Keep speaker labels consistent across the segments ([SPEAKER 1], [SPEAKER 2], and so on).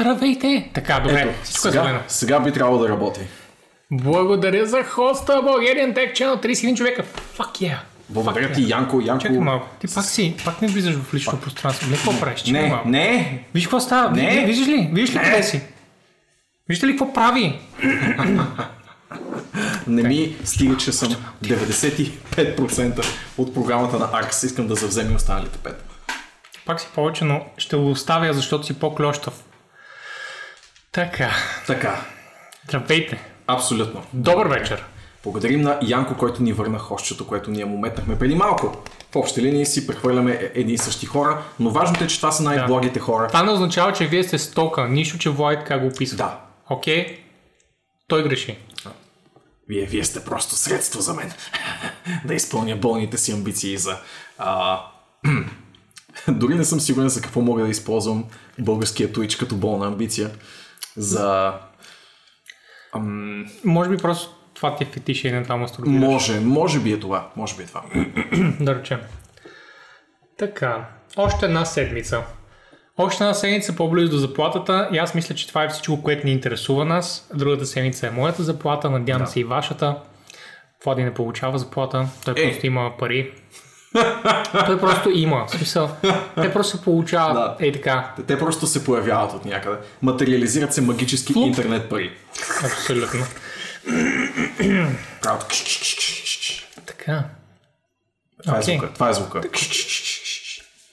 [SPEAKER 1] Здравейте! Така, добре,
[SPEAKER 2] Ето,
[SPEAKER 1] всичко е за мен.
[SPEAKER 2] сега, сега би трябвало да работи.
[SPEAKER 1] Благодаря за хоста, Bulgarian Tech Channel, 31 човека. Fuck yeah!
[SPEAKER 2] Благодаря
[SPEAKER 1] Fuck
[SPEAKER 2] ти,
[SPEAKER 1] yeah.
[SPEAKER 2] Янко. Янко.
[SPEAKER 1] Чакай малко. Ти пак си, пак не влизаш в лично пространство. Не, какво правиш? Чакай
[SPEAKER 2] Не,
[SPEAKER 1] малко.
[SPEAKER 2] не.
[SPEAKER 1] Виж какво става.
[SPEAKER 2] Не.
[SPEAKER 1] Ви- Виждаш ли? Виждаш ли
[SPEAKER 2] Не.
[SPEAKER 1] къде си? Виждате ли какво прави?
[SPEAKER 2] Не ми стига, че съм 95% от програмата на Аркс. Искам да завземи останалите 5.
[SPEAKER 1] Пак си повече, но ще го оставя, защото си по-клющав. Така.
[SPEAKER 2] Така,
[SPEAKER 1] Здравейте.
[SPEAKER 2] абсолютно.
[SPEAKER 1] Добър вечер.
[SPEAKER 2] Благодарим на Янко, който ни върна хощето, което ние му метнахме преди малко. В общи линии си прехвърляме е- едни и същи хора, но важното е, че това са най-благите хора.
[SPEAKER 1] Това не означава, че вие сте стока. Нищо, че Влади така го описва.
[SPEAKER 2] Да.
[SPEAKER 1] Окей? Той греши.
[SPEAKER 2] Вие, вие сте просто средство за мен. да изпълня болните си амбиции за... А... Дори не съм сигурен за какво мога да използвам българския Twitch като болна амбиция. За... Ам...
[SPEAKER 1] Може би просто това ти е фетиша и не това мастурбираш.
[SPEAKER 2] Може, може би е това. Може би е това.
[SPEAKER 1] Да речем. Така. Още една седмица. Още една седмица по-близо до заплатата и аз мисля, че това е всичко, което ни интересува нас. Другата седмица е моята заплата, надявам се и вашата. Влади не получава заплата, той
[SPEAKER 2] Е.
[SPEAKER 1] просто има пари. Той просто има, в смисъл. Те просто получават,
[SPEAKER 2] Да.
[SPEAKER 1] ей така,
[SPEAKER 2] Те просто се появяват от някъде. Материализират се магически
[SPEAKER 1] Флуп.
[SPEAKER 2] интернет пари.
[SPEAKER 1] абсолютно. Така.
[SPEAKER 2] Това е
[SPEAKER 1] Окей.
[SPEAKER 2] звука. Това е звука.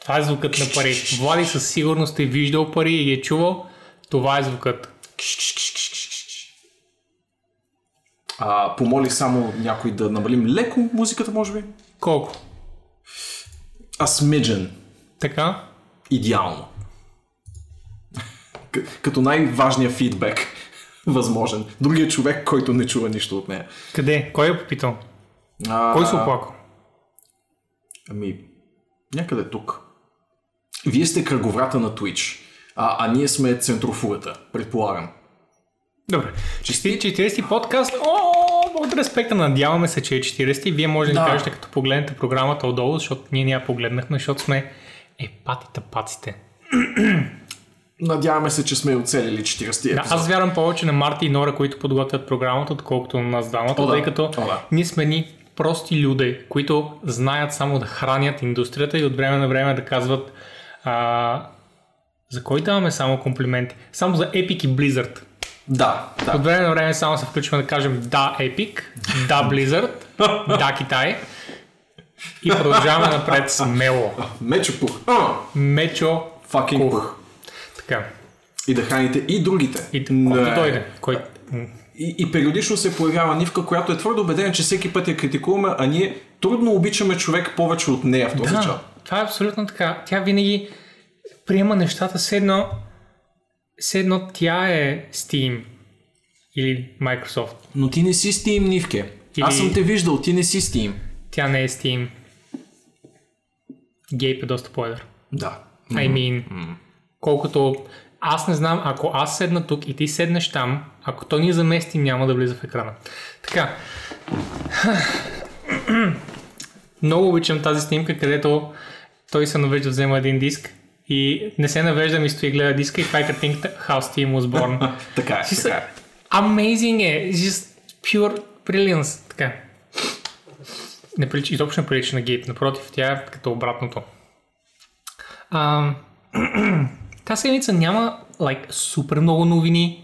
[SPEAKER 1] Това е звукът на пари. Влади със сигурност е виждал пари и е чувал. Това е звукът.
[SPEAKER 2] А, помоли само някой да намалим леко музиката, може би?
[SPEAKER 1] Колко?
[SPEAKER 2] А смиджен.
[SPEAKER 1] Така?
[SPEAKER 2] Идеално. Като най-важният фидбек възможен. Другият човек, който не чува нищо от нея.
[SPEAKER 1] Къде? Кой е попитал?
[SPEAKER 2] А,
[SPEAKER 1] Кой се оплака?
[SPEAKER 2] Ами, някъде тук. Вие сте кръговрата на Twitch, а, а ние сме центрофугата, предполагам.
[SPEAKER 1] Добре. 40-ти подкаст. О, от респекта. Надяваме се, че е 40-ти. Вие може да
[SPEAKER 2] Да.
[SPEAKER 1] кажете, като погледнете програмата отдолу, защото ние не я погледнахме, защото сме епатите паците.
[SPEAKER 2] Надяваме се, че сме оцелили 40
[SPEAKER 1] Да, аз вярвам повече на Марти и Нора, които подготвят програмата, отколкото на нас двамата,
[SPEAKER 2] да.
[SPEAKER 1] тъй като
[SPEAKER 2] О, да.
[SPEAKER 1] ние сме ни прости люди, които знаят само да хранят индустрията и от време на време да казват а, за кой даваме само комплименти? Само за Epic и Blizzard.
[SPEAKER 2] Да, да.
[SPEAKER 1] От време на време само се включваме да кажем да Epic, да Blizzard, да Китай и продължаваме напред смело.
[SPEAKER 2] Мечо пух.
[SPEAKER 1] Мечо
[SPEAKER 2] fucking
[SPEAKER 1] Пух. Така.
[SPEAKER 2] И да храните и другите.
[SPEAKER 1] И който дойде. Кой...
[SPEAKER 2] И, и периодично се появява Нивка, която е твърдо убедена, че всеки път я критикуваме, а ние трудно обичаме човек повече от нея в този
[SPEAKER 1] Да,
[SPEAKER 2] чат.
[SPEAKER 1] това е абсолютно така. Тя винаги приема нещата с едно, с едно тя е Steam или Microsoft.
[SPEAKER 2] Но ти не си Steam, Нивке.
[SPEAKER 1] Или-
[SPEAKER 2] Аз съм те виждал, ти не си Steam.
[SPEAKER 1] Тя не е Steam. Гейп е доста по-едър.
[SPEAKER 2] Да.
[SPEAKER 1] I mean, колкото аз не знам, ако аз седна тук и ти седнеш там, ако то ни замести, няма да влиза в екрана. Така. Много обичам тази снимка, където той се навежда да взема един диск и не се навежда, ми стои и гледа диска и това е картинката How Steam was born.
[SPEAKER 2] Така е, така е.
[SPEAKER 1] Amazing е. Just pure brilliance. Така. Не прилича, изобщо не прилича на Гейп. Напротив, тя е като обратното. А, тази седмица няма like, супер много новини.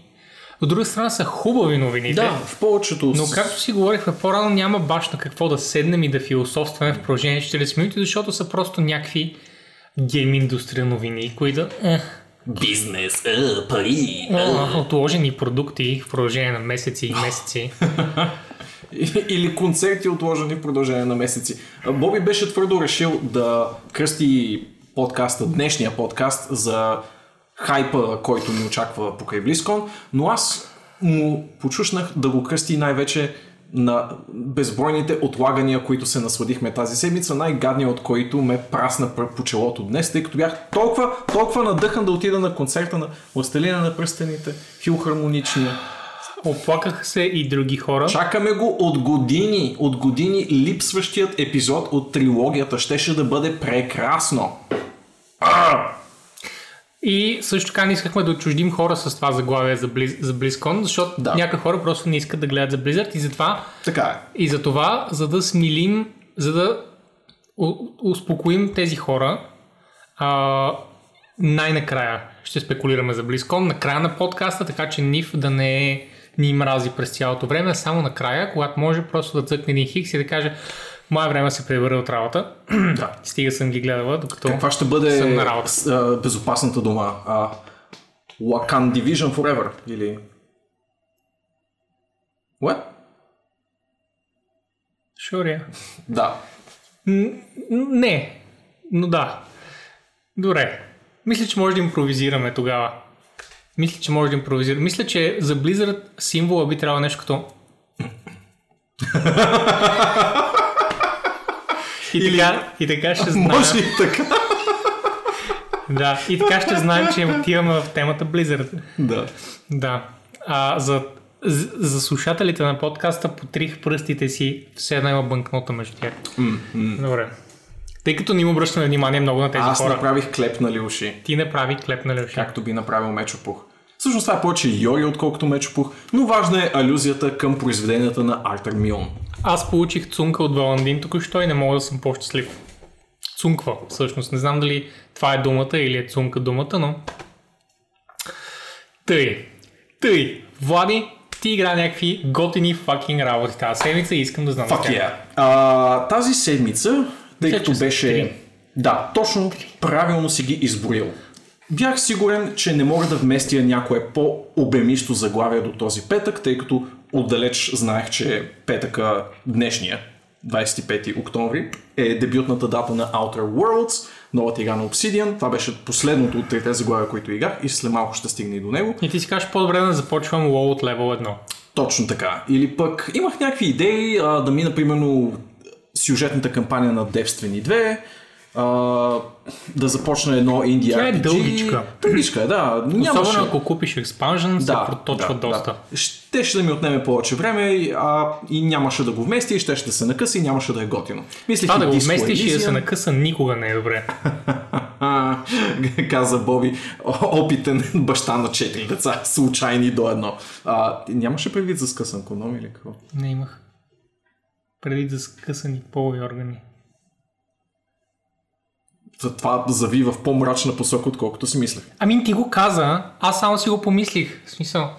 [SPEAKER 1] От друга страна са хубави новините.
[SPEAKER 2] Да, в повечето...
[SPEAKER 1] Но както си говорихме по-рано, няма баш на какво да седнем и да философстваме в продължение 40 минути, защото са просто някакви гейм индустрия новини, които е,
[SPEAKER 2] Бизнес, е, пари.
[SPEAKER 1] о, отложени продукти в продължение на месеци и месеци.
[SPEAKER 2] Или концерти отложени в продължение на месеци. Боби беше твърдо решил да кръсти подкаста, днешния подкаст за хайпа, който ни очаква покрай Близкон, но аз му почушнах да го кръсти най-вече на безбройните отлагания, които се насладихме тази седмица, най-гадният от които ме прасна пр- по челото днес, тъй като бях толкова, толкова надъхан да отида на концерта на Властелина на пръстените, филхармоничния,
[SPEAKER 1] Оплакаха се и други хора.
[SPEAKER 2] Чакаме го от години. От години липсващият епизод от трилогията щеше да бъде прекрасно. А!
[SPEAKER 1] И също така не искахме да отчуждим хора с това заглавие за, Близ, за BlizzCon, защото
[SPEAKER 2] Да.
[SPEAKER 1] някои хора просто не искат да гледат за Blizzard и затова,
[SPEAKER 2] Така е.
[SPEAKER 1] и затова за да смилим, за да успокоим тези хора, а, най-накрая ще спекулираме за BlizzCon, накрая на подкаста, така че Ниф да не ни мрази през цялото време, само накрая, когато може просто да цъкне един хикс и да каже Мое време се превърна от работа.
[SPEAKER 2] Да.
[SPEAKER 1] Стига съм ги гледала, докато
[SPEAKER 2] Каква ще бъде
[SPEAKER 1] съм на работа.
[SPEAKER 2] с, а, безопасната дума? А, Wakan Division Forever или... What?
[SPEAKER 1] Sure, yeah.
[SPEAKER 2] Да.
[SPEAKER 1] Н- Не, но да. Добре. Мисля, че може да импровизираме тогава. Мисля, че може да импровизираме. Мисля, че за Blizzard символа би трябвало нещо като... и, така, и така ще знаем.
[SPEAKER 2] Може и така.
[SPEAKER 1] Да, и така ще знаем, че отиваме в темата Blizzard.
[SPEAKER 2] да.
[SPEAKER 1] Да. А, за, за, слушателите на подкаста потрих пръстите си, все едно има банкнота между тях. Добре. Тъй като не им обръщаме внимание много на тези
[SPEAKER 2] Аз
[SPEAKER 1] хора.
[SPEAKER 2] направих клепнали уши,
[SPEAKER 1] Ти не прави клепнали уши.
[SPEAKER 2] както би направил Мечопух. Всъщност това е повече Йори, отколкото Мечопух, но важна е алюзията към произведенията на Артър Милн.
[SPEAKER 1] Аз получих цунка от Валандин току-що и не мога да съм по-щастлив. Цунква, всъщност. Не знам дали това е думата или е цунка думата, но... Тъй. Тъй. Влади, ти игра някакви готини факинг работи тази седмица и искам да знам.
[SPEAKER 2] Fuck yeah. А, тази седмица, тъй като беше...
[SPEAKER 1] три.
[SPEAKER 2] Да, точно правилно си ги изброил. Бях сигурен, че не мога да вместя някое по-обемисто заглавие до този петък, тъй като отдалеч знаех, че петъка днешния, 25 октомври, е дебютната дата на Outer Worlds, новата игра на Obsidian. Това беше последното от трите заглавия, които играх и след малко ще стигне и до него.
[SPEAKER 1] И ти си кажеш по-добре да започвам лоу от левел 1.
[SPEAKER 2] Точно така. Или пък имах някакви идеи а, да мина, примерно, сюжетната кампания на Девствени 2, а, да започна едно инди
[SPEAKER 1] Тя е дългичка.
[SPEAKER 2] Дългичка е, да. Нямаше...
[SPEAKER 1] Особено ако купиш експанжен, се проточва доста.
[SPEAKER 2] Да. Щеше да ми отнеме повече време а, и нямаше да го вмести, щеше да се накъса и нямаше да е готино. Мислих
[SPEAKER 1] Това да го
[SPEAKER 2] Disco
[SPEAKER 1] вместиш и да се накъса никога не е добре.
[SPEAKER 2] Каза Боби, опитен баща на четири деца, случайни до едно. А, нямаше предвид за скъсан коном или какво?
[SPEAKER 1] Не имах. Преди да скъсани полови органи.
[SPEAKER 2] Това зави в по-мрачна посока, отколкото си мислех.
[SPEAKER 1] Ами ти го каза, аз само си го помислих. В смисъл.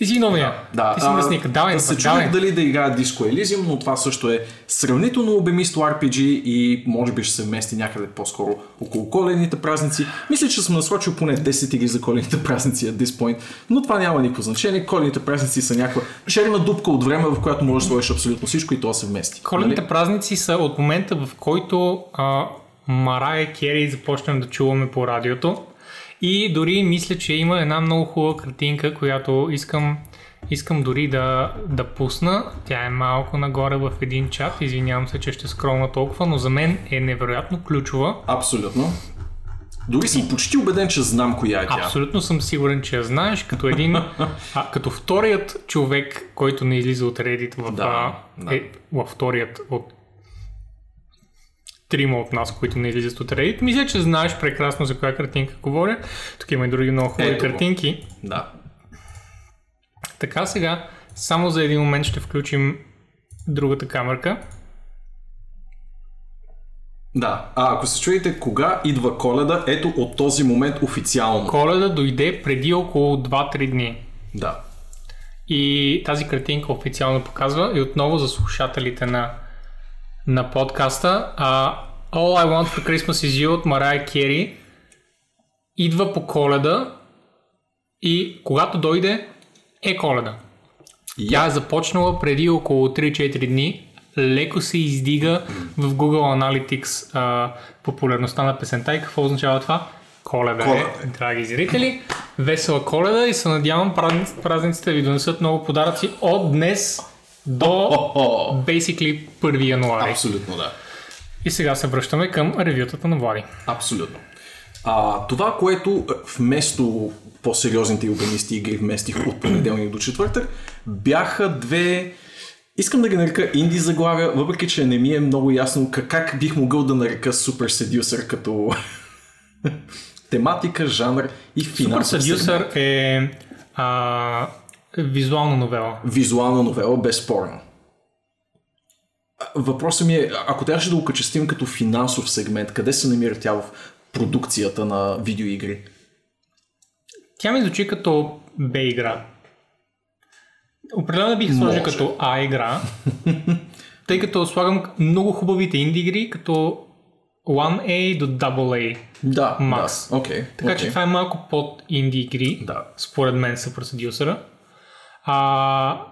[SPEAKER 1] Ти си новия.
[SPEAKER 2] Да,
[SPEAKER 1] ти си мръсник. Давай,
[SPEAKER 2] да се чудих дали да играя Disco Elysium, но това също е сравнително обемисто RPG и може би ще се вмести някъде по-скоро около коледните празници. Мисля, че съм насрочил поне 10 игри за коледните празници at this point, но това няма никакво значение. Коледните празници са някаква черна дупка от време, в която можеш да сложиш абсолютно всичко и то се вмести.
[SPEAKER 1] Коледните
[SPEAKER 2] Нали?
[SPEAKER 1] празници са от момента, в който а, Марая Кери започнем да чуваме по радиото. И дори мисля, че има една много хубава картинка, която искам, искам дори да, да пусна. Тя е малко нагоре в един чат. Извинявам се, че ще скролна толкова, но за мен е невероятно ключова.
[SPEAKER 2] Абсолютно. Дори съм почти убеден, че знам коя е тя.
[SPEAKER 1] Абсолютно съм сигурен, че я знаеш, като един, а, като вторият човек, който не излиза от Reddit в,
[SPEAKER 2] Да,
[SPEAKER 1] а,
[SPEAKER 2] да.
[SPEAKER 1] е, във вторият от трима от нас, които не излизат от Reddit. Мисля, че знаеш прекрасно за коя картинка говоря. Тук има и други много хубави
[SPEAKER 2] Ето
[SPEAKER 1] картинки.
[SPEAKER 2] Да.
[SPEAKER 1] Така сега, само за един момент ще включим другата камерка.
[SPEAKER 2] Да. А ако се чуете кога идва коледа, ето от този момент официално.
[SPEAKER 1] Коледа дойде преди около 2-3 дни.
[SPEAKER 2] Да.
[SPEAKER 1] И тази картинка официално показва и отново за слушателите на, на подкаста а, All I Want for Christmas is You от Mariah Carey идва по коледа и когато дойде е коледа. Тя е започнала преди около 3-4 дни. Леко се издига в Google Analytics а, популярността на песента и какво означава това? Коледа,
[SPEAKER 2] Коледа
[SPEAKER 1] е, драги зрители. Весела коледа и се надявам празници, празниците ви донесат много подаръци от днес до basically 1 януари.
[SPEAKER 2] абсолютно да.
[SPEAKER 1] И сега се връщаме към ревютата на Влади.
[SPEAKER 2] Абсолютно. А, това, което е, вместо по-сериозните и обемисти игри вместих от понеделник до четвъртък, бяха две Искам да ги нарека инди заглавия, въпреки че не ми е много ясно как, как бих могъл да нарека Super Seducer като, тематика, жанр и финансов сегмент.
[SPEAKER 1] Seducer е а, визуална новела.
[SPEAKER 2] Визуална новела, безспорно. Въпросът ми е, ако трябваше да го качестим като финансов сегмент, къде се намира тя в продукцията на видеоигри?
[SPEAKER 1] Тя ми звучи като Б игра. Определено бих сложил като А игра, тъй като слагам много хубавите инди игри, като 1A до AA.
[SPEAKER 2] Да,
[SPEAKER 1] Макс.
[SPEAKER 2] да. Окей.
[SPEAKER 1] Така
[SPEAKER 2] окей.
[SPEAKER 1] че това е малко под инди игри,
[SPEAKER 2] Да.
[SPEAKER 1] според мен са продюсера. А,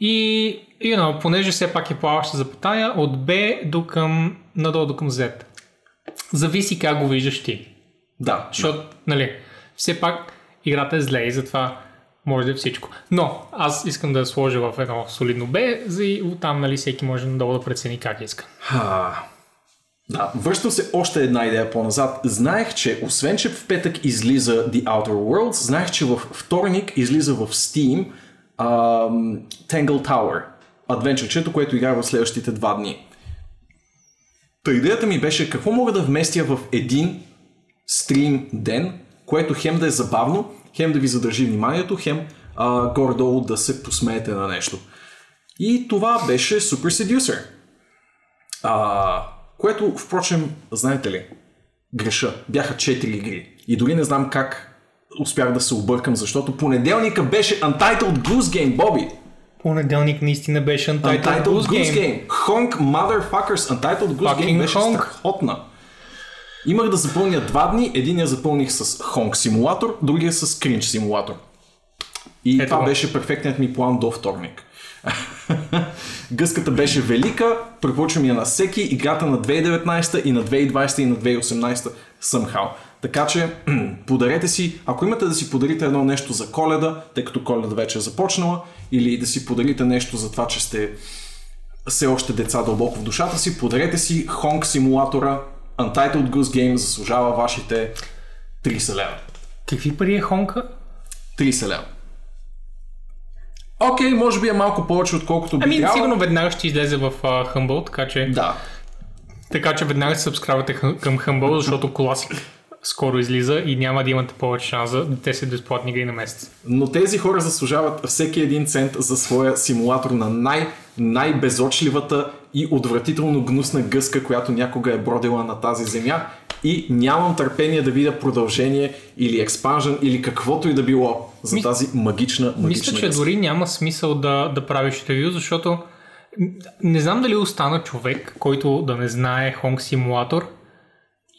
[SPEAKER 1] и, you know, понеже все пак е плаваща запитания, от Б до към, надолу до към Z. Зависи как го виждаш ти.
[SPEAKER 2] Да.
[SPEAKER 1] Защото, нали, все пак играта е зле и затова може да е всичко. Но аз искам да я сложа в едно солидно Б, за и оттам, нали, всеки може надолу да прецени как иска.
[SPEAKER 2] Ха. Да, връщам се още една идея по-назад. Знаех, че освен, че в петък излиза The Outer Worlds, знаех, че във вторник излиза в Steam ам, Tangle Tower. Адвенчърчето, което играе в следващите два дни. Та идеята ми беше какво мога да вместя в един стрим ден, което хем да е забавно, хем да ви задържи вниманието, хем а, горе-долу да се посмеете на нещо. И това беше Super Seducer. А, което, впрочем, знаете ли, греша. Бяха 4 игри. И дори не знам как успях да се объркам, защото понеделника беше Untitled Goose Game, Боби.
[SPEAKER 1] Понеделник наистина беше Untitled,
[SPEAKER 2] Untitled
[SPEAKER 1] Goose
[SPEAKER 2] Goose
[SPEAKER 1] Game.
[SPEAKER 2] Game. Honk Motherfuckers. Untitled Goose
[SPEAKER 1] Fucking
[SPEAKER 2] Game беше
[SPEAKER 1] honk.
[SPEAKER 2] страхотна. Имах да запълня два дни. Единия запълних с Honk симулатор, другия с Cringe симулатор. И
[SPEAKER 1] Ето
[SPEAKER 2] това беше перфектният ми план до вторник. Гъската беше велика, препоръчвам я на всеки, играта на 2019 и на 2020 и на 2018 somehow. Така че подарете си, ако имате да си подарите едно нещо за коледа, тъй като коледа вече е започнала, или да си подарите нещо за това, че сте все още деца дълбоко в душата си, подарете си Honk симулатора, Untitled Goose Game заслужава вашите 30 лева.
[SPEAKER 1] Какви пари е Хонка?
[SPEAKER 2] 30 лева. Окей, може би е малко повече, отколкото би
[SPEAKER 1] Ами,
[SPEAKER 2] трябвало.
[SPEAKER 1] сигурно веднага ще излезе в uh, Humble, така че,
[SPEAKER 2] Да.
[SPEAKER 1] така че веднага се сабскрабвате хъ- към Humble, защото Classic скоро излиза и няма да имате повече шанс да те са безплатни игри на месец.
[SPEAKER 2] Но тези хора заслужават всеки един цент за своя симулатор на най- най-безочливата и отвратително гнусна гъска, която някога е бродила на тази земя. И нямам търпение да видя продължение или експанжен или каквото и да било за
[SPEAKER 1] Ми-
[SPEAKER 2] тази магична, магична
[SPEAKER 1] Мисля, че
[SPEAKER 2] гъска.
[SPEAKER 1] дори няма смисъл да, да правиш ревю, защото не знам дали остана човек, който да не знае Honk Simulator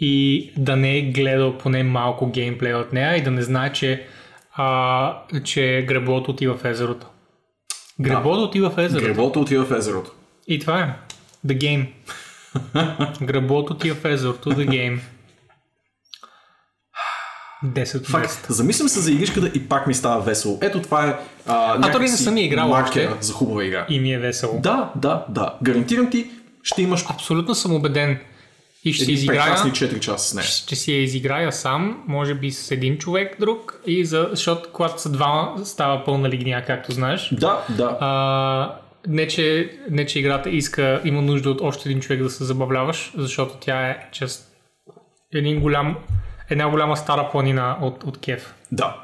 [SPEAKER 1] и да не е гледал поне малко геймплей от нея и да не знае, че, а, че греблото отива в езерото. Греблото отива в езерото.
[SPEAKER 2] Гребото отива в езерото.
[SPEAKER 1] И това е. The Game. Греблото отива в езерото. The Game. 10 от 10.
[SPEAKER 2] Факт. Замислям се за игричката и пак ми става весело. Ето това е а,
[SPEAKER 1] дори не
[SPEAKER 2] някакси
[SPEAKER 1] съм я играл още.
[SPEAKER 2] за хубава игра.
[SPEAKER 1] И ми е весело.
[SPEAKER 2] Да, да, да. Гарантирам ти, ще имаш
[SPEAKER 1] Абсолютно съм убеден. И ще си
[SPEAKER 2] едни
[SPEAKER 1] изиграя.
[SPEAKER 2] прекрасни 4 часа с нея.
[SPEAKER 1] Ще си я изиграя сам, може би с един човек друг, и за, защото когато са двама става пълна лигния, както знаеш.
[SPEAKER 2] Да, да.
[SPEAKER 1] А, не, че, не, че играта иска, има нужда от още един човек да се забавляваш, защото тя е чест един голям, една голяма стара планина от, от кеф.
[SPEAKER 2] Да.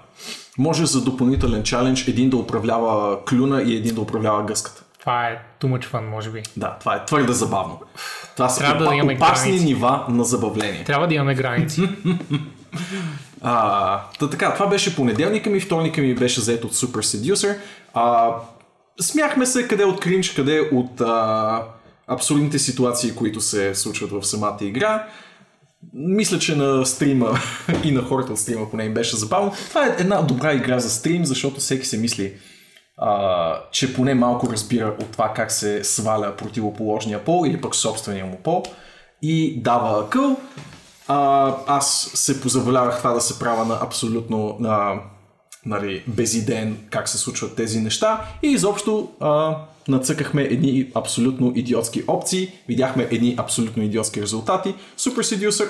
[SPEAKER 2] Може за допълнителен чалендж един да управлява клюна и един да управлява гъската.
[SPEAKER 1] Това е too much fun, може би.
[SPEAKER 2] Да, това е твърде забавно. Това са
[SPEAKER 1] Трябва да
[SPEAKER 2] опа-
[SPEAKER 1] имаме
[SPEAKER 2] опасни
[SPEAKER 1] граници.
[SPEAKER 2] нива на забавление.
[SPEAKER 1] Трябва да имаме граници.
[SPEAKER 2] А, та така, това беше понеделника ми, вторника ми беше заед от Super Seducer. А, смяхме се къде от кринч, къде от а, абсурдните ситуации, които се случват в самата игра. Мисля, че на стрима и на хората от стрима поне им беше забавно. Това е една добра игра за стрим, защото всеки се мисли, а, че поне малко разбира от това как се сваля противоположния пол или пък собствения му пол и дава акъл. А, аз се позабавлявах това да се правя на абсолютно на, нали, безиден как се случват тези неща и изобщо а, нацъкахме едни абсолютно идиотски опции, видяхме едни абсолютно идиотски резултати. Super Seducer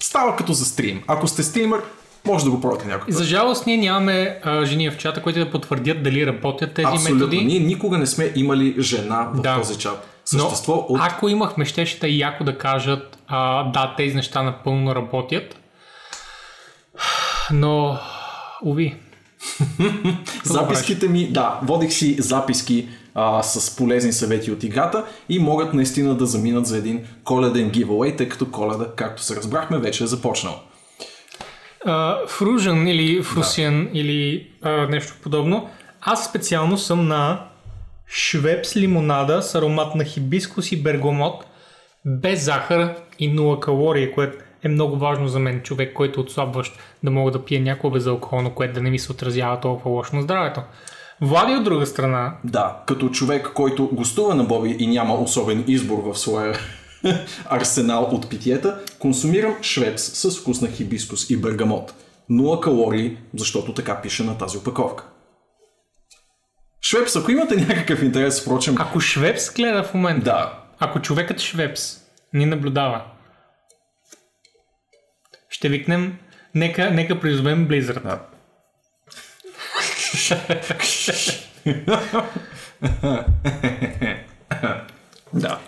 [SPEAKER 2] става като за стрим. Ако сте стример, може да го пробвате някой път.
[SPEAKER 1] За жалост ние нямаме а, жени в чата, които да потвърдят дали работят тези
[SPEAKER 2] Абсолютно.
[SPEAKER 1] методи.
[SPEAKER 2] Ние никога не сме имали жена в
[SPEAKER 1] Да.
[SPEAKER 2] този чат.
[SPEAKER 1] Но
[SPEAKER 2] Същество от...
[SPEAKER 1] ако имахме, щеше да е яко да кажат а, да, тези неща напълно работят. Но, уви.
[SPEAKER 2] Записките ми, да, водих си записки а, с полезни съвети от играта и могат наистина да заминат за един коледен giveaway, тъй като коледа, както се разбрахме, вече е започнал.
[SPEAKER 1] Фружен или Фрусиан да. или а, нещо подобно. Аз специално съм на швепс лимонада с аромат на хибискус и бергомот, без захар и 0 калории, което е много важно за мен, човек, който е отслабващ, да мога да пия някакво безалкохолно, което да не ми се отразява толкова лошо на здравето. Влади от друга страна.
[SPEAKER 2] Да, като човек, който гостува на Боби и няма особен избор в своя арсенал от питиета, консумирам швепс с вкус на хибискус и бергамот. 0 калории, защото така пише на тази опаковка. Швепс, ако имате някакъв интерес, впрочем...
[SPEAKER 1] Ако Швепс гледа в момента,
[SPEAKER 2] Да,
[SPEAKER 1] ако човекът Швепс ни наблюдава, ще викнем, нека, нека призовем Blizzard.
[SPEAKER 2] Да. да.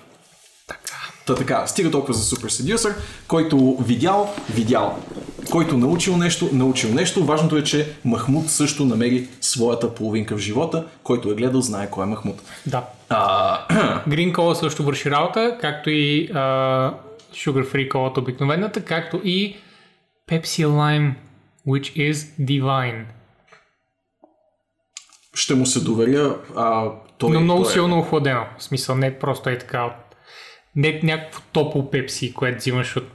[SPEAKER 2] Та така, стига толкова за Super Seducer, който видял, видял. Който научил нещо, научил нещо. Важното е, че Махмуд също намери своята половинка в живота. Който е гледал, знае кой е Махмуд.
[SPEAKER 1] Да.
[SPEAKER 2] А,
[SPEAKER 1] Green Cola също върши работа, както и а, Sugar Free Cola обикновената, както и Pepsi Lime, which is divine.
[SPEAKER 2] ще му се доверя. А, той,
[SPEAKER 1] Но много
[SPEAKER 2] той е-
[SPEAKER 1] силно охладено. В смисъл, не просто е така. от- Не някакво топло пепси, което взимаш от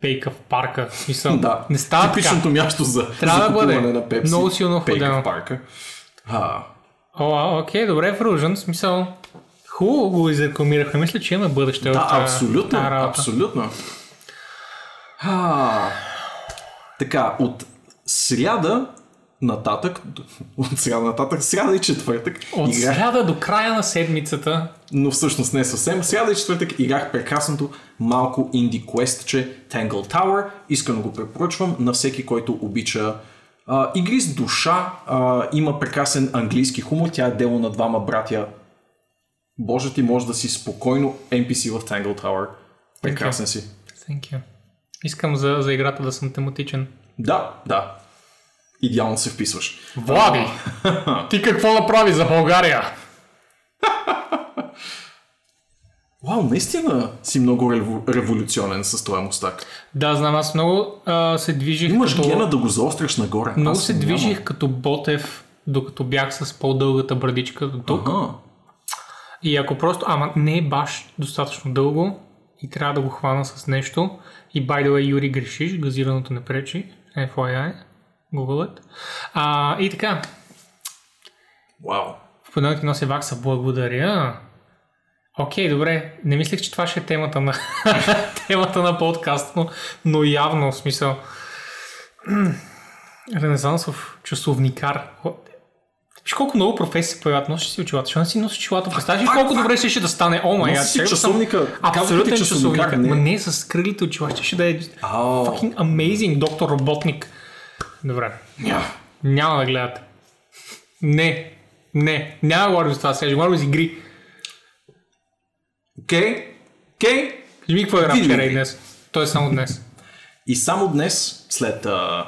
[SPEAKER 1] пейка в парка. В смисъл,
[SPEAKER 2] Да,
[SPEAKER 1] не става така.
[SPEAKER 2] типичното място за
[SPEAKER 1] Трябва да
[SPEAKER 2] закупуване
[SPEAKER 1] бъде
[SPEAKER 2] на пепси.
[SPEAKER 1] много силно охладено.
[SPEAKER 2] в парка. А,
[SPEAKER 1] О, окей, добре, Фружен, смисъл. Хубаво го изрекламирахме. Мисля, че имаме бъдеще от
[SPEAKER 2] да,
[SPEAKER 1] а,
[SPEAKER 2] абсолютно,
[SPEAKER 1] работа.
[SPEAKER 2] абсолютно. А, така, от сряда нататък, от сряда нататък, сряда и четвъртък,
[SPEAKER 1] От
[SPEAKER 2] играх,
[SPEAKER 1] сряда до края на седмицата
[SPEAKER 2] но всъщност не съвсем, сряда и четвъртък играх прекрасното малко инди квестче Tangle Tower. Искрено го препоръчвам на всеки, който обича а, игри с душа. А, има прекрасен английски хумор. Тя е дело на двама братя. Боже ти, може да си спокойно NPC в Tangle Tower. Прекрасен си.
[SPEAKER 1] Thank you. Искам за, за играта да съм тематичен.
[SPEAKER 2] Да, да. Идеално се вписваш.
[SPEAKER 1] Влади! Ти какво направи за България?
[SPEAKER 2] Вау, наистина си много революционен с този мустак.
[SPEAKER 1] Да, знам, аз много а, се движих
[SPEAKER 2] Имаш
[SPEAKER 1] като...
[SPEAKER 2] гена да го заостряш нагоре.
[SPEAKER 1] Много
[SPEAKER 2] Аз
[SPEAKER 1] се
[SPEAKER 2] нямам.
[SPEAKER 1] движих като Ботев, докато бях с по-дългата брадичка до тук.
[SPEAKER 2] Ага.
[SPEAKER 1] И ако просто, ама не е баш достатъчно дълго и трябва да го хвана с нещо. И by the way, Юри, грешиш, газираното не пречи. FYI, Google. А, и така,
[SPEAKER 2] Вау.
[SPEAKER 1] в понеделник ти нося вакса, благодаря. Окей, добре, не мислех, че това ще е темата на, темата на подкаст, но, но явно, в смисъл, ренесансов часовникар. Виж колко много професии се появяват. Носиш си очилата. Защо не си носиш очилата? Представяш ли колко добре ще да стане? О, май
[SPEAKER 2] Носи си часовника.
[SPEAKER 1] Абсолютен часовник.
[SPEAKER 2] не.
[SPEAKER 1] Ма не, с кръглите очила. Ще, ще да е fucking amazing доктор роботник. Добре.
[SPEAKER 2] Ня.
[SPEAKER 1] Няма да гледате. Не. Не. Няма да говорим за това сега. Ще говорим за игри.
[SPEAKER 2] Окей. Окей.
[SPEAKER 1] Кажи ми какво игра вчера и днес. То е само днес.
[SPEAKER 2] И само днес, след uh,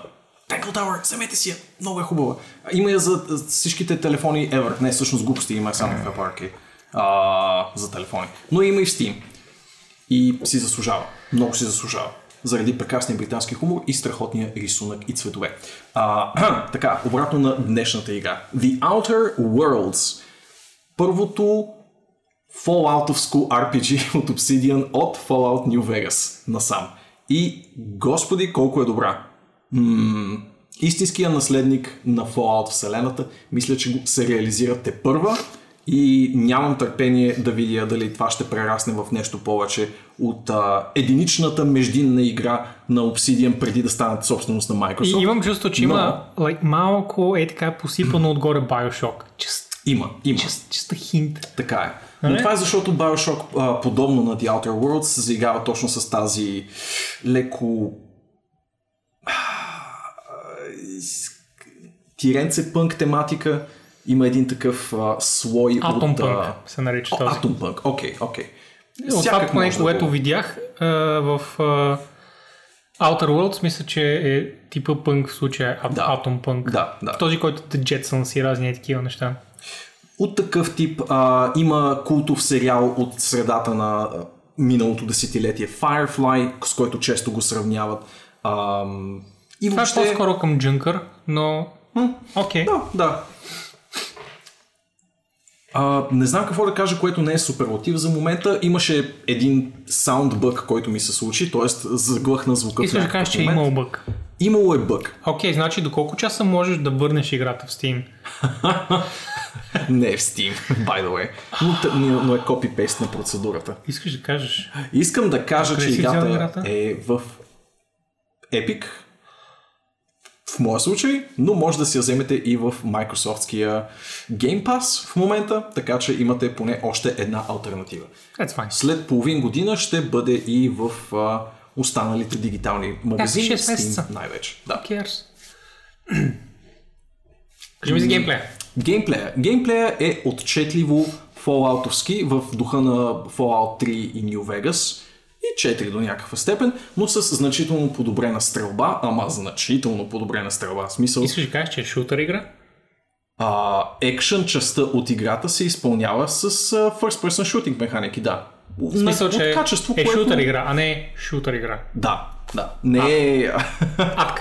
[SPEAKER 2] Tangle Tower, вземете си я. Много е хубава. Има я за за всичките телефони ever. Не, всъщност глупости има само в Apple Arcade. За телефони. Но има и в Steam. И си заслужава. Много си заслужава. Заради прекрасния британски хумор и страхотния рисунък и цветове. А, така, обратно на днешната игра. The Outer Worlds. Първото Fallout-овско RPG от Obsidian от Fallout New Vegas насам. И господи, колко е добра. М- истинския наследник на Fallout вселената, мисля, че го се реализира те първа и нямам търпение да видя дали това ще прерасне в нещо повече от а, единичната междинна игра на Obsidian преди да станат собственост на
[SPEAKER 1] И
[SPEAKER 2] Microsoft.
[SPEAKER 1] имам чувство, че има like, малко е така посипано отгоре Bioshock. Just,
[SPEAKER 2] Има, има.
[SPEAKER 1] just, just a hint.
[SPEAKER 2] Така е. Но това е защото Bioshock, а, подобно на The Outer Worlds, се заиграва точно с тази леко тиренце пънк тематика. Има един такъв а, слой
[SPEAKER 1] Atom
[SPEAKER 2] от... А,
[SPEAKER 1] се нарича
[SPEAKER 2] О,
[SPEAKER 1] този.
[SPEAKER 2] Atom Punk, окей, окей.
[SPEAKER 1] От това поне,
[SPEAKER 2] да
[SPEAKER 1] което
[SPEAKER 2] го-
[SPEAKER 1] видях а, в а, Outer Worlds мисля, че е типа пънк в случая, а,
[SPEAKER 2] Да.
[SPEAKER 1] Atom Punk.
[SPEAKER 2] Да, да.
[SPEAKER 1] Този, който The Jetsons и разни такива неща.
[SPEAKER 2] От такъв тип а, има култов сериал от средата на миналото десетилетие Firefly, с който често го сравняват. А, и
[SPEAKER 1] Това
[SPEAKER 2] въобще...
[SPEAKER 1] е по-скоро към Junker, но... Окей.
[SPEAKER 2] Да, да. А, не знам какво да кажа, което не е суперлатив за момента. Имаше един саундбък, който ми се случи, т.е. заглъхна звука
[SPEAKER 1] Искаш да кажеш, че е имал бък.
[SPEAKER 2] Имало е бък.
[SPEAKER 1] Окей, значи до колко часа можеш да върнеш играта в Steam?
[SPEAKER 2] Не е в Steam, by the way. Но, но е копипейст на процедурата.
[SPEAKER 1] Искаш да кажеш?
[SPEAKER 2] Искам да кажа, че играта
[SPEAKER 1] играта?
[SPEAKER 2] е в Epic, в моя случай, но може да си я вземете и в Microsoftския Game Pass в момента, така че имате поне още една альтернатива. След половин година ще бъде и в а, останалите дигитални магазини,
[SPEAKER 1] месеца.
[SPEAKER 2] Steam най-вече. Да.
[SPEAKER 1] Кажи ми за геймплея.
[SPEAKER 2] Геймплея. Геймплея е отчетливо Fallout-овски в духа на Fallout 3 и New Vegas и 4 до някаква степен, но с значително подобрена стрелба, ама значително подобрена стрелба. В смисъл,
[SPEAKER 1] Искаш да кажеш, че е шутър игра?
[SPEAKER 2] а, екшен частта от играта се изпълнява с а, first person shooting механики, да.
[SPEAKER 1] В смисъл,
[SPEAKER 2] от
[SPEAKER 1] че
[SPEAKER 2] качество,
[SPEAKER 1] е
[SPEAKER 2] което...
[SPEAKER 1] шутър игра, а не шутър игра.
[SPEAKER 2] Да, да. Не е.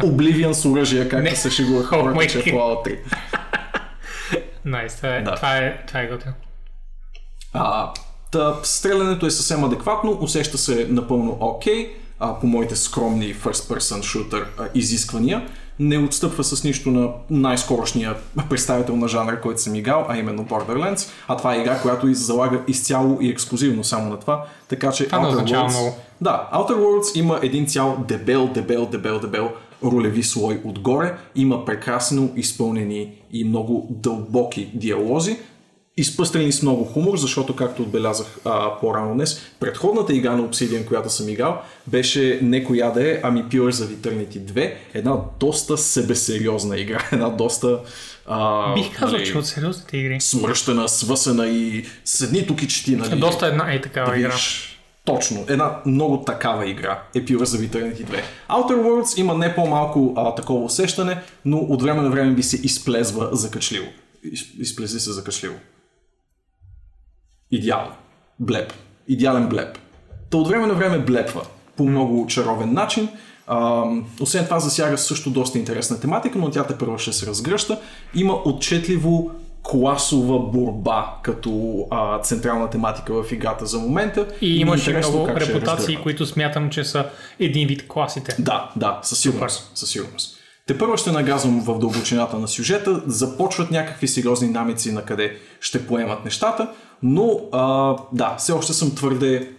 [SPEAKER 2] Oblivion с оръжия, както
[SPEAKER 1] Не.
[SPEAKER 2] се шегува хората, че е Fallout 3.
[SPEAKER 1] Найс, това е,
[SPEAKER 2] Да.
[SPEAKER 1] това е, това е готино.
[SPEAKER 2] Та, стрелянето е съвсем адекватно, усеща се напълно окей, а, по моите скромни first person shooter а, изисквания. Не отстъпва с нищо на най-скорошния представител на жанра, който съм играл, а именно Borderlands. А това е игра, която из- залага изцяло и ексклюзивно само на това. Така че
[SPEAKER 1] Това не означава много.
[SPEAKER 2] да, Outer Worlds има един цял дебел, дебел, дебел, дебел ролеви слой отгоре. Има прекрасно изпълнени и много дълбоки диалози. Изпъстрени с много хумор, защото, както отбелязах а, по-рано днес, предходната игра на Obsidian, която съм играл, беше не коя да е, ами Pillars of Eternity 2. Една доста себесериозна игра. Една доста... А,
[SPEAKER 1] Бих казал,
[SPEAKER 2] нали,
[SPEAKER 1] че от сериозните игри.
[SPEAKER 2] смръщена, свъсена и седни тук и чети, нали?
[SPEAKER 1] Доста една е такава игра.
[SPEAKER 2] Виж, точно, една много такава игра е Pillars of Eternity 2. Outer Worlds има не по-малко а, такова усещане, но от време на време ви се изплезва закачливо. Из, изплези се закачливо. Идеално. Блеп. Идеален блеп. Та от време на време блепва по много чаровен начин. А, освен това засяга също доста интересна тематика, но тя те първо ще се разгръща. Има отчетливо класова борба като а, централна тематика в играта за момента.
[SPEAKER 1] И
[SPEAKER 2] е
[SPEAKER 1] имаше много репутации, които смятам, че са един вид класите.
[SPEAKER 2] Да, да, със сигурност. Със сигурност. Те първо ще нагазвам в дълбочината на сюжета, започват някакви сериозни намици на къде ще поемат нещата, но а, да, все още съм твърде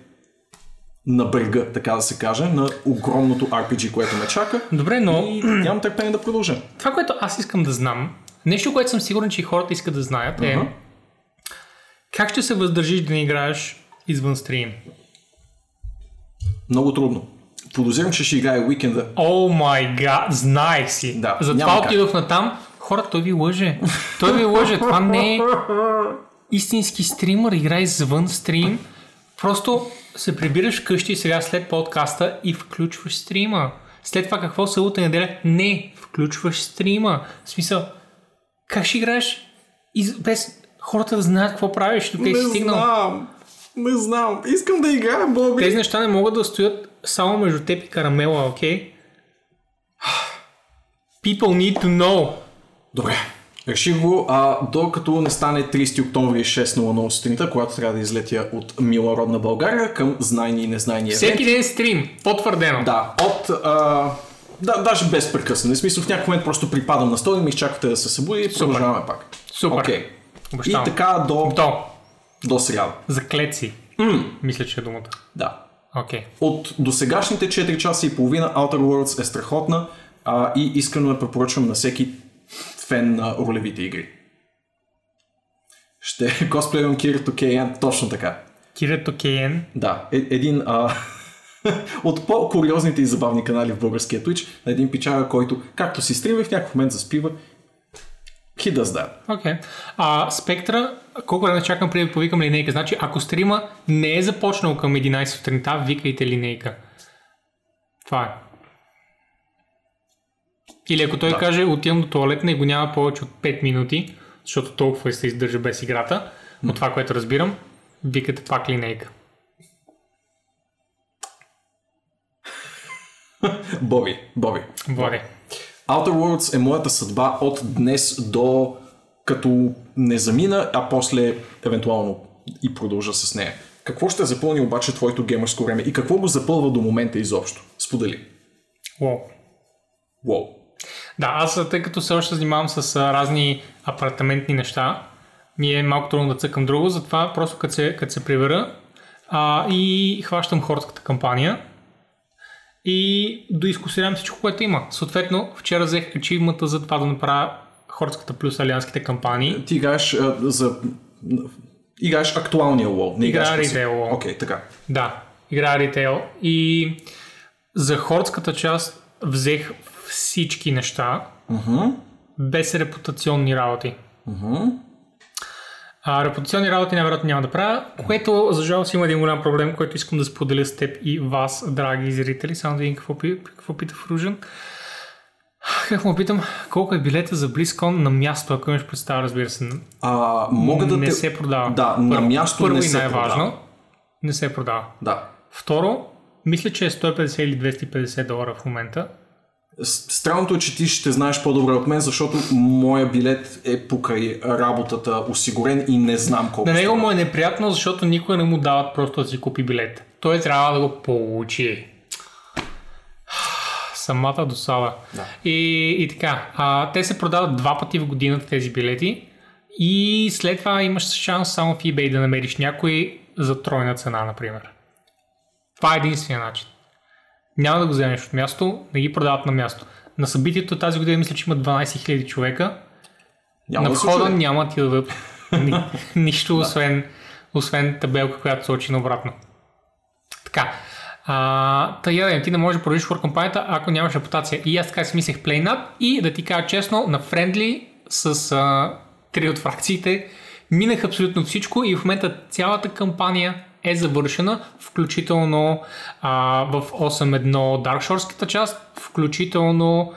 [SPEAKER 2] на брега, така да се каже, на огромното RPG, което ме чака.
[SPEAKER 1] Добре, но
[SPEAKER 2] И нямам търпение да продължа.
[SPEAKER 1] това, което аз искам да знам, нещо, което съм сигурен, че и хората искат да знаят е
[SPEAKER 2] Ага.
[SPEAKER 1] как ще се въздържиш да не играеш извън стрим?
[SPEAKER 2] Много трудно. Подозирам, че ще играе уикенда.
[SPEAKER 1] О май гад, знаех си.
[SPEAKER 2] Да,
[SPEAKER 1] Затова отидох на там. Хора, той ви лъже. Той ви лъже. Това не е истински стримър. Играй извън стрим. Просто се прибираш вкъщи и сега след подкаста и включваш стрима. След това какво се утре неделя? Не, включваш стрима. В смисъл, как ще играеш из... без хората да знаят какво правиш, докъде си стигнал?
[SPEAKER 2] знам. Не знам. Искам да играя, Боби.
[SPEAKER 1] Тези неща не могат да стоят само между теб и карамела, окей? People need to know.
[SPEAKER 2] Добре. Реших го, а докато не стане 30 октомври 6.00 сутринта, когато трябва да излетя от мила родна България към знайни и незнайни
[SPEAKER 1] Всеки
[SPEAKER 2] евенти.
[SPEAKER 1] ден стрим, потвърдено.
[SPEAKER 2] Да, от... А, да, даже без прекъсване. В смисъл, в някакъв момент просто припадам на стола и ми изчаквате да се събуди и продължаваме пак.
[SPEAKER 1] Супер.
[SPEAKER 2] И
[SPEAKER 1] Обещавам.
[SPEAKER 2] така до,
[SPEAKER 1] То,
[SPEAKER 2] до сряда.
[SPEAKER 1] заклеци. Мисля, че е думата.
[SPEAKER 2] Да.
[SPEAKER 1] Окей.
[SPEAKER 2] От досегашните 4 часа и половина Outer Worlds е страхотна а, и искрено я препоръчвам на всеки фен на ролевите игри. Ще косплеywам Кирито Кейен, точно така.
[SPEAKER 1] Кирето Кейен.
[SPEAKER 2] Да, е, един а, от по-куриозните и забавни канали в българския Twitch на един пичага, който както си стрима в някакъв момент заспива. He does that.
[SPEAKER 1] Окей. А Спектра, колко време чакам преди да повикам линейка? Значи, ако стрима не е започнал към 11 сутринта, викайте линейка. Това е. Или ако той
[SPEAKER 2] Да.
[SPEAKER 1] каже, отивам до туалетна и го няма повече от 5 минути, защото толкова се издържа без играта, от това, което разбирам, викате пак линейка.
[SPEAKER 2] Боби, Боби.
[SPEAKER 1] Води.
[SPEAKER 2] Outer Worlds е моята съдба от днес до като не замина, а после евентуално и продължа с нея. Какво ще запълни обаче твоето геймърско време и какво го запълва до момента изобщо? Сподели.
[SPEAKER 1] Уау.
[SPEAKER 2] Уоу.
[SPEAKER 1] Да, аз тъй като все още занимавам с а, разни апартаментни неща, ми е малко трудно да цъкам друго, затова просто като се, като се прибера а, и хващам хорската кампания и доискусирам всичко, което има. Съответно, вчера взех ачивмата за това да направя хорската плюс алианските кампании.
[SPEAKER 2] Ти играеш а, за... Играеш актуалния WoW. Не играеш класи-
[SPEAKER 1] ритейл WoW.
[SPEAKER 2] Окей, така.
[SPEAKER 1] Да, играя ритейл и за хорската част взех всички неща, без репутационни работи. А, репутационни работи най-вероятно няма да правя, което за жалост има един голям проблем, който искам да споделя с теб и вас, драги зрители. Само да видим какво, какво пита Фружен. Как му питам, колко е билета за BlizzCon на място, ако имаш представа, разбира се.
[SPEAKER 2] А, мога да
[SPEAKER 1] не
[SPEAKER 2] те...
[SPEAKER 1] се продава.
[SPEAKER 2] Да, на
[SPEAKER 1] Първо-
[SPEAKER 2] място
[SPEAKER 1] първо
[SPEAKER 2] не
[SPEAKER 1] и
[SPEAKER 2] се
[SPEAKER 1] най-важно,
[SPEAKER 2] продава.
[SPEAKER 1] не се продава.
[SPEAKER 2] Да.
[SPEAKER 1] Второ, мисля, че е 150 или 250 долара в момента.
[SPEAKER 2] Странното е, че ти ще знаеш по-добре от мен, защото моя билет е покрай работата осигурен и не знам колко
[SPEAKER 1] На него му е неприятно, защото никой не му дават просто да си купи билет. Той трябва да го получи. Самата досада.
[SPEAKER 2] Да.
[SPEAKER 1] И, и така, а, те се продават два пъти в годината тези билети и след това имаш шанс само в eBay да намериш някой за тройна цена, например. Това е единствения начин. Няма да го вземеш от място, не ги продават на място. На събитието тази година мисля, че има 12 000 човека.
[SPEAKER 2] Няма
[SPEAKER 1] на
[SPEAKER 2] да
[SPEAKER 1] входа
[SPEAKER 2] чуе.
[SPEAKER 1] няма ти да дадат ни, нищо, освен, освен табелка, която сочи наобратно. Така. А, та я, ти не можеш да продължиш в кампанията, ако нямаш репутация. И аз така си мислех PlayNat и да ти кажа честно, на Friendly с а, три от фракциите минах абсолютно всичко и в момента цялата кампания е завършена, включително а, в 8.1 Dark Shores част, включително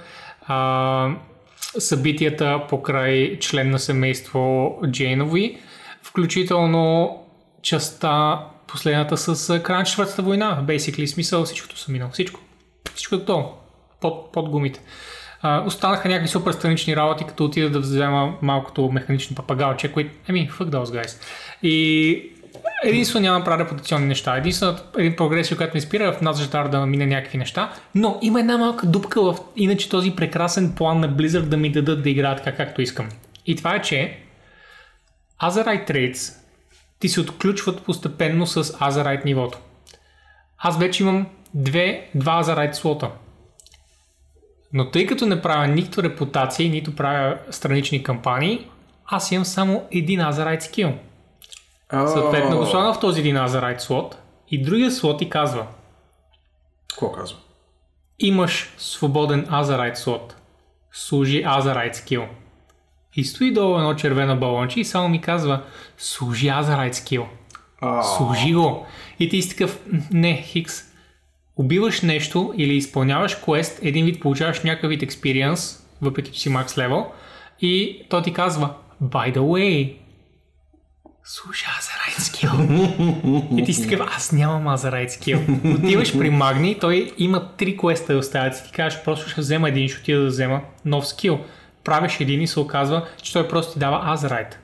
[SPEAKER 1] а, събитията покрай член на семейство Джейнови, включително частта последната с края на четвъртата война. Basically, смисъл всичкото съм минал. Всичко. Всичко е готово. Под, под гумите. А, останаха някакви супер странични работи, като отида да взема малкото механично папагалче, които, еми, fuck those guys. И единствено няма правя репутационни неща. Единствено един прогресия, която ме спира е в Назжатар да мине някакви неща, но има една малка дупка в иначе този прекрасен план на Blizzard да ми дадат да играя така както искам. И това е, че Azerite Trades ти се отключват постепенно с Azerite нивото. Аз вече имам две, два Azerite слота. Но тъй като не правя нито репутация, нито правя странични кампании, аз имам само един Azerite скил. Съответно го слагам в този един Azerite слот и другия слот ти казва
[SPEAKER 2] Какво казва?
[SPEAKER 1] имаш свободен Azerite слот. Служи Azerite скил. И стои долу едно червено балонче и само ми казва служи Azerite скил.
[SPEAKER 2] А,
[SPEAKER 1] Служи го. И ти си такъв, «М, не, Хикс, убиваш нещо или изпълняваш квест, един вид получаваш някакъв вид experience, въпреки че си макс левел, и той ти казва, by the way, слушай Азерайт скил. и ти си такъв, аз нямам Азерайт скил. Отиваш при Магни, той има три квеста да оставят. Ти кажеш, просто ще взема един, ще отида да взема нов скил. Правиш един и се оказва, че той просто ти дава Азерайт.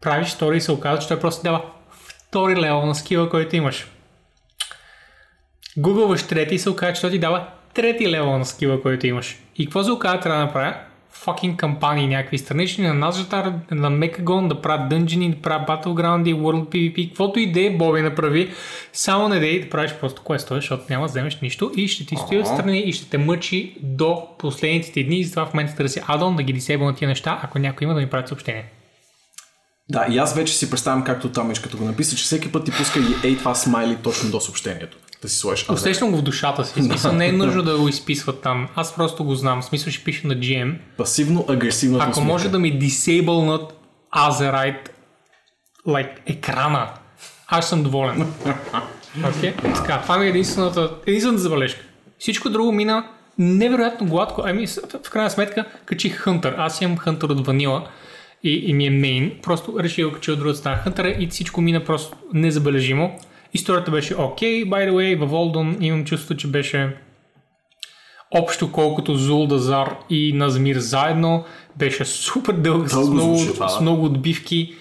[SPEAKER 1] Правиш втори и се оказва, че той просто ти дава втори левел на скила, който имаш. Гугълваш трети и се оказва, че той ти дава трети левел на скила, който имаш. И какво се оказва трябва да направя? Fucking кампании, някакви странични на Назжатар, на Мекагон, да правят дънжини, да правят Battleground, World PvP, каквото и да е, Боби направи. Само не дей да правиш просто квестове, защото няма да вземеш нищо и ще ти стои отстрани и ще те мъчи до последните ти дни и затова в момента търся адон да ги дисейбъл на тия неща, ако някой има да ми прави съобщение.
[SPEAKER 2] Да, и аз вече си представям както там като го написа, че всеки път ти пуска и ей това смайли точно до съобщението. Да си сложиш.
[SPEAKER 1] Усещам го в душата си. Смисъл не е нужно да го изписват там. Аз просто го знам. Смисъл ще пиша на GM.
[SPEAKER 2] Пасивно-агресивна
[SPEAKER 1] Ако може да ми disablenат Azerite like, екрана, аз съм доволен. Okay? Така, това ми е единствената, единствената забележка. Всичко друго мина невероятно гладко. Ами, в крайна сметка, качих Хънтър. Аз имам Хънтър от Ванила и, и ми е мейн. Просто реших да кача от другата страна Хънтъра и всичко мина просто незабележимо. Историята беше окей, by the way, във Волдон имам чувство, че беше общо колкото Зул Дазар и Назмир заедно. Беше супер дълъг с много,
[SPEAKER 2] звучи
[SPEAKER 1] с много отбивки.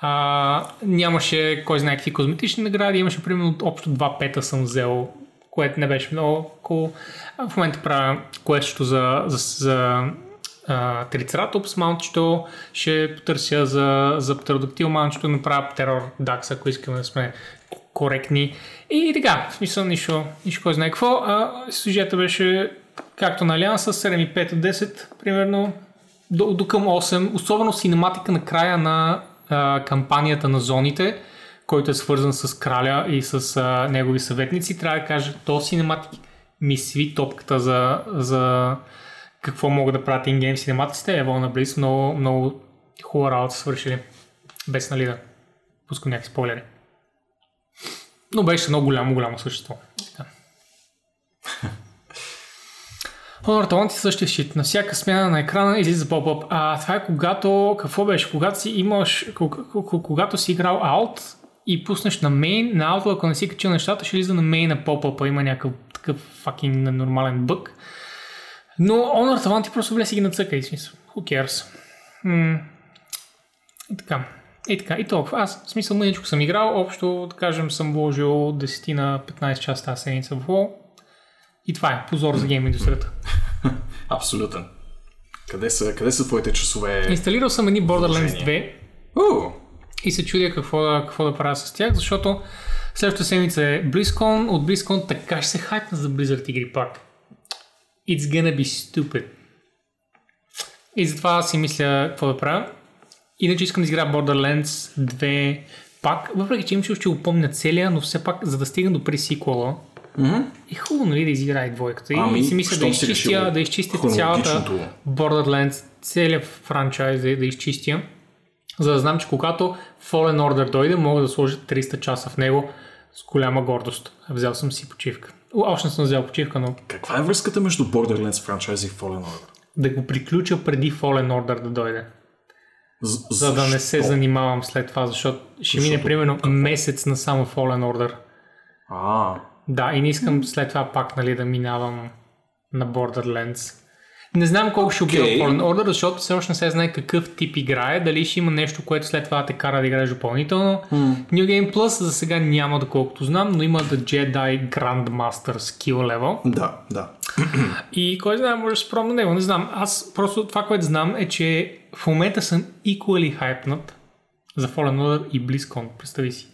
[SPEAKER 1] А, нямаше кой знае какви козметични награди, имаше примерно общо два пета съм взел, което не беше много cool. А в момента правя което за, за, за Трицератопс маунчето, ще потърся за, за птеродактил маунчето, направя терор дакс, ако искаме да сме коректни. И така, в смисъл нищо, нищо кой знае какво. А, сюжета беше както на Алианса, 7,5 от 10, примерно, до, до към 8. Особено синематика на края на а, кампанията на зоните, който е свързан с краля и с а, негови съветници. Трябва да кажа, то синематик ми сви топката за, за какво могат да правят ингейм синематиците. Ево на Близ много, много хубава работа свършили. Без нали да пускам някакви спойлери. Но беше много голямо, голямо същество. Honor е същия щит. На всяка смяна на екрана излиза поп-ъп. А това е когато, какво беше? Когато си имаш, кога- кога- когато си играл Alt и пуснеш на main, на Alt, ако не си качил нещата, ще излиза на main на поп-ъпа. Има някакъв такъв fucking нормален бък. Но Honor Talent просто влез и ги нацъка и смисъл. Who cares? М- така. И така, и толкова. Аз, в смисъл, мъничко съм играл, общо, да кажем, съм вложил 10 на 15 часа тази седмица в WoW. И това е позор за гейм индустрията.
[SPEAKER 2] Абсолютен. Къде са, къде са твоите часове?
[SPEAKER 1] Инсталирал съм едни Borderlands
[SPEAKER 2] Продължение.
[SPEAKER 1] 2
[SPEAKER 2] У,
[SPEAKER 1] и се чудя какво да, какво да правя с тях, защото следващата седмица е BlizzCon, от BlizzCon така ще се хайпна за Blizzard игри пак. It's gonna be stupid. И затова си мисля какво да правя. Иначе искам да изиграя Borderlands 2 пак, въпреки че имаше ще го помня целия, но все пак, за да стигна до пресиквела, е хубаво, нали, да изиграя и двойката. И
[SPEAKER 2] Ами,
[SPEAKER 1] си мисля да изчистя, да изчистя цялата. Borderlands, целият франчайз да, да изчистя, за да знам, че когато Fallen Order дойде, мога да сложа 300 часа в него с голяма гордост. Взел съм си почивка. Още не съм взел почивка, но
[SPEAKER 2] Каква е връзката между Borderlands франчайз и Fallen Order?
[SPEAKER 1] да го приключа преди Fallen Order да дойде.
[SPEAKER 2] З-
[SPEAKER 1] За да не се занимавам след това, защото ще мине
[SPEAKER 2] Защото
[SPEAKER 1] примерно месец на само Fallen Order.
[SPEAKER 2] А,
[SPEAKER 1] Да, и не искам след това пак нали, да минавам на Borderlands. Не знам колко ще убива. Fallen Order, защото все още не се знае какъв тип играе, дали ще има нещо, което след това те кара да играеш допълнително. New Game Plus за сега няма, доколкото знам, но има The Jedi Grandmaster Skill Level.
[SPEAKER 2] да, да.
[SPEAKER 1] И кой знае, може да се пробвам на него, не знам. Аз просто това, което знам е, че в момента съм equally hypnат за Fallen Order и BlizzCon, представи си.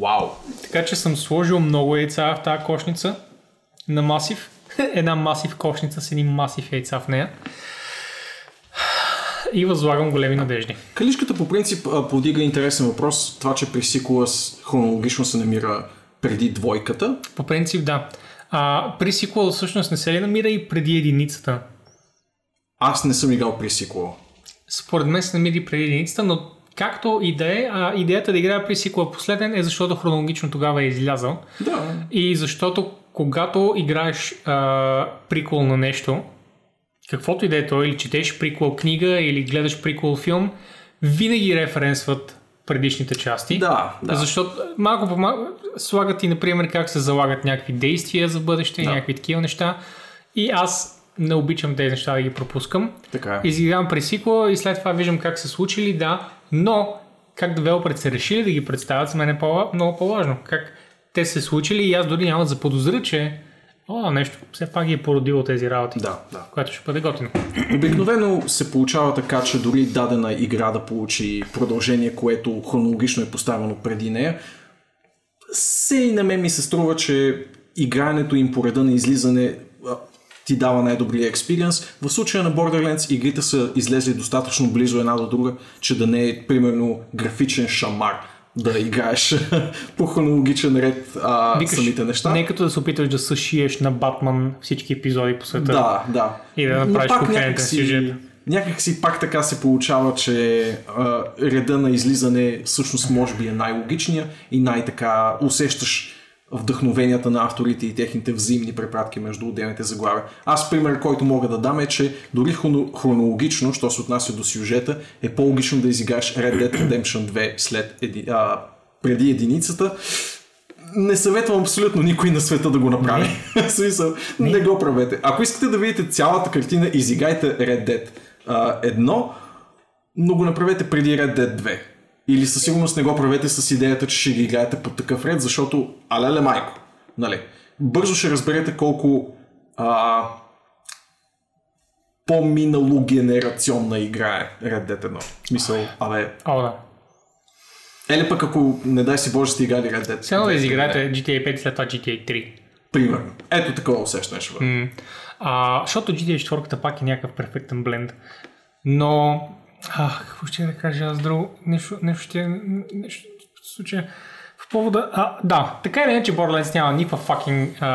[SPEAKER 2] Вау.
[SPEAKER 1] Така че съм сложил много яйца в тази кошница на масив. Една масив кошница с едни масив яйца в нея. И възлагам големи надежди.
[SPEAKER 2] Калишката по принцип подига интересен въпрос. Това, че при с- хронологично се намира преди двойката.
[SPEAKER 1] По принцип, да. А, при сиквел всъщност не се ли намира и преди единицата?
[SPEAKER 2] Аз не съм играл при сиквела.
[SPEAKER 1] Според мен се намира и преди единицата, но както и да е, а, идеята да играя при сиквел последен е защото хронологично тогава е излязъл.
[SPEAKER 2] Да.
[SPEAKER 1] И защото когато играеш а, приквел на нещо, каквото и да е то, или четеш приквел книга, или гледаш приквел филм, винаги референсват предишните части.
[SPEAKER 2] Да, да.
[SPEAKER 1] Защото малко по малко слагат и, например, как се залагат някакви действия за бъдеще,
[SPEAKER 2] Да.
[SPEAKER 1] някакви такива неща. И аз не обичам тези неща да ги пропускам.
[SPEAKER 2] Така е.
[SPEAKER 1] Изигравам през сиквела и след това виждам как са случили, да, но как девелоперите са решили да ги представят, за мен е по- много по-важно. Как те се случили и аз дори няма да заподозра, че о, нещо все пак ги е породило тези работи.
[SPEAKER 2] Да, да.
[SPEAKER 1] Което ще бъде готино.
[SPEAKER 2] Обикновено се получава така, че дори дадена игра да получи продължение, което хронологично е поставено преди нея. Се и на мен ми се струва, че игрането им по реда на излизане ти дава най-добрия експириенс. В случая на Borderlands игрите са излезли достатъчно близо една до друга, че да не е примерно графичен шамар да играеш по хронологичен ред а, самите неща.
[SPEAKER 1] не като да се опитваш да съшиеш на Батман всички епизоди по света.
[SPEAKER 2] Да, да.
[SPEAKER 1] И да направиш
[SPEAKER 2] пак
[SPEAKER 1] кохерентен сюжет.
[SPEAKER 2] Някак си пак така се получава, че а, реда на излизане всъщност може би е най-логичния и най-така усещаш вдъхновенията на авторите и техните взаимни препратки между отделните заглавия. Аз пример, който мога да дам е, че дори хроно- хронологично, що се отнася до сюжета, е по-логично да изиграш Red Dead Redemption 2 след еди, а, преди единицата. Не съветвам абсолютно никой на света да го направи. В смисъл, не. го правете. Ако искате да видите цялата картина, изиграйте Red Dead а, едно, но го направете преди Red Dead 2. Или със сигурност не го правете с идеята, че ще ги играете по такъв ред, защото алеле майко. Нали? Бързо ще разберете колко а, по-минало генерационна игра е Red Dead 1. В смисъл, абе,
[SPEAKER 1] О, да.
[SPEAKER 2] еле пък ако не дай си Боже сте играли Red Dead.
[SPEAKER 1] Сега да
[SPEAKER 2] 2,
[SPEAKER 1] изиграете GTA 5 и след това GTA 3.
[SPEAKER 2] Примерно. Ето такова усещане ще бъде.
[SPEAKER 1] М. А, защото GTA 4 пак е някакъв перфектен бленд. Но, а, какво ще да кажа аз друго? Нещо, нещо ще, нещо в случая, в повода, а, да, така или иначе Borderlands няма никаква fucking, а,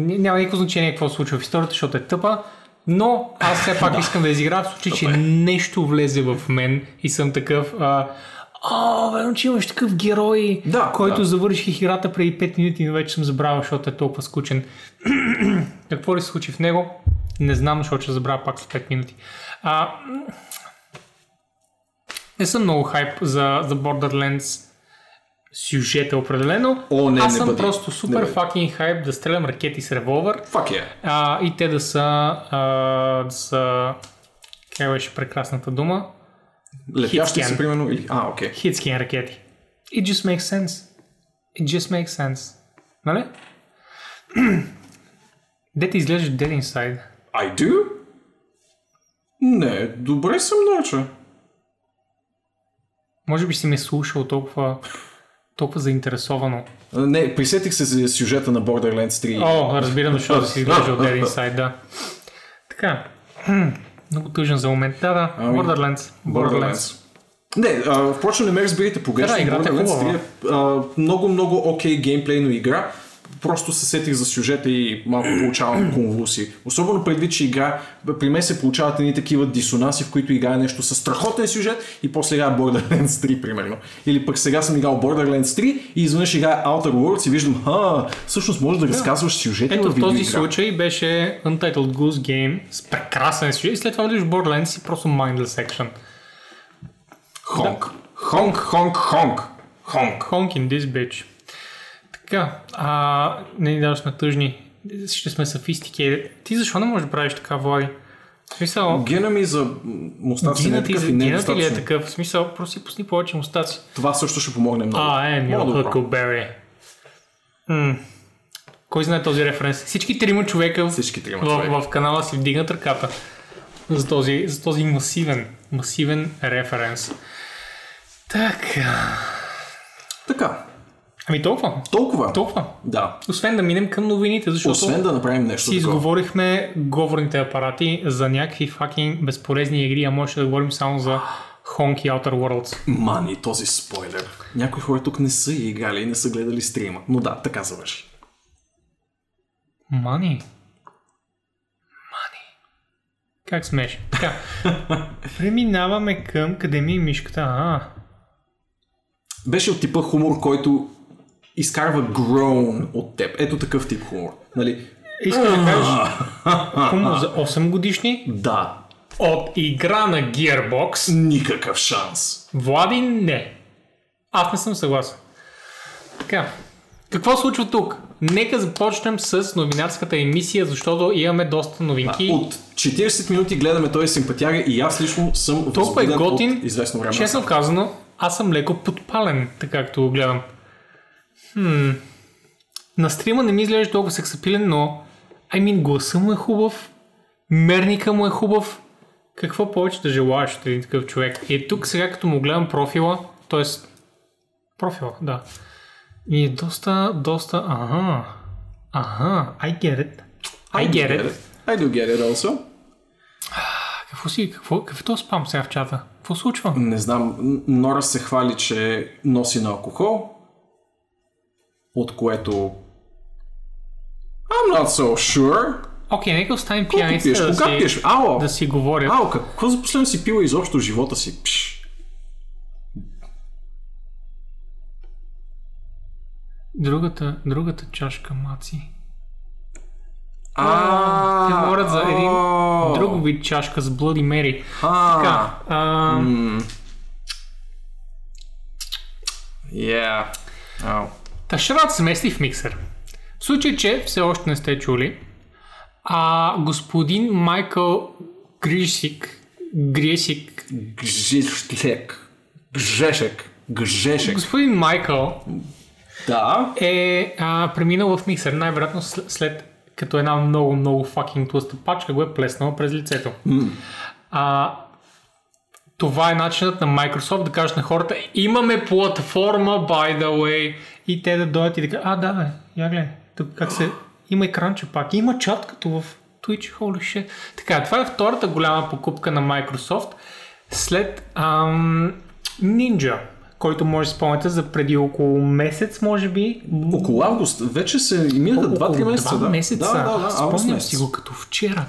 [SPEAKER 1] ня- няма никакво значение какво се случва в историята, защото е тъпа, но аз все пак искам да изиграя в случай, че нещо влезе в мен и съм такъв, а, О, верно, че имаш такъв герой,
[SPEAKER 2] Да,
[SPEAKER 1] който
[SPEAKER 2] да.
[SPEAKER 1] завърших играта преди 5 минути, но вече съм забравил, защото е толкова скучен. Какво ли се случи в него? Не знам, защото ще забравя пак след 5 минути. А, не съм много хайп за, за Borderlands сюжета определено.
[SPEAKER 2] О, не,
[SPEAKER 1] Аз
[SPEAKER 2] не
[SPEAKER 1] съм
[SPEAKER 2] бъди.
[SPEAKER 1] просто супер
[SPEAKER 2] бъди.
[SPEAKER 1] факинг хайп да стрелям ракети с револвер
[SPEAKER 2] Fuck yeah.
[SPEAKER 1] а, и те да са, а, да са как беше прекрасната дума?
[SPEAKER 2] Летящи са примерно или... А, окей.
[SPEAKER 1] Хитскин ракети. It just makes sense. It just makes sense. Нали? Дете изглеждаш dead inside.
[SPEAKER 2] I do? Не, добре съм науча.
[SPEAKER 1] Може би си ме слушал толкова, толкова заинтересовано.
[SPEAKER 2] Не, присетих се за сюжета на Borderlands 3.
[SPEAKER 1] О, разбирам защо да си изглеждал dead inside, да. Така. Много тъжен за момент. Да, да.
[SPEAKER 2] Ами,
[SPEAKER 1] Borderlands. Borderlands.
[SPEAKER 2] Не, а, впрочем не ме разберете погрешно.
[SPEAKER 1] Да, играта е
[SPEAKER 2] Borderlands
[SPEAKER 1] хубава.
[SPEAKER 2] 3 е а, много, много окей геймплейно игра. Просто се сетих за сюжета и малко получавам конвулси. Особено предвид, че игра, при мен се получават едни такива дисонанси, в които играя нещо с страхотен сюжет и после играя Borderlands 3, примерно. Или пък сега съм играл Borderlands 3 и изведнъж играя Outer Worlds и виждам, а, всъщност можеш да разказваш сюжети
[SPEAKER 1] Ето
[SPEAKER 2] в
[SPEAKER 1] в този случай беше Untitled Goose Game с прекрасен сюжет и след това влизаш в Borderlands и просто mindless action.
[SPEAKER 2] Хонк. Хонк, хонк, хонк. Хонк.
[SPEAKER 1] Honk in this bitch. Така, а, не да сме тъжни, ще сме софистики. Ти защо не можеш да правиш така, Влади? В смисъл,
[SPEAKER 2] Гена ми за мустаци не е такъв и не е
[SPEAKER 1] генът ли е такъв? В смисъл, просто си пусни повече мустаци.
[SPEAKER 2] Това също ще помогне много.
[SPEAKER 1] А, е, Мил. Кой знае този референс? Всички трима човека
[SPEAKER 2] Всички трима
[SPEAKER 1] в,
[SPEAKER 2] човека.
[SPEAKER 1] в канала си вдигнат ръката за този, за този масивен, масивен референс. Така.
[SPEAKER 2] Така,
[SPEAKER 1] Ами толкова.
[SPEAKER 2] толкова.
[SPEAKER 1] Толкова.
[SPEAKER 2] Да.
[SPEAKER 1] Освен да минем към новините, защото
[SPEAKER 2] Освен да направим нещо
[SPEAKER 1] си
[SPEAKER 2] такова.
[SPEAKER 1] изговорихме говорните апарати за някакви факинг безполезни игри, а може да говорим само за Honky Outer Worlds.
[SPEAKER 2] Мани, този спойлер. Някои хора тук не са играли и не са гледали стрима. Но да, така завърши.
[SPEAKER 1] Мани. Мани. Как смеш? Така. Преминаваме към къде ми е мишката. А,
[SPEAKER 2] Беше от типа хумор, който изкарва groan от теб. Ето такъв тип хумор. Нали?
[SPEAKER 1] искаш да кажеш хумор за 8 годишни
[SPEAKER 2] Да,
[SPEAKER 1] от игра на Gearbox.
[SPEAKER 2] никакъв шанс.
[SPEAKER 1] Влади не. Аз не съм съгласен. Така. Какво случва тук? Нека започнем с новинарската емисия, защото имаме доста новинки.
[SPEAKER 2] От 40 минути гледаме този симпатяга и аз лично съм
[SPEAKER 1] Толкова е готин,
[SPEAKER 2] от известно време.
[SPEAKER 1] Честно казано, аз съм леко подпален, така както го гледам. Хм. На стрима не ми изглежда толкова сексапилен, но I mean, гласа му е хубав, мерника му е хубав. Какво повече да желаеш от един такъв човек? И тук сега като му гледам профила, т.е. профила, да. И е доста, доста, ага, ага, I get it. I get it.
[SPEAKER 2] I do get it also.
[SPEAKER 1] Какво си, какво, какво е този спам сега в чата? Какво случва?
[SPEAKER 2] Не знам, Нора се хвали, че носи на алкохол, от което I'm not so sure.
[SPEAKER 1] Окей, нека оставим
[SPEAKER 2] Колко пиеш?
[SPEAKER 1] да,
[SPEAKER 2] Кога
[SPEAKER 1] си,
[SPEAKER 2] пиеш? Ало!
[SPEAKER 1] да си говорят.
[SPEAKER 2] Ало, какво за последно си пила изобщо живота си? Пш.
[SPEAKER 1] Другата, другата чашка маци.
[SPEAKER 2] А,
[SPEAKER 1] Те говорят за един друг вид чашка с Bloody Mary.
[SPEAKER 2] А,
[SPEAKER 1] Така, а.
[SPEAKER 2] Yeah.
[SPEAKER 1] Та Шрат се мести в миксер. В случай, че все още не сте чули, а господин Майкъл Гришик, Гресик,
[SPEAKER 2] Гжешлек. Гжешек. Гжешек.
[SPEAKER 1] господин Майкъл
[SPEAKER 2] Да.
[SPEAKER 1] е а, преминал в миксер, най-вероятно след, като една много, много fucking тлъста пачка го е плеснала през лицето. А, това е начинът на Microsoft да кажат на хората, имаме платформа, by the way, и те да дойдат и да кажат, а да бе, я гледай, тук как се... Има екранче пак, има чат като в Twitch, holy shit. Така, това е втората голяма покупка на Microsoft след ам, Ninja, който може да спомняте за преди около месец, може би.
[SPEAKER 2] Около август. Вече се минаха 2-3
[SPEAKER 1] Около
[SPEAKER 2] месеца.
[SPEAKER 1] Два
[SPEAKER 2] да.
[SPEAKER 1] месеца.
[SPEAKER 2] Да, да, да.
[SPEAKER 1] Спомням си го като вчера.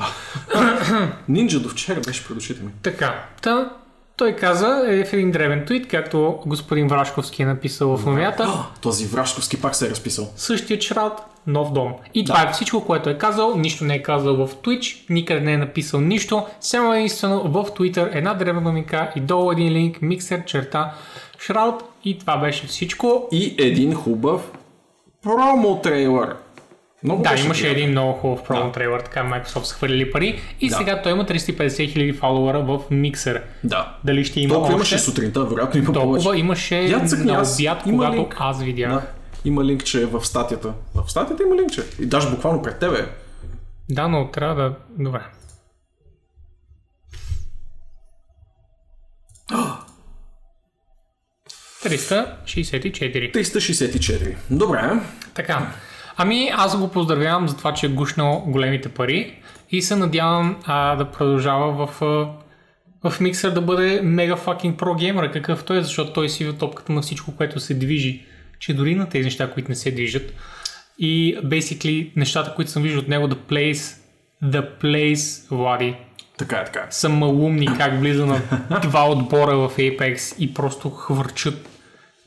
[SPEAKER 2] Нинджа до вчера беше пред очите ми.
[SPEAKER 1] Така, та, той каза е в един древен твит, както господин Врашковски е написал в новията,
[SPEAKER 2] А, този Врашковски пак се е разписал.
[SPEAKER 1] същия чрат, нов дом. И това е всичко, което е казал, нищо не е казал в Twitch, никъде не е написал нищо, само единствено в Twitter една древна новинка и долу един линк, миксер, черта, шраут и това беше всичко.
[SPEAKER 2] И един хубав промо трейлър. Много
[SPEAKER 1] Да, имаше един много хубав промо трейлър, така Microsoft са хвалили пари и сега той има 350 хиляди фолуара в миксер.
[SPEAKER 2] Да.
[SPEAKER 1] Дали ще има
[SPEAKER 2] Толкова имаше сутринта, вероятно има
[SPEAKER 1] Толкова
[SPEAKER 2] повече.
[SPEAKER 1] имаше
[SPEAKER 2] Я цъкни,
[SPEAKER 1] на обяд,
[SPEAKER 2] има
[SPEAKER 1] когато
[SPEAKER 2] линк.
[SPEAKER 1] аз видях.
[SPEAKER 2] Да. Има линкче в статията. В статията има линкче. И даже буквално пред тебе.
[SPEAKER 1] Да, но трябва да... Добре. Триста 364.
[SPEAKER 2] 364. Добре.
[SPEAKER 1] Така. Ами аз го поздравявам за това, че е гушнал големите пари и се надявам а, да продължава в, а, в миксер да бъде мега fucking про геймер, какъв той е, защото той си в топката на всичко, което се движи, че дори на тези неща, които не се движат. И basically нещата, които съм виждал от него, The Place, The Place, Влади,
[SPEAKER 2] Така е, така е.
[SPEAKER 1] са малумни как влиза на два отбора в Apex и просто хвърчат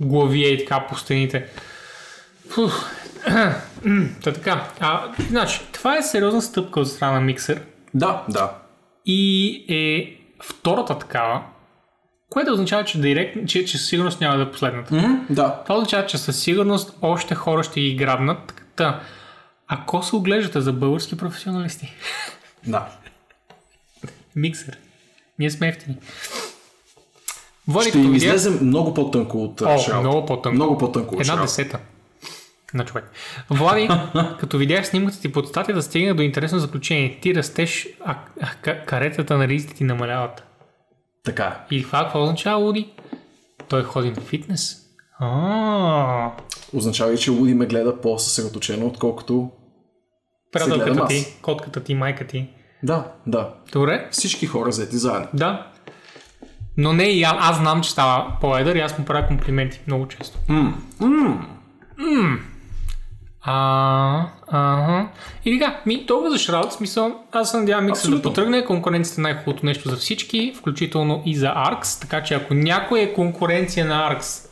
[SPEAKER 1] глави и така по стените. Фух. Та така. А, значи, това е сериозна стъпка от страна на Миксер
[SPEAKER 2] Да, да.
[SPEAKER 1] и е втората такава, което означава, че, директ, че, че със сигурност няма да е последната.
[SPEAKER 2] М, Да.
[SPEAKER 1] Това означава, че със сигурност още хора ще ги грабнат. Та, ако се оглеждате за български професионалисти,
[SPEAKER 2] Да.
[SPEAKER 1] Миксер. Ние сме ефтини. Води,
[SPEAKER 2] Ще им излезем много по-тънко от
[SPEAKER 1] О,
[SPEAKER 2] Shroud.
[SPEAKER 1] много по-тънко.
[SPEAKER 2] Много по-тънко от
[SPEAKER 1] Една десета на човек. Влади, като видях снимката ти под статия, да стигна до интересно заключение. Ти растеш, а, а ка- каретата на ризите ти намаляват.
[SPEAKER 2] Така.
[SPEAKER 1] И това какво означава, Луди? Той ходи на фитнес. А,
[SPEAKER 2] Означава и, че Луди ме гледа по-съсредоточено, отколкото...
[SPEAKER 1] приятелката ти, котката ти, майка ти.
[SPEAKER 2] Да, да.
[SPEAKER 1] Добре,
[SPEAKER 2] Всички хора взети заедно.
[SPEAKER 1] да. Но не и аз, аз знам, че става по-едър и аз му правя комплименти много често. А, ага. И така, ми, толкова за Shroud, смисъл, аз се надявам микса да потръгне, конкуренцията е най-хубавото нещо за всички, включително и за Arx, така че ако някой е конкуренция на Arx,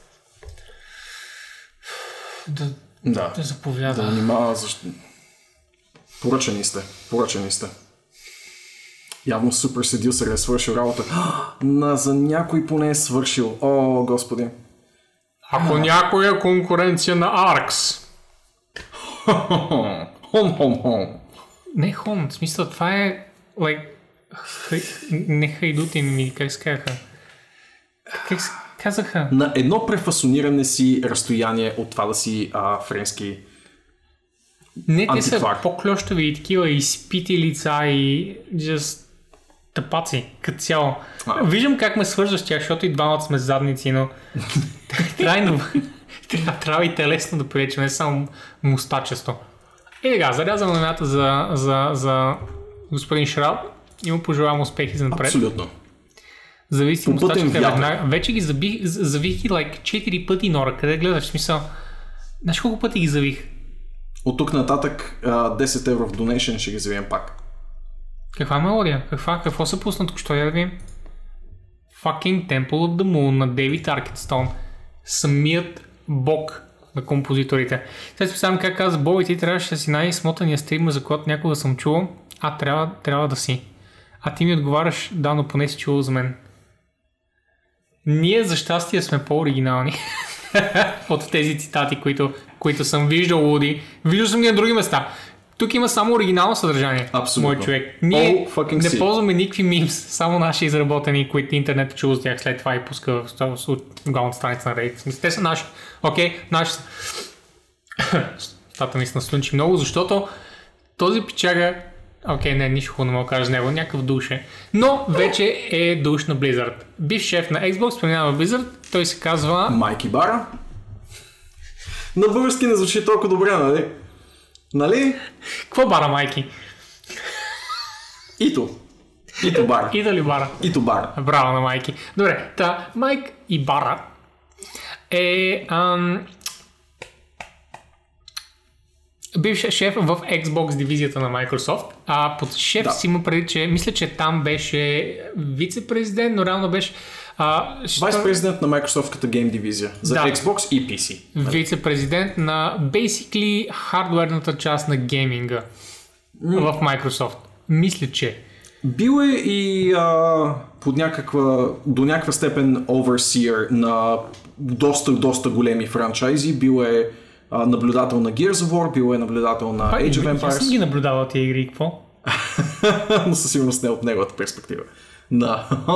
[SPEAKER 1] да,
[SPEAKER 2] Да.
[SPEAKER 1] да
[SPEAKER 2] Да
[SPEAKER 1] заповяда.
[SPEAKER 2] внимава, защо... Поръчани сте. Поръчани сте. Явно супер седил сега е свършил работа. На, за някой поне е свършил. О, господи.
[SPEAKER 1] Ако някой е конкуренция на Arx,
[SPEAKER 2] Хом, хом, хом.
[SPEAKER 1] не хом, в смисъл това е, like, хай, не хайдутин ми, как се казаха? Как се казаха?
[SPEAKER 2] На едно префасониране си разстояние от това да си а, френски.
[SPEAKER 1] Не, те са по-клющави и такива изпити лица и just тъпаци, като цяло.
[SPEAKER 2] А.
[SPEAKER 1] Виждам как ме свързваш тях, защото и двамата сме задници, но трайно трябва, трябва и телесно да прилича, не само мустачесто. И така, зарязам новината за, за, за господин Шрал и му пожелавам успехи за напред.
[SPEAKER 2] Абсолютно.
[SPEAKER 1] Зависи
[SPEAKER 2] Попътен
[SPEAKER 1] мустачките
[SPEAKER 2] вятър.
[SPEAKER 1] веднага. Вече ги забих, завих ги like 4 пъти, Нора. Къде гледаш? В смисъл, знаеш колко пъти ги завих?
[SPEAKER 2] От тук нататък а, 10 евро в донейшн ще ги завием пак.
[SPEAKER 1] Каква мелодия? Каква? Какво се пусна тук? Що я да видим? Fucking Temple of the Moon на Дейвид Аркетстоун. Самият бог на композиторите. Сега си представям как каза Боби, ти трябваше да си най-смотания стример, за който някога съм чувал. А, трябва, трябва да си. А ти ми отговаряш, да, но поне си чувал за мен. Ние за щастие сме по-оригинални от тези цитати, които, които съм виждал луди. Виждал съм ги на други места. Тук има само оригинално съдържание.
[SPEAKER 2] Абсолютно.
[SPEAKER 1] Мой човек. Ние не ползваме никакви мимс, само наши изработени, които интернет чул за тях след това и пуска в в главната страница на Reddit. В Те са наши. Окей, наши са. Стата наистина слънчи много, защото този пичага Окей, не, нищо хубаво не мога да кажа за него, някакъв душ е. Но вече е душ на Blizzard. Бив шеф на Xbox, споменава Blizzard, той се казва...
[SPEAKER 2] Майки Бара. На български не звучи толкова добре, нали? Нали?
[SPEAKER 1] Какво бара, майки?
[SPEAKER 2] Ито. Ито Бара.
[SPEAKER 1] И дали бара?
[SPEAKER 2] Ито Бара.
[SPEAKER 1] Браво на майки. Добре, та Майк и Бара е ам, бивш шеф в Xbox дивизията на Microsoft, а под шеф
[SPEAKER 2] Да.
[SPEAKER 1] си има преди, че мисля, че там беше вице-президент, но реално беше а, що-
[SPEAKER 2] Вайс-президент на Microsoft Game дивизия за
[SPEAKER 1] Да.
[SPEAKER 2] Xbox и PC.
[SPEAKER 1] вице-президент на basically хардуерната част на гейминга в Microsoft. Мисля, че.
[SPEAKER 2] Бил е и а, под някаква, до някаква степен overseer на доста, доста големи франчайзи. Бил е а, наблюдател на Gears of War, бил е наблюдател на Age of
[SPEAKER 1] Аз съм
[SPEAKER 2] Empires,
[SPEAKER 1] ги наблюдавал тия игри, какво?
[SPEAKER 2] но със сигурност не от неговата перспектива. На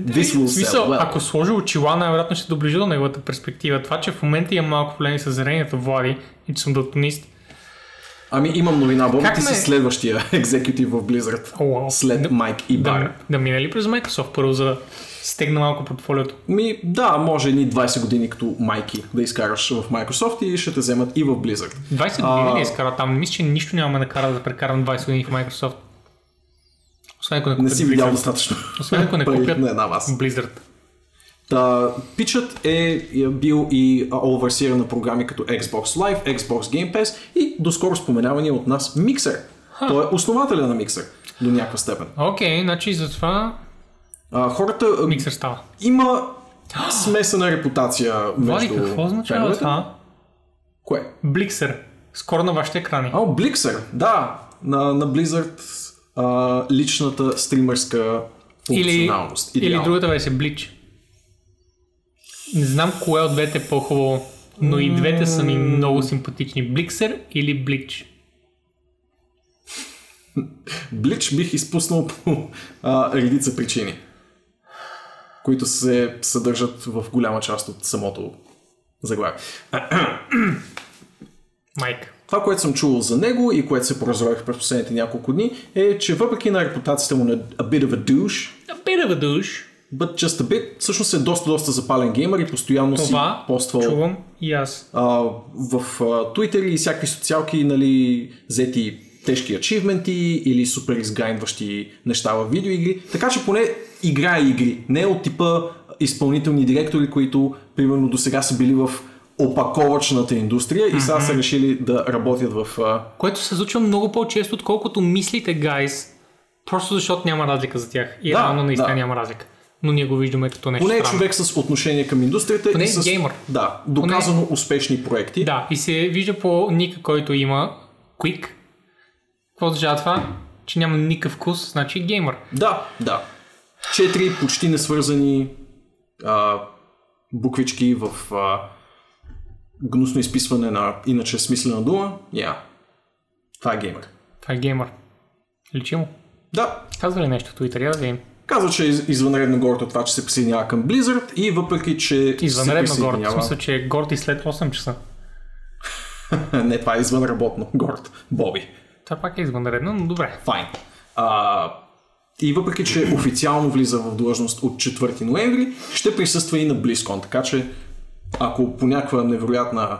[SPEAKER 2] This will
[SPEAKER 1] смисъл,
[SPEAKER 2] well.
[SPEAKER 1] ако сложи очила, най-вероятно ще доближи до неговата перспектива. Това, че в момента имам малко проблеми с зрението, Влади, и че съм далтонист.
[SPEAKER 2] Ами имам новина,
[SPEAKER 1] Как
[SPEAKER 2] ти
[SPEAKER 1] ме-
[SPEAKER 2] си следващия екзекутив в Blizzard.
[SPEAKER 1] О, уау.
[SPEAKER 2] След
[SPEAKER 1] Да-
[SPEAKER 2] Майк и Бар.
[SPEAKER 1] Да, да мине ли през Microsoft първо, за да стегна малко портфолиото?
[SPEAKER 2] Ми, да, може едни 20 години като майки да изкараш в Microsoft и ще те вземат и в Blizzard.
[SPEAKER 1] 20 години ли изкара там? Мисля, че нищо нямаме да кара да прекарам 20 години в Microsoft. Освен ако не
[SPEAKER 2] Не си видял достатъчно.
[SPEAKER 1] Освен ако не купят
[SPEAKER 2] на една маса.
[SPEAKER 1] Blizzard.
[SPEAKER 2] Та, пичът е е бил и оверсир на програми като Xbox Live, Xbox Game Pass и доскоро споменавания от нас Mixer. Той е основателя на Mixer до някаква степен.
[SPEAKER 1] Окей, значи затова
[SPEAKER 2] А, хората а,
[SPEAKER 1] миксър става.
[SPEAKER 2] има смесена репутация
[SPEAKER 1] Влади,
[SPEAKER 2] между
[SPEAKER 1] какво означава това?
[SPEAKER 2] Кое?
[SPEAKER 1] Бликсър. Скоро на вашите екрани.
[SPEAKER 2] О, Blixer, да, на, на Blizzard а, личната стримърска
[SPEAKER 1] Или,
[SPEAKER 2] функционалност.
[SPEAKER 1] или
[SPEAKER 2] Идеално.
[SPEAKER 1] другата версия, Блич. Не знам кое от двете е по-хубаво, но и двете са ми много симпатични. Бликсер или Блич?
[SPEAKER 2] Блич бих изпуснал по а, редица причини, които се съдържат в голяма част от самото заглавие.
[SPEAKER 1] Майк.
[SPEAKER 2] Това, което съм чувал за него и което се поразрових през последните няколко дни, е, че въпреки на репутацията му на a bit of a douche,
[SPEAKER 1] A bit of a douche.
[SPEAKER 2] but just a bit, всъщност е доста, доста запален геймър и постоянно
[SPEAKER 1] Това
[SPEAKER 2] си поствал
[SPEAKER 1] чувам и аз.
[SPEAKER 2] а, в а, Twitter и всякакви социалки, нали, взети тежки ачивменти или супер изгайнващи неща в видеоигри. Така че поне играе игри. Не е от типа изпълнителни директори, които примерно до сега са били в опаковачната индустрия и сега са решили да работят в... А...
[SPEAKER 1] Което се случва много по-често, отколкото мислите, гайс. Просто защото няма разлика за тях. И
[SPEAKER 2] Да,
[SPEAKER 1] реално наистина
[SPEAKER 2] да.
[SPEAKER 1] няма разлика. Но ние го виждаме като нещо
[SPEAKER 2] Поне е
[SPEAKER 1] странно.
[SPEAKER 2] човек с отношение към индустрията
[SPEAKER 1] Поне
[SPEAKER 2] и с...
[SPEAKER 1] геймър.
[SPEAKER 2] Да, доказано успешни проекти.
[SPEAKER 1] Да, и се вижда по ника, който има Quick. Какво означава това? Че няма никакъв вкус, значи геймър.
[SPEAKER 2] Да, да. Четири почти несвързани а, буквички в а, гнусно изписване на иначе смислена дума. Я. Това е геймер.
[SPEAKER 1] Това е геймър. Личи му.
[SPEAKER 2] Да,
[SPEAKER 1] Казва ли нещо в Twitter? Я видим.
[SPEAKER 2] казва, че е из- извънредно горд от това, че се присъединява към Blizzard и въпреки, че
[SPEAKER 1] Извънредно
[SPEAKER 2] се
[SPEAKER 1] горд. В смисъл, че е горд и след 8 часа.
[SPEAKER 2] Не, това е извънработно. Горд. Боби.
[SPEAKER 1] Това пак е извънредно, но добре.
[SPEAKER 2] Файн. А, и въпреки, че официално влиза в длъжност от 4 ноември, ще присъства и на BlizzCon. Така че, ако по някаква невероятна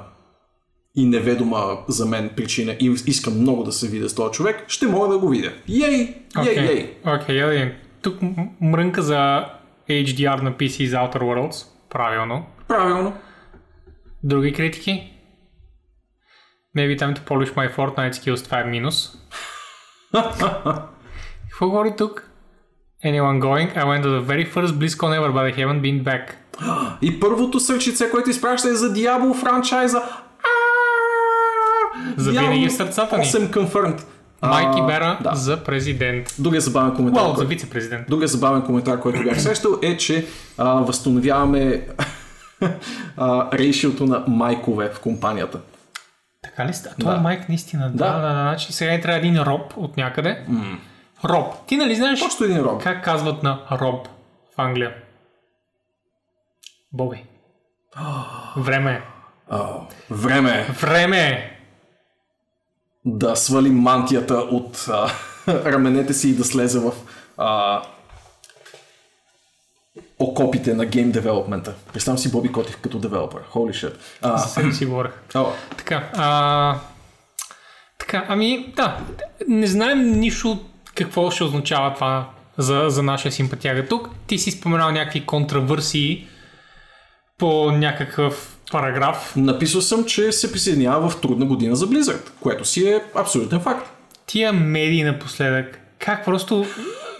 [SPEAKER 2] и неведома за мен причина и искам много да се видя с този човек, ще мога да го видя. Ей! Ей, ей!
[SPEAKER 1] окей, видим. Тук мрънка за HDR на PC за Outer Worlds. Правилно.
[SPEAKER 2] Правилно.
[SPEAKER 1] Други критики? Maybe time to polish my Fortnite skills, това е минус. Какво говори тук? Anyone going? I went to the very first BlizzCon ever, but I haven't been back.
[SPEAKER 2] И първото сърчице, което изпраща е за Diablo франчайза.
[SPEAKER 1] За винаги в сърцата ни.
[SPEAKER 2] 8 confirmed.
[SPEAKER 1] Майки
[SPEAKER 2] А,
[SPEAKER 1] Бера
[SPEAKER 2] да.
[SPEAKER 1] за президент.
[SPEAKER 2] Другия забавен коментар,
[SPEAKER 1] Уау, за вице-президент.
[SPEAKER 2] другия забавен коментар, който бях срещал е, че а, възстановяваме а, рейшиото на майкове в компанията.
[SPEAKER 1] Така ли ста? Това
[SPEAKER 2] Да.
[SPEAKER 1] майк наистина. Да,
[SPEAKER 2] Да.
[SPEAKER 1] да, да. Значи сега ни трябва един роб от някъде. Роб. Ти нали знаеш
[SPEAKER 2] Точно един роб.
[SPEAKER 1] как казват на роб в Англия? Боби. Време е.
[SPEAKER 2] Време е
[SPEAKER 1] Време е.
[SPEAKER 2] да свали мантията от а, раменете си и да слезе в а, окопите на гейм девелопмента. Представям си Боби Котив като девелопер. Holy shit. А,
[SPEAKER 1] себе си говорех.
[SPEAKER 2] о,
[SPEAKER 1] Така, а, така, ами да, не знаем нищо какво ще означава това за, за нашия симпатяга тук. Ти си споменал някакви контравърсии по някакъв параграф.
[SPEAKER 2] написал съм, че се присъединява в трудна година за Blizzard, което си е абсолютен факт.
[SPEAKER 1] Тия медии напоследък, как просто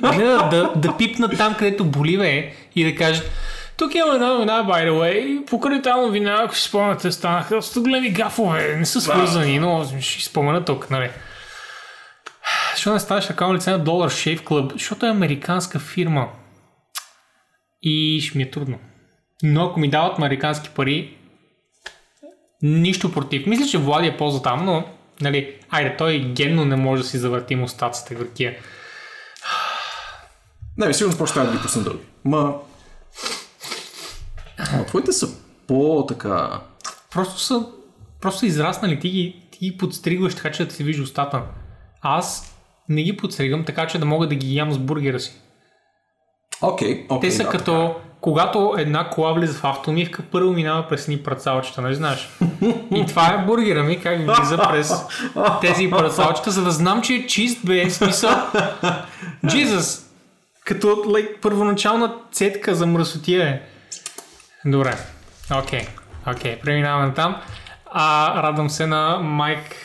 [SPEAKER 1] гледат да, да пипнат там, където боли бе и да кажат тук има една новина, by the way, покрай тази новина, ако си спомняте, станаха големи гафове, не са свързани, но ще спомена тук, нали. Защо не ставаш така лице на Dollar Shave Club? Защото е американска фирма. И ще ми е трудно. Но ако ми дават американски пари, нищо против. Мисля, че Влади е полза там, но нали, айде, той генно не може да си завърти мустаците горкия.
[SPEAKER 2] Не, сигурно просто трябва да ги пусна дълги. Ма... А, твоите са по-така...
[SPEAKER 1] Просто са, просто са израснали, ти ги, ти ги подстригваш така, че да се вижда устата. Аз не ги подстригам така, че да мога да ги ям с бургера си.
[SPEAKER 2] Окей, окей.
[SPEAKER 1] Те са
[SPEAKER 2] да,
[SPEAKER 1] като, когато една кола влиза в автомивка, първо минава през ни працалчета, нали знаеш? И това е бургера ми, как влиза през тези працалчета, за да знам, че е чист, бе, смисъл. Jesus! Като like, първоначална цетка за мръсотия е. Добре. Окей. Окей, преминаваме там. А, радвам се на Майк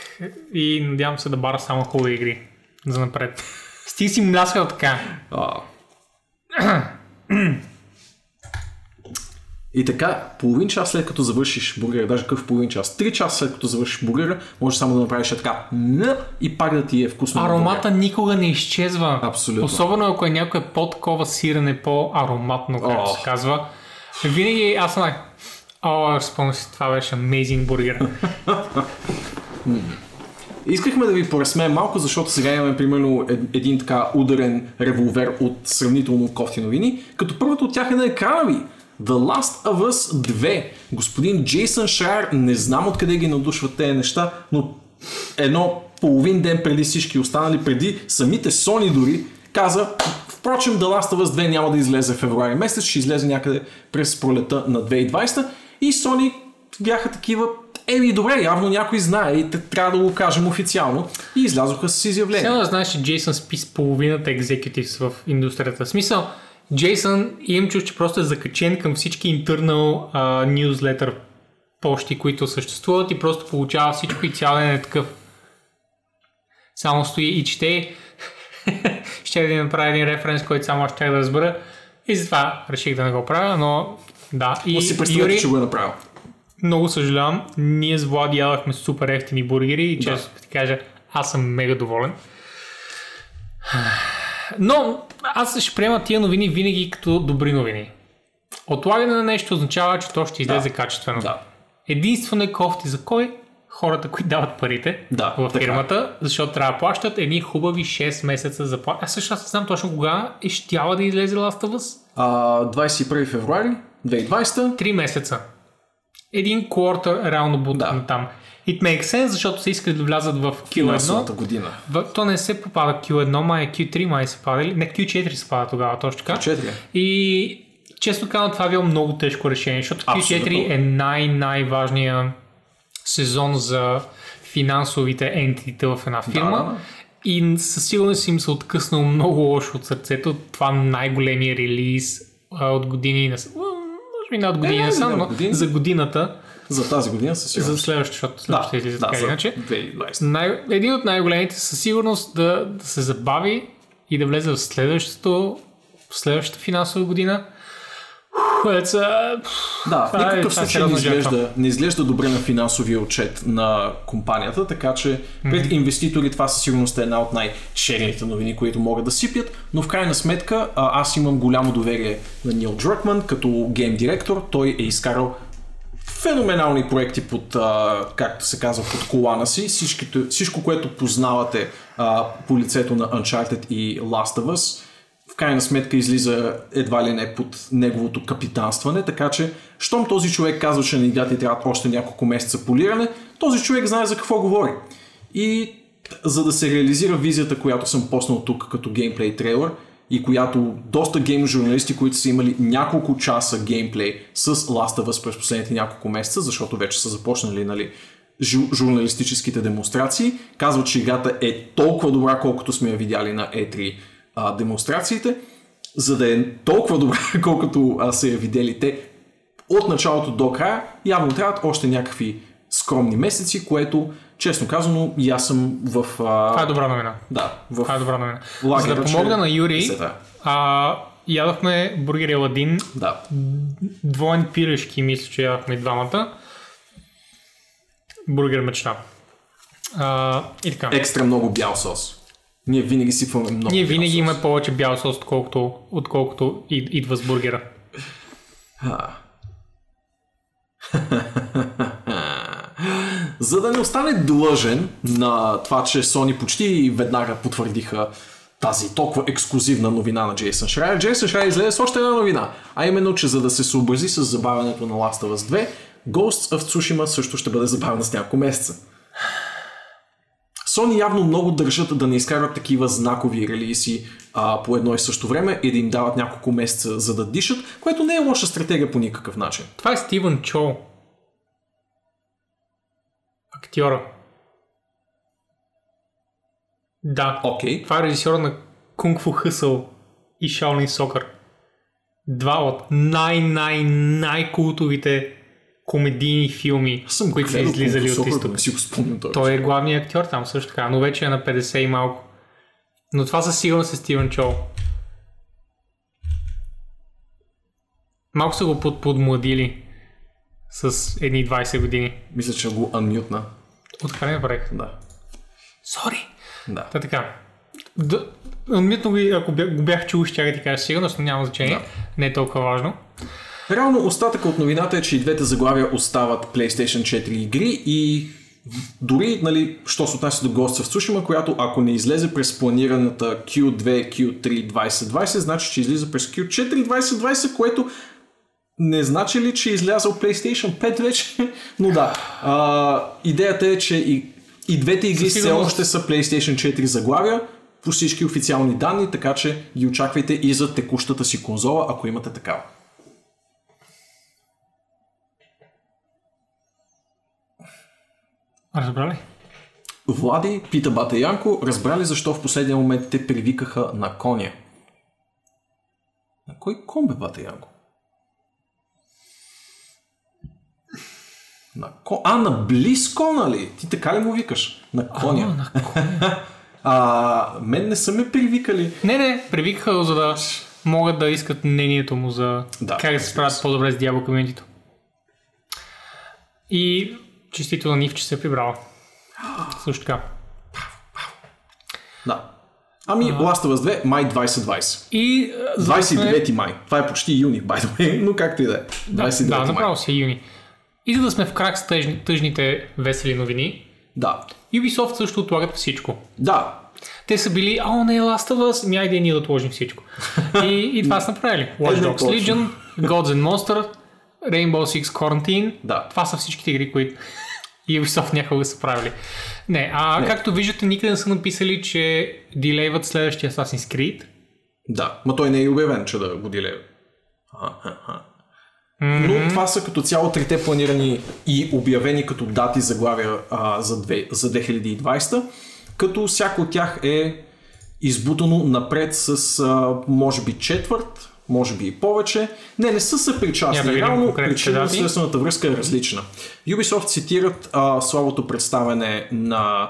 [SPEAKER 1] и надявам се да бара само хубави игри за напред. Стига си мляскал така.
[SPEAKER 2] А. И така, половин час след като завършиш бургера, даже какъв половин час, три часа след като завършиш бургера, може само да направиш така н и пак да ти е вкусно. на
[SPEAKER 1] Аромата никога не изчезва.
[SPEAKER 2] Абсолютно.
[SPEAKER 1] Особено ако е някое по-такова сирене, по-ароматно, както
[SPEAKER 2] О.
[SPEAKER 1] се казва. Винаги аз съм О, спомням си, това беше amazing бургер.
[SPEAKER 2] Искахме да ви поразсмеем малко, защото сега имаме примерно ед- един така ударен револвер от сравнително кофти новини, като първата от тях е на екрана ви. The Last of Us 2. Господин Джейсън Шрайер, не знам откъде ги надушват тези неща, но едно половин ден преди всички останали, преди самите Sony дори, каза, впрочем The Last of Us 2 няма да излезе в февруари месец, ще излезе някъде през пролета на 2020 и Sony бяха такива, еми добре, явно някой знае и трябва да го кажем официално и излязоха с изявление.
[SPEAKER 1] Само да знаеш, че Джейсън спи с половината екзекутивс в индустрията. В смисъл, Джейсън имам чуш, че просто е закачен към всички а, newsletter почти, които съществуват и просто получава всичко и цял ден е такъв. Само стои и чете. ще да направя един референс, който само аз ще да разбера. И затова реших да не го правя, но да. И
[SPEAKER 2] Но си
[SPEAKER 1] Юри,
[SPEAKER 2] че го е направил.
[SPEAKER 1] много съжалявам. Ние с Влади ядахме супер ефтини бургери и често да. ти кажа, аз съм мега доволен. Но аз ще приема тия новини винаги като добри новини. Отлагане на нещо означава, че то ще излезе
[SPEAKER 2] Да.
[SPEAKER 1] качествено.
[SPEAKER 2] Да.
[SPEAKER 1] Единствено е кофти за кой? Хората, които дават парите
[SPEAKER 2] Да,
[SPEAKER 1] в
[SPEAKER 2] така.
[SPEAKER 1] фирмата, защото трябва да плащат едни хубави 6 месеца за плащане. Аз също аз не знам точно кога е щяла да излезе Last of Us.
[SPEAKER 2] А, 21 февруари 2020
[SPEAKER 1] 3 месеца. Един квартал реално бутат
[SPEAKER 2] Да.
[SPEAKER 1] там. It makes sense, защото са искали да влязат в Q1.
[SPEAKER 2] финансовата година.
[SPEAKER 1] В, то не се попада Q1, май е Q3, май се пада. Не, Q4 се пада тогава, точно така.
[SPEAKER 2] 4.
[SPEAKER 1] И често казвам, това е било много тежко решение, защото Q4
[SPEAKER 2] Абсолютно.
[SPEAKER 1] е най-най-важният сезон за финансовите ентитите в една фирма.
[SPEAKER 2] Да, да, да.
[SPEAKER 1] И със сигурност им се откъснал много лошо от сърцето. Това най-големия релиз а, от години. Нас... м, Може би не от години
[SPEAKER 2] Е, не,
[SPEAKER 1] но
[SPEAKER 2] от години.
[SPEAKER 1] за годината,
[SPEAKER 2] За тази година със
[SPEAKER 1] за
[SPEAKER 2] сигурност.
[SPEAKER 1] следващата, защото
[SPEAKER 2] Да,
[SPEAKER 1] следващата излиза
[SPEAKER 2] да,
[SPEAKER 1] така
[SPEAKER 2] за
[SPEAKER 1] иначе.
[SPEAKER 2] 2020.
[SPEAKER 1] Най- един от най-големите със сигурност да, да се забави и да влезе в следващото, в следващата финансова година. Са...
[SPEAKER 2] Да, в
[SPEAKER 1] е-
[SPEAKER 2] никакъв
[SPEAKER 1] е
[SPEAKER 2] случай не изглежда, не изглежда добре на финансовия отчет на компанията, така че пред инвеститори това със сигурност е една от най-черните новини, които могат да сипят, но в крайна сметка аз имам голямо доверие на Нил Дръкман като гейм директор. Той е изкарал феноменални проекти под, а, както се казва, под колана си. Всичките, всичко, което познавате а, по лицето на Uncharted и Last of Us, в крайна сметка излиза едва ли не под неговото капитанстване, така че, щом този човек казва, че на играта й трябват още няколко месеца полиране, този човек знае за какво говори. И за да се реализира визията, която съм поснал тук като геймплей трейлър, и която доста гейм журналисти, които са имали няколко часа геймплей с Last of Us през последните няколко месеца, защото вече са започнали нали, жу- журналистическите демонстрации, казват, че играта е толкова добра, колкото сме я видяли на E3 а, демонстрациите, за да е толкова добра, колкото а, са я видели те от началото до края, явно трябват още някакви скромни месеци, което, честно казано, и аз съм в... А,
[SPEAKER 1] Това е добра новина.
[SPEAKER 2] да, в
[SPEAKER 1] Това е добра новина.
[SPEAKER 2] лагера,
[SPEAKER 1] За да помогна
[SPEAKER 2] че-
[SPEAKER 1] на Юрий,
[SPEAKER 2] да.
[SPEAKER 1] а, ядохме бургер Еладин,
[SPEAKER 2] Да.
[SPEAKER 1] двоен пирешки, мисля, че ядохме двамата. Бургер мечта. А, и така.
[SPEAKER 2] Екстра много бял сос. Ние винаги сипваме много
[SPEAKER 1] Ние винаги имаме повече бял сос, отколкото, отколкото идва с бургера.
[SPEAKER 2] За да не остане длъжен на това, че Sony почти веднага потвърдиха тази толкова ексклюзивна новина на Джейсън Шрайер, Джейсън Шрайер излезе с още една новина, а именно, че за да се съобрази с забавянето на Last of Us 2, Ghosts of Tsushima също ще бъде забавена с няколко месеца. Sony явно много държат да не изкарват такива знакови релиси а, по едно и също време и да им дават няколко месеца за да дишат, което не е лоша стратегия по никакъв начин.
[SPEAKER 1] Това е Стивън Чо. Актьора. Да.
[SPEAKER 2] Окей.
[SPEAKER 1] Това е режисьора на Кунг Фу Хъсъл и Shaolin Soccer. Два от най-най-най-култовите комедийни филми,
[SPEAKER 2] Аз съм
[SPEAKER 1] които са излизали от
[SPEAKER 2] Сокър,
[SPEAKER 1] изток.
[SPEAKER 2] Не си го спомням той.
[SPEAKER 1] Той е главният актьор там също така, но вече е на 50 и малко. Но това със сигурност е Стивен Чоу. Малко са го под, подмладили с едни 20 години.
[SPEAKER 2] Мисля, че го анмютна.
[SPEAKER 1] Откъде направих?
[SPEAKER 2] Да.
[SPEAKER 1] Сори!
[SPEAKER 2] Да.
[SPEAKER 1] Та така. Адмитно ви, ако бях, го бях чул, ще ти кажа сигурност, но няма значение.
[SPEAKER 2] Да.
[SPEAKER 1] Не е толкова важно.
[SPEAKER 2] Реално остатъка от новината е, че и двете заглавия остават PlayStation 4 игри и дори, нали, що се отнася до Ghost of Tsushima, която ако не излезе през планираната Q2, Q3 2020, значи, че излиза през Q4 2020, което не значи ли, че е излязъл PlayStation 5 вече? Но да, а, идеята е, че и, и двете игри все още са PlayStation 4 заглавия по всички официални данни, така че ги очаквайте и за текущата си конзола, ако имате такава.
[SPEAKER 1] Разбрали?
[SPEAKER 2] Влади пита Бата Янко, разбрали защо в последния момент те привикаха на коня? На кой кон бе Бата Янко? На ко... А, на близко, нали? Ти така ли му викаш? На коня.
[SPEAKER 1] А, на
[SPEAKER 2] А, мен не са ме привикали.
[SPEAKER 1] Не, не, привикаха го, за да могат да искат мнението му за
[SPEAKER 2] Да,
[SPEAKER 1] как да се справят по-добре с Diablo комьюнитито. И честито на Нив, че се е прибрала. Също така.
[SPEAKER 2] Да. Ами, Last of Us 2, май 2020.
[SPEAKER 1] И а, за да сме-
[SPEAKER 2] 29 май. Това е почти юни, by the way, но както и да е. 29
[SPEAKER 1] Да, направо си е юни. И за да сме в крак с тъжни, тъжните весели новини,
[SPEAKER 2] Да.
[SPEAKER 1] Ubisoft също отлагат всичко.
[SPEAKER 2] Да.
[SPEAKER 1] Те са били, а, не, Last of Us, ми айде ние да отложим всичко. И, и това са направили. Watch Dogs. Legion, Gods and Monsters, Rainbow Six Quarantine.
[SPEAKER 2] Да.
[SPEAKER 1] Това са всичките игри, които Ubisoft някога са правили. Не, а
[SPEAKER 2] Не.
[SPEAKER 1] както виждате, никъде не са написали, че дилейват следващия Assassin's Creed.
[SPEAKER 2] Да, ма той не е обявен, че да го диле. Но това са като цяло трите планирани и обявени като дати заглавия а, за, две, за 2020, като всяко от тях е избутано напред с а, може би четвърт, може би и повече. Не, не са съпричастни.
[SPEAKER 1] да
[SPEAKER 2] Реално
[SPEAKER 1] конкретните
[SPEAKER 2] причина
[SPEAKER 1] дати.
[SPEAKER 2] следствената връзка е различна. Ubisoft цитират а, слабото представяне на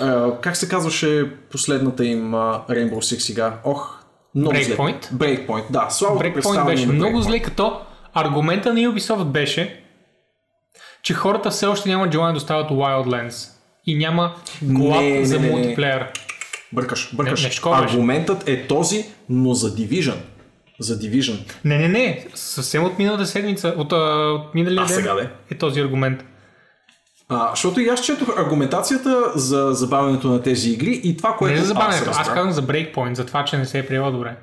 [SPEAKER 2] а, как се казваше последната им а, Rainbow Six сега? Ох, много зле.
[SPEAKER 1] Breakpoint?
[SPEAKER 2] Breakpoint, да. Слабото
[SPEAKER 1] Breakpoint беше много
[SPEAKER 2] Breakpoint.
[SPEAKER 1] зле, като аргумента на Ubisoft беше, че хората все още нямат желание да остават Wildlands и няма глад
[SPEAKER 2] Не, не,
[SPEAKER 1] за
[SPEAKER 2] не, не.
[SPEAKER 1] мултиплеер.
[SPEAKER 2] Бъркаш, бъркаш.
[SPEAKER 1] Не, не школа беше.
[SPEAKER 2] Аргументът е този, но за Division. За Division.
[SPEAKER 1] Не, не, не, съвсем от миналата седмица, от, от миналия ден
[SPEAKER 2] сега, бе?
[SPEAKER 1] е този аргумент.
[SPEAKER 2] А, защото и аз четох аргументацията за забавянето на тези игри и това, което
[SPEAKER 1] Не за забавянето,
[SPEAKER 2] аз,
[SPEAKER 1] аз, казвам за Breakpoint, за това, че не се е приела добре.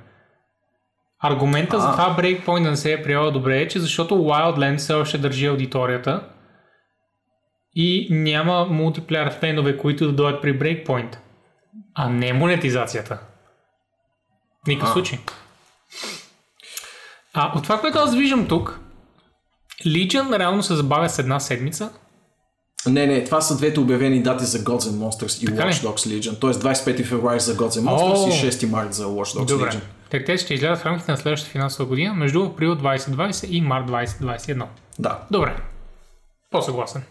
[SPEAKER 1] Аргумента за
[SPEAKER 2] А.
[SPEAKER 1] това Breakpoint да не се е приела добре е, че защото Wildlands все още държи аудиторията и няма мултиплеер фенове, които да дойдат при Breakpoint, а не монетизацията. Никакъв случай. А от това, което аз виждам тук, Legion реално се забавя с една седмица,
[SPEAKER 2] Не, не, това са двете обявени дати за Gods and Monsters и
[SPEAKER 1] Така?
[SPEAKER 2] Watch Dogs Legion. Тоест 25 февруари за Gods and Monsters
[SPEAKER 1] О!
[SPEAKER 2] и 6 март за Watch Dogs
[SPEAKER 1] Добре.
[SPEAKER 2] Legion.
[SPEAKER 1] Так те ще излязат в рамките на следващата финансова година между април 2020 и март 2021.
[SPEAKER 2] Да.
[SPEAKER 1] Добре. По-съгласен.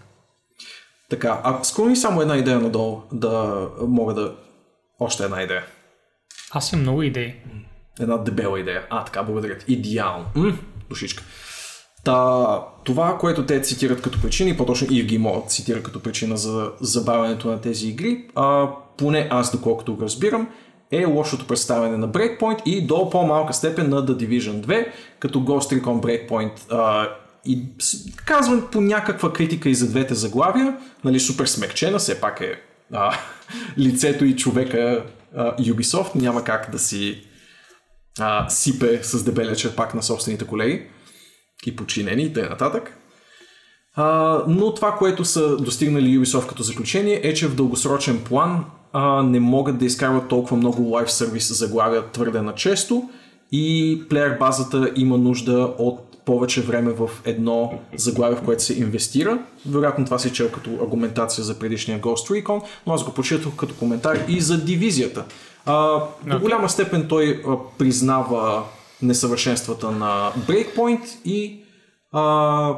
[SPEAKER 2] Така, а склони само една идея надолу, да мога да... Още една идея.
[SPEAKER 1] Аз имам много идеи.
[SPEAKER 2] Една дебела идея. А, така, благодаря ти. Идеално. М, душичка. Та, това, което те цитират като причина, и по-точно Ивги могат цитира като причина за забавянето на тези игри, а, поне аз, доколкото го разбирам, е лошото представяне на Breakpoint и до по-малка степен на The Division 2, като Ghost Recon Breakpoint а, и казвам по някаква критика и за двете заглавия, нали, супер смекчена, все пак е а, лицето и човека а, Ubisoft, няма как да си а, сипе с дебелия черпак на собствените колеги и подчинени и т.н. Но това, което са достигнали Ubisoft като заключение е, че в дългосрочен план а, не могат да изкарват толкова много лайв сервис заглавия твърде на често и плеер базата има нужда от повече време в едно заглавие, в което се инвестира. Вероятно това си чел като аргументация за предишния Ghost Recon, но аз го прочетох като коментар и за дивизията. А, до голяма степен той а, признава несъвършенствата на Breakpoint и а,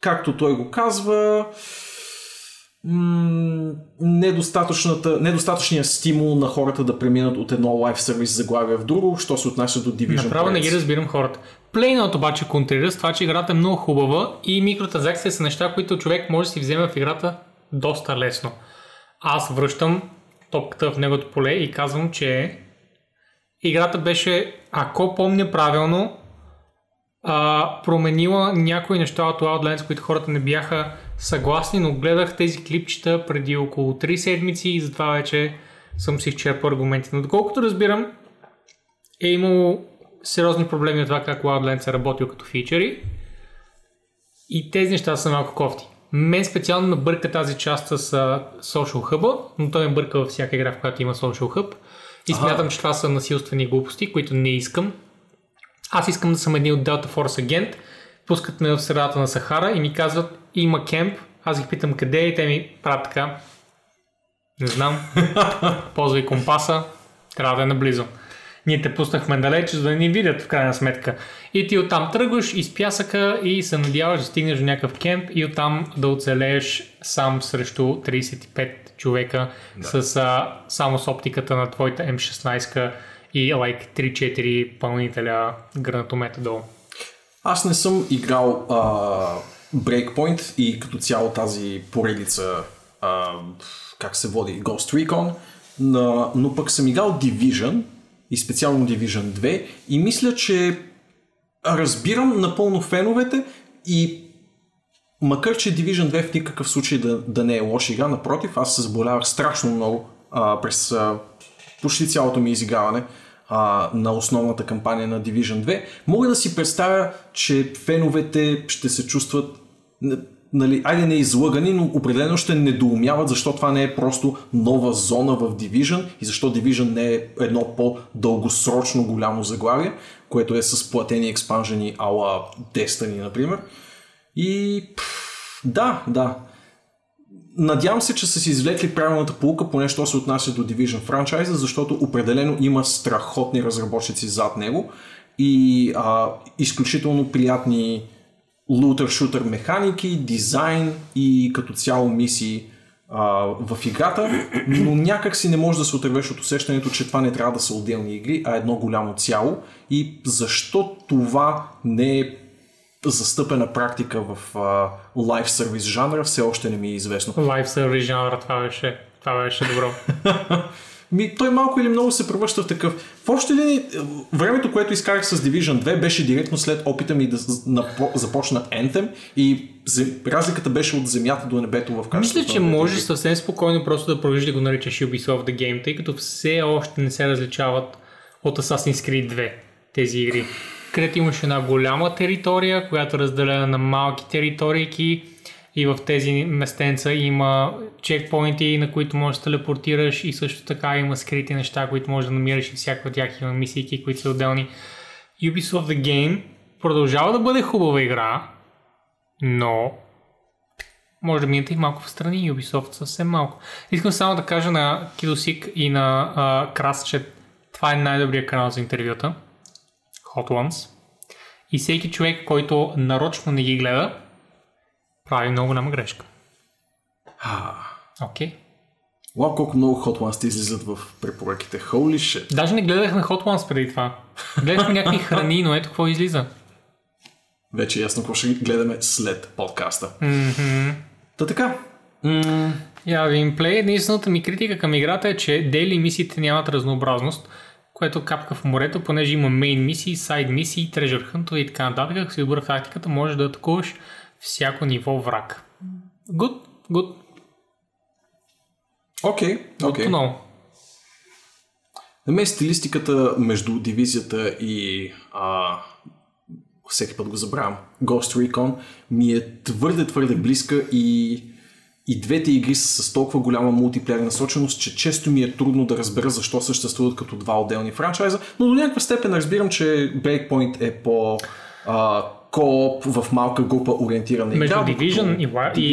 [SPEAKER 2] както той го казва, м- недостатъчният стимул на хората да преминат от едно лайф сервис заглавие в друго, що се отнася до Division
[SPEAKER 1] Направо не ги разбирам хората. Плейнът обаче контрира с това, че играта е много хубава и микротранзакции са неща, които човек може да си вземе в играта доста лесно. Аз връщам топката в неговото поле и казвам, че играта беше, ако помня правилно, а, променила някои неща от Wildlands, които хората не бяха съгласни, но гледах тези клипчета преди около 3 седмици и затова вече съм си изчерпал аргументите. Но доколкото разбирам, е имало сериозни проблеми от това как Wildlands е работил като фичери и тези неща са малко кофти. Мен специално ме бърка тази част с Social Hub, но той ме бърка във всяка игра, в която има Social Hub. И смятам, че това са насилствени глупости, които не искам. Аз искам да съм един от Delta Force агент, пускат ме в средата на Сахара и ми казват, има кемп, аз ги питам къде е и те ми правят така. Не знам. Ползвай компаса, трябва да е наблизо. Ние те пуснахме далече, за да ни видят в крайна сметка. И ти оттам тръгваш из пясъка и се надяваш да стигнеш до някакъв кемп и оттам да оцелееш сам срещу 35 човека да. с, а, само с оптиката на твоята М16 и like 3-4 пълнителя гранатомета долу.
[SPEAKER 2] Аз не съм играл а, Breakpoint и като цяло тази поредица, а, как се води, Ghost Recon, но, но пък съм играл Division и специално Division 2 и мисля, че разбирам напълно феновете и макар, че Division 2 в никакъв случай да, да не е лоша игра, напротив, аз се заболявах страшно много а, през а, почти цялото ми изиграване а, на основната кампания на Division 2, мога да си представя, че феновете ще се чувстват нали, айде не излъгани, но определено ще недоумяват защо това не е просто нова зона в Division и защо Division не е едно по-дългосрочно голямо заглавие, което е с платени експанжени ала Destiny, например. И пф, да, да. Надявам се, че са си извлекли правилната полука, поне що се отнася до Division франчайза, защото определено има страхотни разработчици зад него и а, изключително приятни лутър-шутър механики, дизайн и като цяло мисии, а, в играта, но някак си не можеш да се отървеш от усещането, че това не трябва да са отделни игри, а едно голямо цяло. И защо това не е застъпена практика в а, лайв сервис жанра, все още не ми е известно.
[SPEAKER 1] Live service жанра, това беше, това беше добро.
[SPEAKER 2] Ми, той малко или много се превръща в такъв. В общи линии, времето, което изкарах с Division 2, беше директно след опита ми да започна Anthem и разликата беше от земята до небето в качеството.
[SPEAKER 1] Мисля, че можеш
[SPEAKER 2] игри.
[SPEAKER 1] съвсем спокойно просто да продължиш да го наричаш Ubisoft The Game, тъй като все още не се различават от Assassin's Creed 2 тези игри. Където имаш една голяма територия, която е разделена на малки територийки и в тези местенца има чекпоинти, на които можеш да телепортираш и също така има скрити неща, които можеш да намираш и всяка от тях има мисийки, които са отделни. Ubisoft The Game продължава да бъде хубава игра, но може да минете и малко в страни Ubisoft съвсем малко. Искам само да кажа на Кидосик и на а, Крас, че това е най-добрият канал за интервюта. Hot Ones. И всеки човек, който нарочно не ги гледа, прави много голяма грешка.
[SPEAKER 2] А,
[SPEAKER 1] Окей. Okay.
[SPEAKER 2] Вау, колко много Hot Ones ти излизат в препоръките. Holy shit.
[SPEAKER 1] Даже не гледах на Hot Ones преди това. Гледахме някакви храни, но ето какво излиза.
[SPEAKER 2] Вече е ясно какво ще гледаме след подкаста.
[SPEAKER 1] Мгм.
[SPEAKER 2] Та така. М-
[SPEAKER 1] Я геймплей, единствената ми критика към играта е, че дейли мисиите нямат разнообразност, което капка в морето, понеже има мейн мисии, сайд мисии, трежър хънтове и така нататък. Ако си добър в тактиката, може да атакуваш всяко ниво враг. Good, good,
[SPEAKER 2] Окей, окей.
[SPEAKER 1] много.
[SPEAKER 2] На мен стилистиката между дивизията и а, всеки път го забравям, Ghost Recon ми е твърде, твърде близка и, и двете игри са с толкова голяма мултиплеер насоченост, че често ми е трудно да разбера защо съществуват като два отделни франчайза, но до някаква степен разбирам, че Breakpoint е по а, кооп в малка група ориентирана
[SPEAKER 1] Между
[SPEAKER 2] игра. докато
[SPEAKER 1] Division и,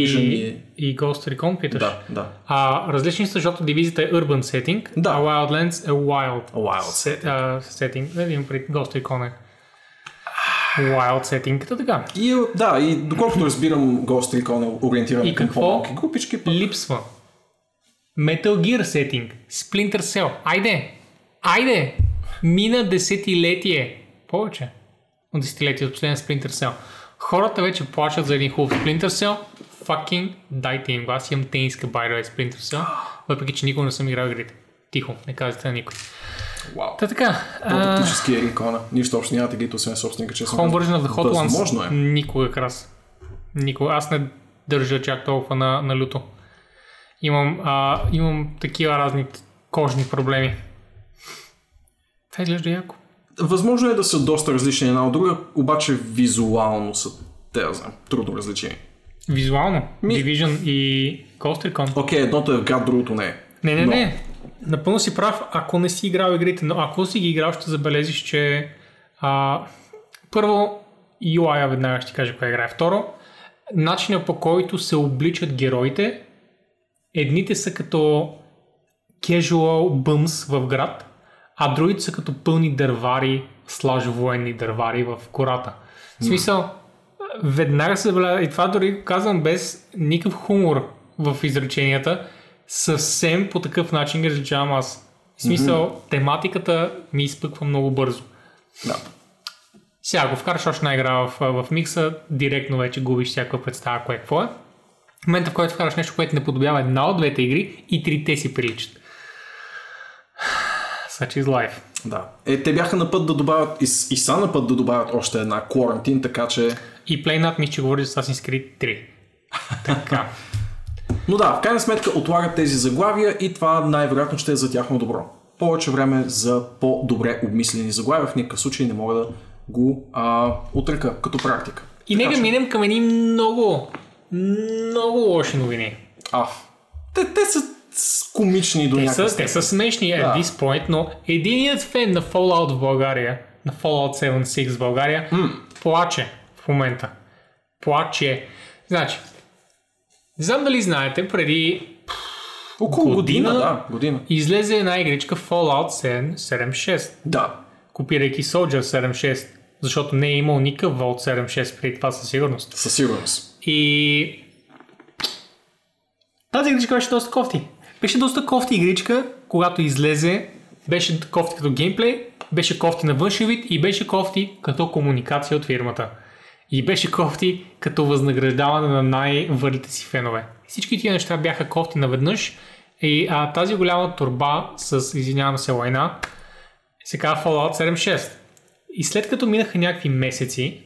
[SPEAKER 2] Division
[SPEAKER 1] и,
[SPEAKER 2] е-
[SPEAKER 1] и Ghost Recon питаш.
[SPEAKER 2] Да, да.
[SPEAKER 1] А, различни са, защото дивизията е urban setting,
[SPEAKER 2] Да.
[SPEAKER 1] а Wildlands е wild,
[SPEAKER 2] Wild
[SPEAKER 1] setting. Имам пред Ghost Recon е wild setting, като така.
[SPEAKER 2] И, да, и доколкото разбирам, Ghost Recon е ориентиран
[SPEAKER 1] И
[SPEAKER 2] към
[SPEAKER 1] какво?
[SPEAKER 2] групички. пък-
[SPEAKER 1] Липсва. Metal Gear setting, Splinter Cell. Айде! Айде! Мина десетилетие. Повече от десетилетие от последния Splinter Cell. Хората вече плачат за един хубав Splinter Cell. Fucking дайте им. Аз имам тениска way, Splinter Cell. Въпреки, че никога не съм играл игрите. Тихо, не казвайте на никой.
[SPEAKER 2] Вау.
[SPEAKER 1] Та така. А,
[SPEAKER 2] тактически е рекона. Нищо общо нямате гито, освен собственика, честно.
[SPEAKER 1] Home
[SPEAKER 2] казвам.
[SPEAKER 1] version of the Hot Ones.
[SPEAKER 2] Възможно е.
[SPEAKER 1] Никога крас. Никога. Аз не държа чак толкова на, на люто. Имам, а, имам такива разни кожни проблеми. Това изглежда яко.
[SPEAKER 2] Възможно е да са доста различни една от друга, обаче визуално са те, знам, трудно различими.
[SPEAKER 1] Визуално.
[SPEAKER 2] Ми-
[SPEAKER 1] Division и Ghost Recon.
[SPEAKER 2] Окей, едното е в град, другото не е.
[SPEAKER 1] Не, не,
[SPEAKER 2] Но-
[SPEAKER 1] не. Напълно си прав, ако не си играл игрите, но ако си ги играл, ще забележиш, че а, първо UI-а веднага ще ти кажа коя игра е. Второ, начинът по който се обличат героите, едните са като casual bums в град, а другите са като пълни дървари, слаж военни дървари в кората. В смисъл, веднага се забелязва, и това дори казвам без никакъв хумор в изреченията, съвсем по такъв начин ги различавам аз. В смисъл, тематиката ми изпъква много бързо.
[SPEAKER 2] Да.
[SPEAKER 1] Сега, ако вкараш още една игра в, в микса, директно вече губиш всякаква представа кое какво е. В момента, в който вкараш нещо, което не подобява една от двете игри, и трите си приличат. Such is life.
[SPEAKER 2] Да. Е, те бяха на път да добавят, и, и са на път да добавят още една Quarantine, така че...
[SPEAKER 1] И PlayNat ми ще говори за Assassin's Creed 3. Така.
[SPEAKER 2] Но да, в крайна сметка отлагат тези заглавия и това най-вероятно ще е за тяхно добро. Повече време за по-добре обмислени заглавия, в никакъв случай не мога да го а, отрека като практика.
[SPEAKER 1] И нека минем към едни много, много лоши новини.
[SPEAKER 2] А, те, те са комични до
[SPEAKER 1] са, те са смешни at
[SPEAKER 2] Да.
[SPEAKER 1] this point, но единият фен на Fallout в България, на Fallout 76 в България, плаче в момента. Плаче. Значи, не знам дали знаете, преди
[SPEAKER 2] Около година,
[SPEAKER 1] година-
[SPEAKER 2] да, година.
[SPEAKER 1] излезе една игричка Fallout 7, 76,
[SPEAKER 2] Да.
[SPEAKER 1] копирайки Soldier 7.6, защото не е имал никакъв Vault 7.6 преди това със сигурност.
[SPEAKER 2] Със сигурност.
[SPEAKER 1] И Тази игричка беше доста кофти. Беше доста кофти игричка, когато излезе. Беше кофти като геймплей, беше кофти на външен вид и беше кофти като комуникация от фирмата. И беше кофти като възнаграждаване на най-върлите си фенове. Всички тия неща бяха кофти наведнъж. И а, тази голяма турба с, извинявам се, лайна, се казва Fallout 76. И след като минаха някакви месеци,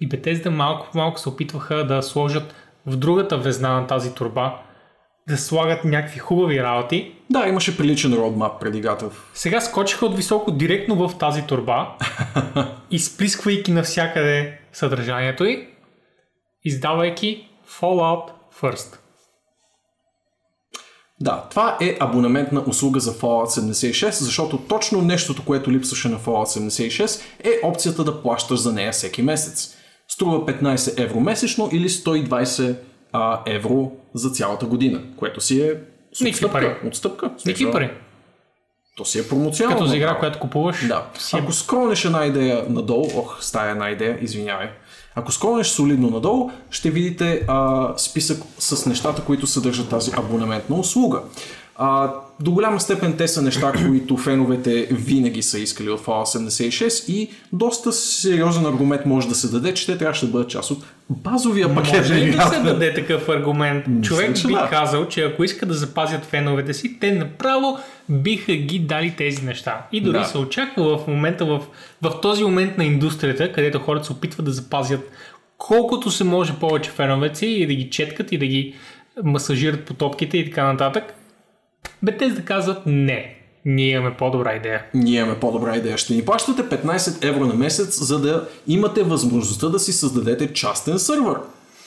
[SPEAKER 1] и Bethesda малко по малко се опитваха да сложат в другата везна на тази турба, да слагат някакви хубави работи.
[SPEAKER 2] Да, имаше приличен родмап преди Гатъв.
[SPEAKER 1] Сега скочиха от високо директно в тази турба, изплисквайки навсякъде съдържанието й, издавайки Fallout First.
[SPEAKER 2] Да, това е абонаментна услуга за Fallout 76, защото точно нещото, което липсваше на Fallout 76 е опцията да плащаш за нея всеки месец. Струва 15 евро месечно или 120 а, евро за цялата година, което си е
[SPEAKER 1] Никакви пари.
[SPEAKER 2] отстъпка. отстъпка.
[SPEAKER 1] Никакви пари.
[SPEAKER 2] То си е промоционално.
[SPEAKER 1] Като за игра, която купуваш.
[SPEAKER 2] Да.
[SPEAKER 1] си е-
[SPEAKER 2] Ако скролнеш една идея надолу, ох, стая една идея, извинявай. Ако скролнеш солидно надолу, ще видите а, списък с нещата, които съдържат тази абонаментна услуга. А, до голяма степен те са неща, които феновете винаги са искали от Fallout 76 и доста сериозен аргумент може да се даде, че те трябваше да бъдат част от базовия пакет.
[SPEAKER 1] Може ли да се даде такъв аргумент? Човек
[SPEAKER 2] че
[SPEAKER 1] би
[SPEAKER 2] да.
[SPEAKER 1] казал, че ако иска да запазят феновете си, те направо биха ги дали тези неща. И дори
[SPEAKER 2] Да.
[SPEAKER 1] се очаква в момента, в, в този момент на индустрията, където хората се опитват да запазят колкото се може повече феновете си и да ги четкат и да ги масажират по топките и така нататък. Бетез да казват не. Ние имаме по-добра идея.
[SPEAKER 2] Ние имаме по-добра идея. Ще ни плащате 15 евро на месец, за да имате възможността да си създадете частен сървър,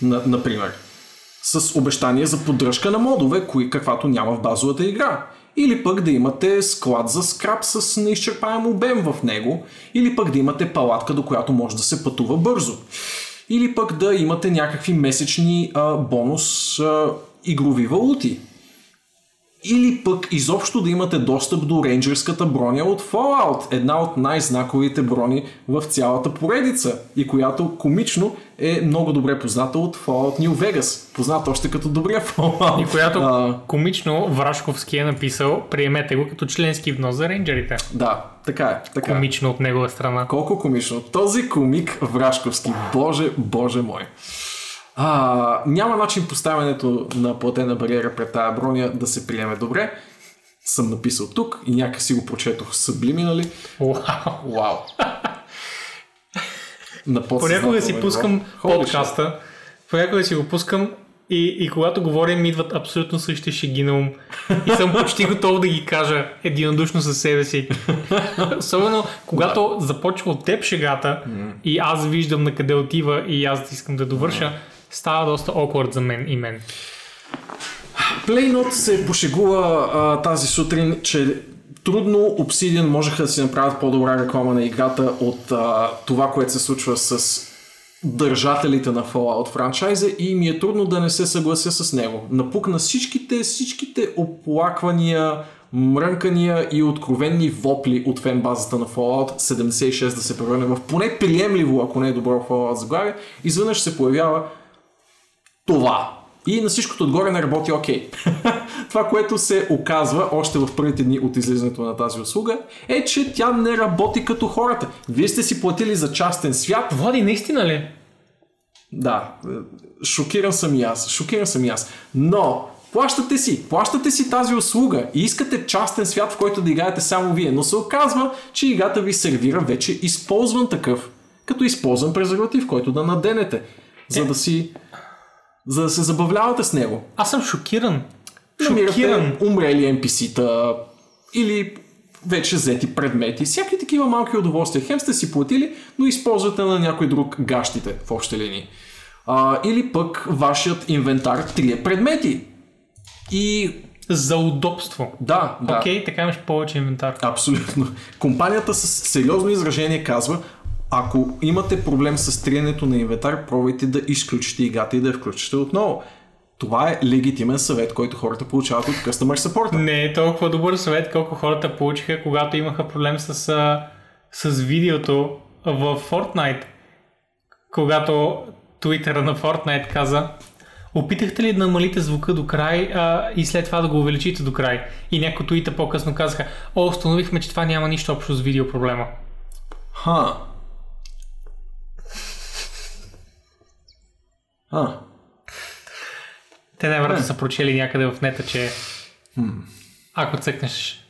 [SPEAKER 2] на, например. С обещание за поддръжка на модове, кои, каквато няма в базовата игра. Или пък да имате склад за скрап с неизчерпаем обем в него. Или пък да имате палатка, до която може да се пътува бързо. Или пък да имате някакви месечни а, бонус а, игрови валути. Или пък изобщо да имате достъп до рейнджерската броня от Fallout, една от най-знаковите брони в цялата поредица и която комично е много добре позната от Fallout New Vegas, познат още като добрия Fallout.
[SPEAKER 1] И която
[SPEAKER 2] А,
[SPEAKER 1] комично Врашковски е написал, приемете го като членски внос за рейнджерите.
[SPEAKER 2] да, така е. Така е.
[SPEAKER 1] Комично от негова страна.
[SPEAKER 2] Колко комично. Този комик Врашковски. Боже, боже мой. А, няма начин поставянето на платена бариера пред тая броня да се приеме добре. Съм написал тук и някак си го прочетох съблиминали.
[SPEAKER 1] Уау.
[SPEAKER 2] Вау. На
[SPEAKER 1] Понякога си пускам.
[SPEAKER 2] Holy
[SPEAKER 1] подкаста, понякога си го пускам и, и когато говорим идват абсолютно същите шеги на ум и съм почти готов да ги кажа единодушно със себе си. Особено когато започва от теб шегата и аз виждам на къде отива и аз искам да довърша, става доста awkward за мен и мен.
[SPEAKER 2] Playnot се пошегува а, тази сутрин, че трудно Obsidian можеха да си направят по-добра реклама на играта от а, това, което се случва с държателите на Fallout франчайза и ми е трудно да не се съглася с него. Напукна всичките, всичките оплаквания, мрънкания и откровенни вопли от фен базата на Fallout 76 да се превърне в поне приемливо, ако не е добро Fallout заглавие, изведнъж се появява това. И на всичкото отгоре не работи окей. Това, което се оказва още в първите дни от излизането на тази услуга, е, че тя не работи като хората. Вие сте си платили за частен свят.
[SPEAKER 1] Влади, наистина ли?
[SPEAKER 2] Да, е, шокиран съм и аз. Шокиран съм и аз. Но, плащате си, плащате си тази услуга и искате частен свят, в който да играете само вие. Но се оказва, че играта ви сервира вече използван такъв, като използван презерватив, който да наденете, за да си за да се забавлявате с него.
[SPEAKER 1] Аз съм шокиран.
[SPEAKER 2] Намирате
[SPEAKER 1] Шокиран.
[SPEAKER 2] умрели NPC-та или вече взети предмети, всякакви такива малки удоволствия. Хем сте си платили, но използвате на някой друг гащите в общи линии. А, или пък вашият инвентар трие предмети. И
[SPEAKER 1] За удобство.
[SPEAKER 2] да, да.
[SPEAKER 1] Окей, така имаш повече инвентар.
[SPEAKER 2] Абсолютно. Компанията с сериозно изражение казва, ако имате проблем с триенето на инвентар, пробвайте да изключите играта и да я включите отново. Това е легитимен съвет, който хората получават от Customer Support.
[SPEAKER 1] Не е толкова добър съвет, колко хората получиха, когато имаха проблем с, с видеото в Fortnite. Когато Twitter на Fortnite каза опитахте ли да намалите звука до край а, и след това да го увеличите до край? И някои туита по-късно казаха, о, установихме, че това няма нищо общо с видео проблема.
[SPEAKER 2] Ха. А.
[SPEAKER 1] Те най-вероятно са прочели някъде в нета, че ако цъкнеш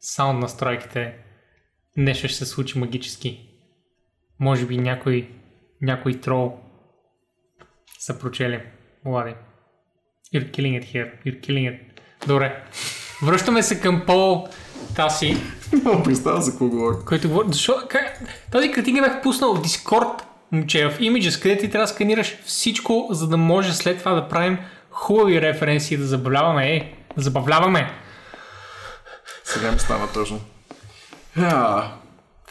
[SPEAKER 1] саунд настройките, нещо ще се случи магически. Може би някой, някой трол са прочели. Влади. You're killing it here. You're killing it. Добре. Връщаме се към Пол Таси,
[SPEAKER 2] Нямам представа за какво говоря.
[SPEAKER 1] който говори... Защо? Как? Тази картинка бях пуснал в Discord, момче, в Images, където ти трябва да сканираш всичко, за да може след това да правим хубави референси и да забавляваме. Е, да забавляваме.
[SPEAKER 2] Сега ми стана точно. А,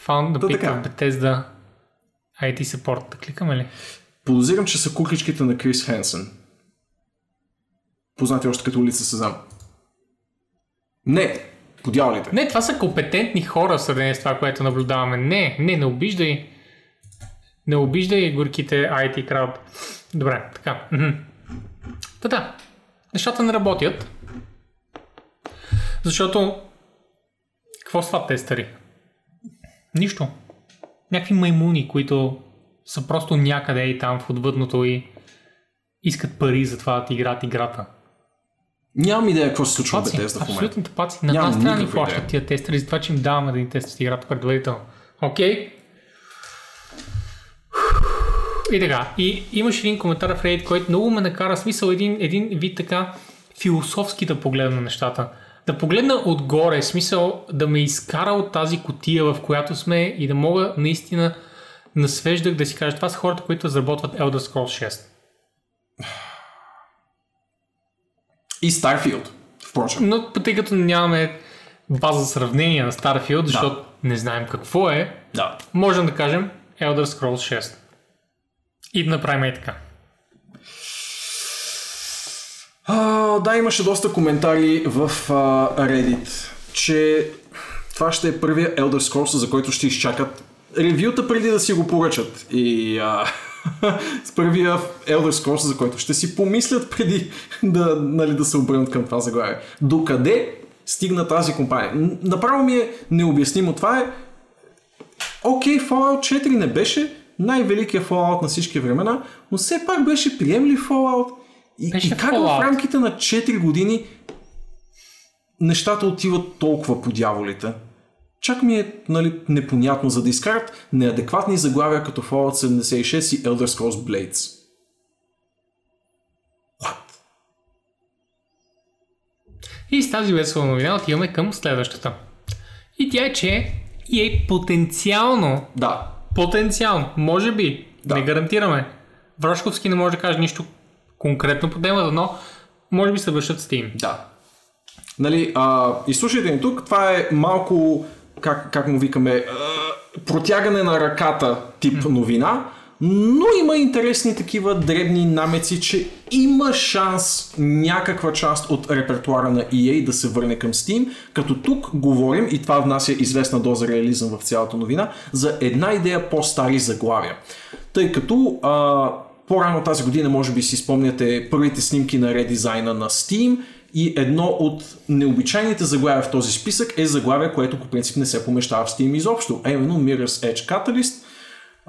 [SPEAKER 1] Found the
[SPEAKER 2] То
[SPEAKER 1] pic
[SPEAKER 2] така.
[SPEAKER 1] of Bethesda IT support. Да кликаме ли?
[SPEAKER 2] подозирам, че са кукличките на Крис Хенсън. Познати още като улица Сезам. Не, подявалите.
[SPEAKER 1] Не, това са компетентни хора в сравнение с това, което наблюдаваме. Не, не, не обиждай. Не обиждай горките IT крауд. Добре, така. Та да, нещата не работят. Защото какво с това тестъри? Нищо. Някакви маймуни, които са просто някъде и там в отвъдното и искат пари за това да ти играят играта.
[SPEAKER 2] Нямам идея какво се случва в Bethesda в момента.
[SPEAKER 1] абсолютните паци. На трябва да ни плащат тия тестери за това, че им даваме да ни тестват играта предварително. Окей? И така. И имаш един коментар в Reddit, който много ме накара смисъл един, един вид така философски да погледна на нещата. Да погледна отгоре, смисъл да ме изкара от тази котия, в която сме и да мога наистина на свеждах да си кажа, това са хората, които разработват Elder Scrolls 6.
[SPEAKER 2] И Starfield, впрочем.
[SPEAKER 1] Но тъй като нямаме база за сравнение на Starfield, защото не знаем какво е,
[SPEAKER 2] Да.
[SPEAKER 1] можем да кажем Elder Scrolls 6. И да направим и така.
[SPEAKER 2] А, да, имаше доста коментари в а, Reddit, че това ще е първия Elder Scrolls, за който ще изчакат ревюта преди да си го поръчат. И а, с първия Elder Scrolls, за който ще си помислят преди да, нали, да се обърнат към това заглавие. Докъде стигна тази компания? Направо ми е необяснимо. Това е Окей, Fallout 4 не беше най-великият Fallout на всички времена, но все пак беше приемлив Fallout. И,
[SPEAKER 1] Беше
[SPEAKER 2] и как
[SPEAKER 1] Fallout.
[SPEAKER 2] в рамките на 4 години нещата отиват толкова по дяволите? Чак ми е нали, непонятно, за да изкарат неадекватни заглавия като Fallout 76 и Elder Scrolls Blades. What?
[SPEAKER 1] И с тази весела новина отиваме към следващата. И тя е, че EA потенциално,
[SPEAKER 2] Да,
[SPEAKER 1] потенциално, може би,
[SPEAKER 2] Да.
[SPEAKER 1] не гарантираме, Врашковски не може да каже нищо конкретно по темата, но може би се вършат Steam.
[SPEAKER 2] Да. Нали, а, и слушайте ни тук, това е малко, как, как му викаме, а, протягане на ръката тип новина, но има интересни такива дребни намеци, че има шанс някаква част от репертуара на EA да се върне към Steam, като тук говорим, и това внася известна доза реализъм в цялата новина, за една идея по-стари заглавия. Тъй като а, по-рано тази година, може би си спомняте първите снимки на редизайна на Steam и едно от необичайните заглавия в този списък е заглавие, което по принцип не се помещава в Steam изобщо, а именно Mirror's Edge Catalyst,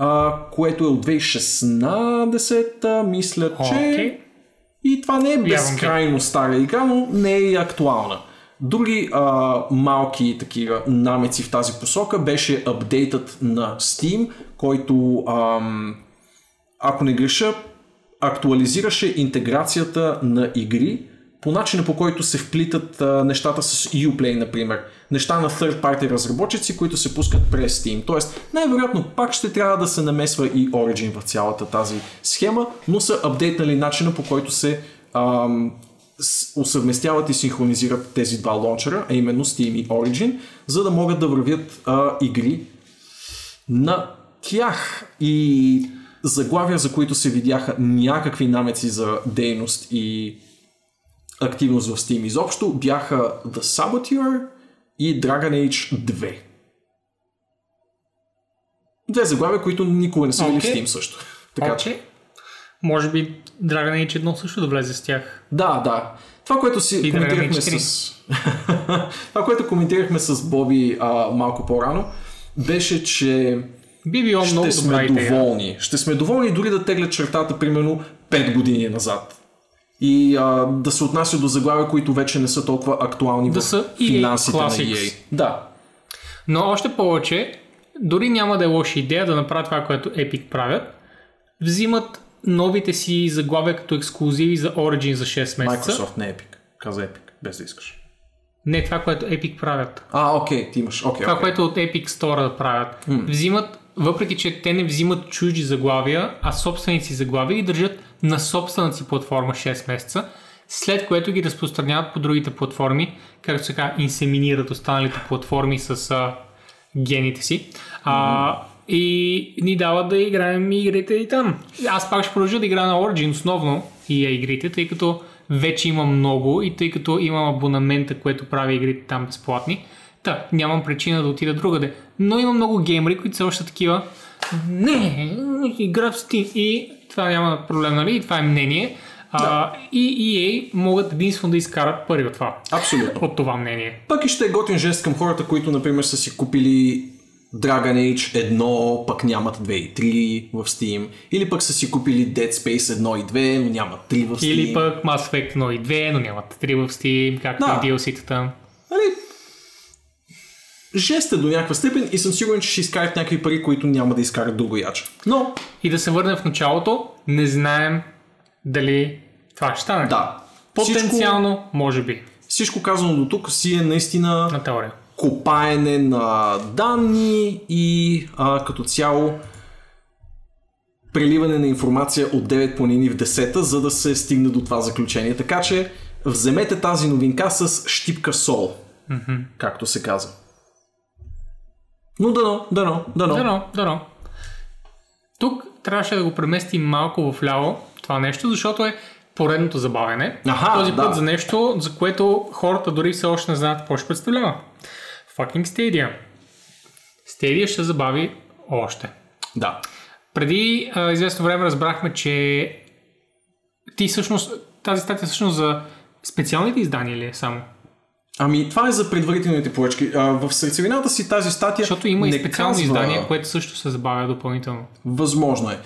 [SPEAKER 2] а, което е от 2016, мисля, че...
[SPEAKER 1] Окей.
[SPEAKER 2] И това не е безкрайно стара игра, но не е и актуална. Други а, малки такива намеци в тази посока беше апдейтът на Steam, който, ам, ако не греша, актуализираше интеграцията на игри по начина по който се вплитат а, нещата с Uplay, например. Неща на third party разработчици, които се пускат през Steam. Тоест, най-вероятно пак ще трябва да се намесва и Origin в цялата тази схема, но са апдейтнали начина по който се ам, усъвместяват и синхронизират тези два лончера, а именно Steam и Origin, за да могат да вървят а, игри на тях. И заглавия, за които се видяха някакви намеци за дейност и активност в Steam изобщо, бяха The Saboteur и Dragon Age 2. Две заглавия, които никога не са били
[SPEAKER 1] Окей.
[SPEAKER 2] в Steam също. Така че,
[SPEAKER 1] Окей. Може би Dragon Age 1 също да влезе с тях.
[SPEAKER 2] Да, да. Това, което си
[SPEAKER 1] И
[SPEAKER 2] коментирахме с... Това, което коментирахме с Боби а, малко по-рано, беше, че
[SPEAKER 1] Би било много
[SPEAKER 2] ще сме
[SPEAKER 1] добра идея.
[SPEAKER 2] доволни. Ще сме доволни дори да теглят чертата, примерно, 5 години назад. И а, да се отнася до заглавия, които вече не са толкова актуални
[SPEAKER 1] Да
[SPEAKER 2] в
[SPEAKER 1] са EA
[SPEAKER 2] финансите на
[SPEAKER 1] Classics.
[SPEAKER 2] EA. Да.
[SPEAKER 1] Но още повече, дори няма да е лоша идея да направят това, което Epic правят. Взимат новите си заглавия като ексклюзиви за Origin за 6 месеца.
[SPEAKER 2] Microsoft не Epic. Каза Epic, без да искаш.
[SPEAKER 1] Не това, което Epic правят.
[SPEAKER 2] А, окей, ти имаш. Окей,
[SPEAKER 1] Това,
[SPEAKER 2] окей.
[SPEAKER 1] което от Epic Store да правят. Взимат, въпреки че те не взимат чужди заглавия, а собственици заглавия и държат на собствената си платформа 6 месеца, след което ги разпространяват по другите платформи, както се казва, инсеминират останалите платформи с а, гените си. А, и ни дават да играем игрите и там. Аз пак ще продължа да играя на Origin основно и игрите, тъй като вече имам много и тъй като имам абонамента, което прави игрите там безплатни. Та, нямам причина да отида другаде. Но има много геймери, които са още такива. Не, игра в Steam. И това няма проблем, нали? И това е мнение. А, и EA могат единствено да изкарат пари от това.
[SPEAKER 2] Абсолютно.
[SPEAKER 1] От това мнение.
[SPEAKER 2] Пък и ще е готин жест към хората, които, например, са си купили Dragon Age 1, пък нямат 2 и 3 в Steam. Или пък са си купили Dead Space 1 и 2, но нямат 3 в Steam.
[SPEAKER 1] Или пък Mass Effect 1 и 2, но нямат 3 в Steam, както
[SPEAKER 2] Да.
[SPEAKER 1] и DLC-тата.
[SPEAKER 2] Нали? Жест е до някаква степен и съм сигурен, че ще изкарат някакви пари, които няма да изкарат друго яче. Но,
[SPEAKER 1] И да се върнем в началото, не знаем дали това ще стане.
[SPEAKER 2] да.
[SPEAKER 1] Потенциално, може би,
[SPEAKER 2] Всичко, всичко казано до тук си е наистина
[SPEAKER 1] на теория.
[SPEAKER 2] копаене на данни и а, като цяло преливане на информация от 9 планини в 10, за да се стигне до това заключение. Така че вземете тази новинка с щипка сол,
[SPEAKER 1] Мгм.
[SPEAKER 2] както се казва. Но дано, дано, дано.
[SPEAKER 1] Дано, дано. Тук трябваше да го преместим малко в ляво това нещо, защото е поредното забавяне.
[SPEAKER 2] Аха,
[SPEAKER 1] Този
[SPEAKER 2] да.
[SPEAKER 1] път за нещо, за което хората дори все още не знаят какво ще представлява. Fucking Stadia. Stadia ще забави още.
[SPEAKER 2] Да.
[SPEAKER 1] Преди а, известно време разбрахме, че ти всъщност, тази статия всъщност за специалните издания ли е само?
[SPEAKER 2] Ами, това е за предварителните поръчки. А, в сърцевината си тази статия.
[SPEAKER 1] Защото има и специално
[SPEAKER 2] казва-
[SPEAKER 1] издание, което също се забавя допълнително.
[SPEAKER 2] Възможно е.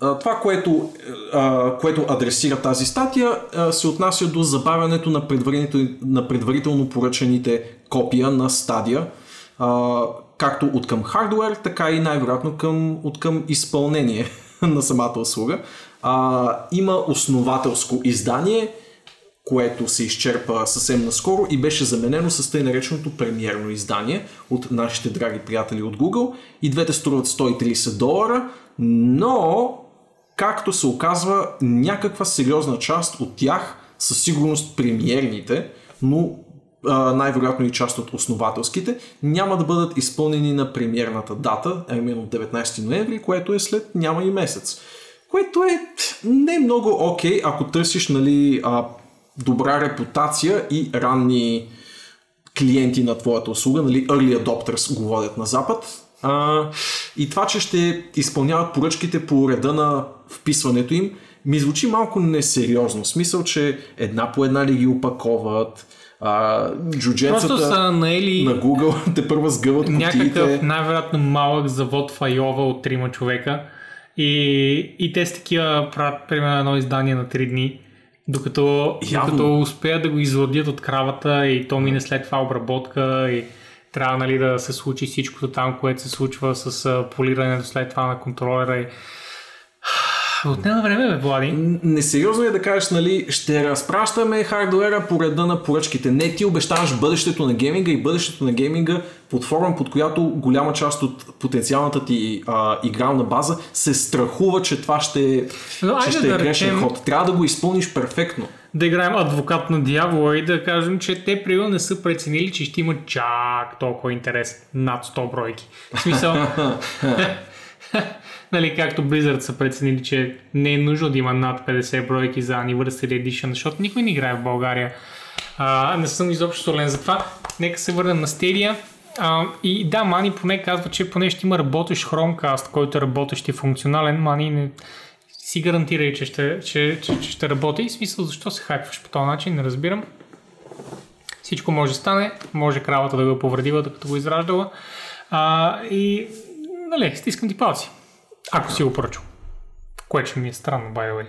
[SPEAKER 2] А, Това, което, а, което адресира тази статия, а, се отнася до забавянето на, предварител, на предварително поръчаните копия на стадия, а, както от към хардвер, така и най-вероятно към, от към изпълнение на самата услуга. А, има основателско издание, което се изчерпа съвсем наскоро и беше заменено с тъй нареченото премиерно издание от нашите драги приятели от Google. И двете струват 130 долара, но, както се оказва, някаква сериозна част от тях, със сигурност премиерните, но най-вероятно и част от основателските, няма да бъдат изпълнени на премиерната дата, а именно 19 ноември, което е след няма и месец. Което е не много окей, ако търсиш нали, а, добра репутация и ранни клиенти на твоята услуга, нали, early adopters го водят на запад. А, и това, че ще изпълняват поръчките по реда на вписването им, ми звучи малко несериозно. В смисъл, че една по една ли ги опаковат, а,
[SPEAKER 1] Просто са наели
[SPEAKER 2] на Google те първа сгъват
[SPEAKER 1] някакъв най-вероятно малък завод в Айова от трима човека и, и те с такива правят примерно едно издание на 3 дни, докато,
[SPEAKER 2] Явно.
[SPEAKER 1] докато успеят да го изладят от кравата и то мине след това обработка и трябва нали, да се случи всичкото там, което се случва с полирането след това на контролера и... Отнема време, бе, Влади.
[SPEAKER 2] Несериозно е да кажеш, нали, ще разпращаме хардуера по реда на поръчките. Не, ти обещаваш бъдещето на гейминга и бъдещето на гейминга под форма, под която голяма част от потенциалната ти а, игрална база се страхува, че това ще,
[SPEAKER 1] Но
[SPEAKER 2] че ще е
[SPEAKER 1] да
[SPEAKER 2] грешен
[SPEAKER 1] речем-
[SPEAKER 2] ход. Трябва да го изпълниш перфектно.
[SPEAKER 1] да играем адвокат на дявола и да кажем, че те примерно не са преценили, че ще има чак толкова интерес над 100 бройки. В смисъл, нали, както Blizzard са преценили, че не е нужно да има над 50 бройки за Anniversary Edition, защото никой не играе в България. А, не съм изобщо солен за това. Нека се върнем на Stadia. А, и да, Мани поне казва, че поне ще има работещ Chromecast, който е работещ и функционален. Мани не... си гарантирай, че ще, че, че, че ще работи. И смисъл, защо се хайпваш по този начин, не разбирам. Всичко може да стане, може кравата да го е повредила, докато го е израждала. А, и, нали, стискам ти палци, ако си го поръчал. Което ми е странно, by the way.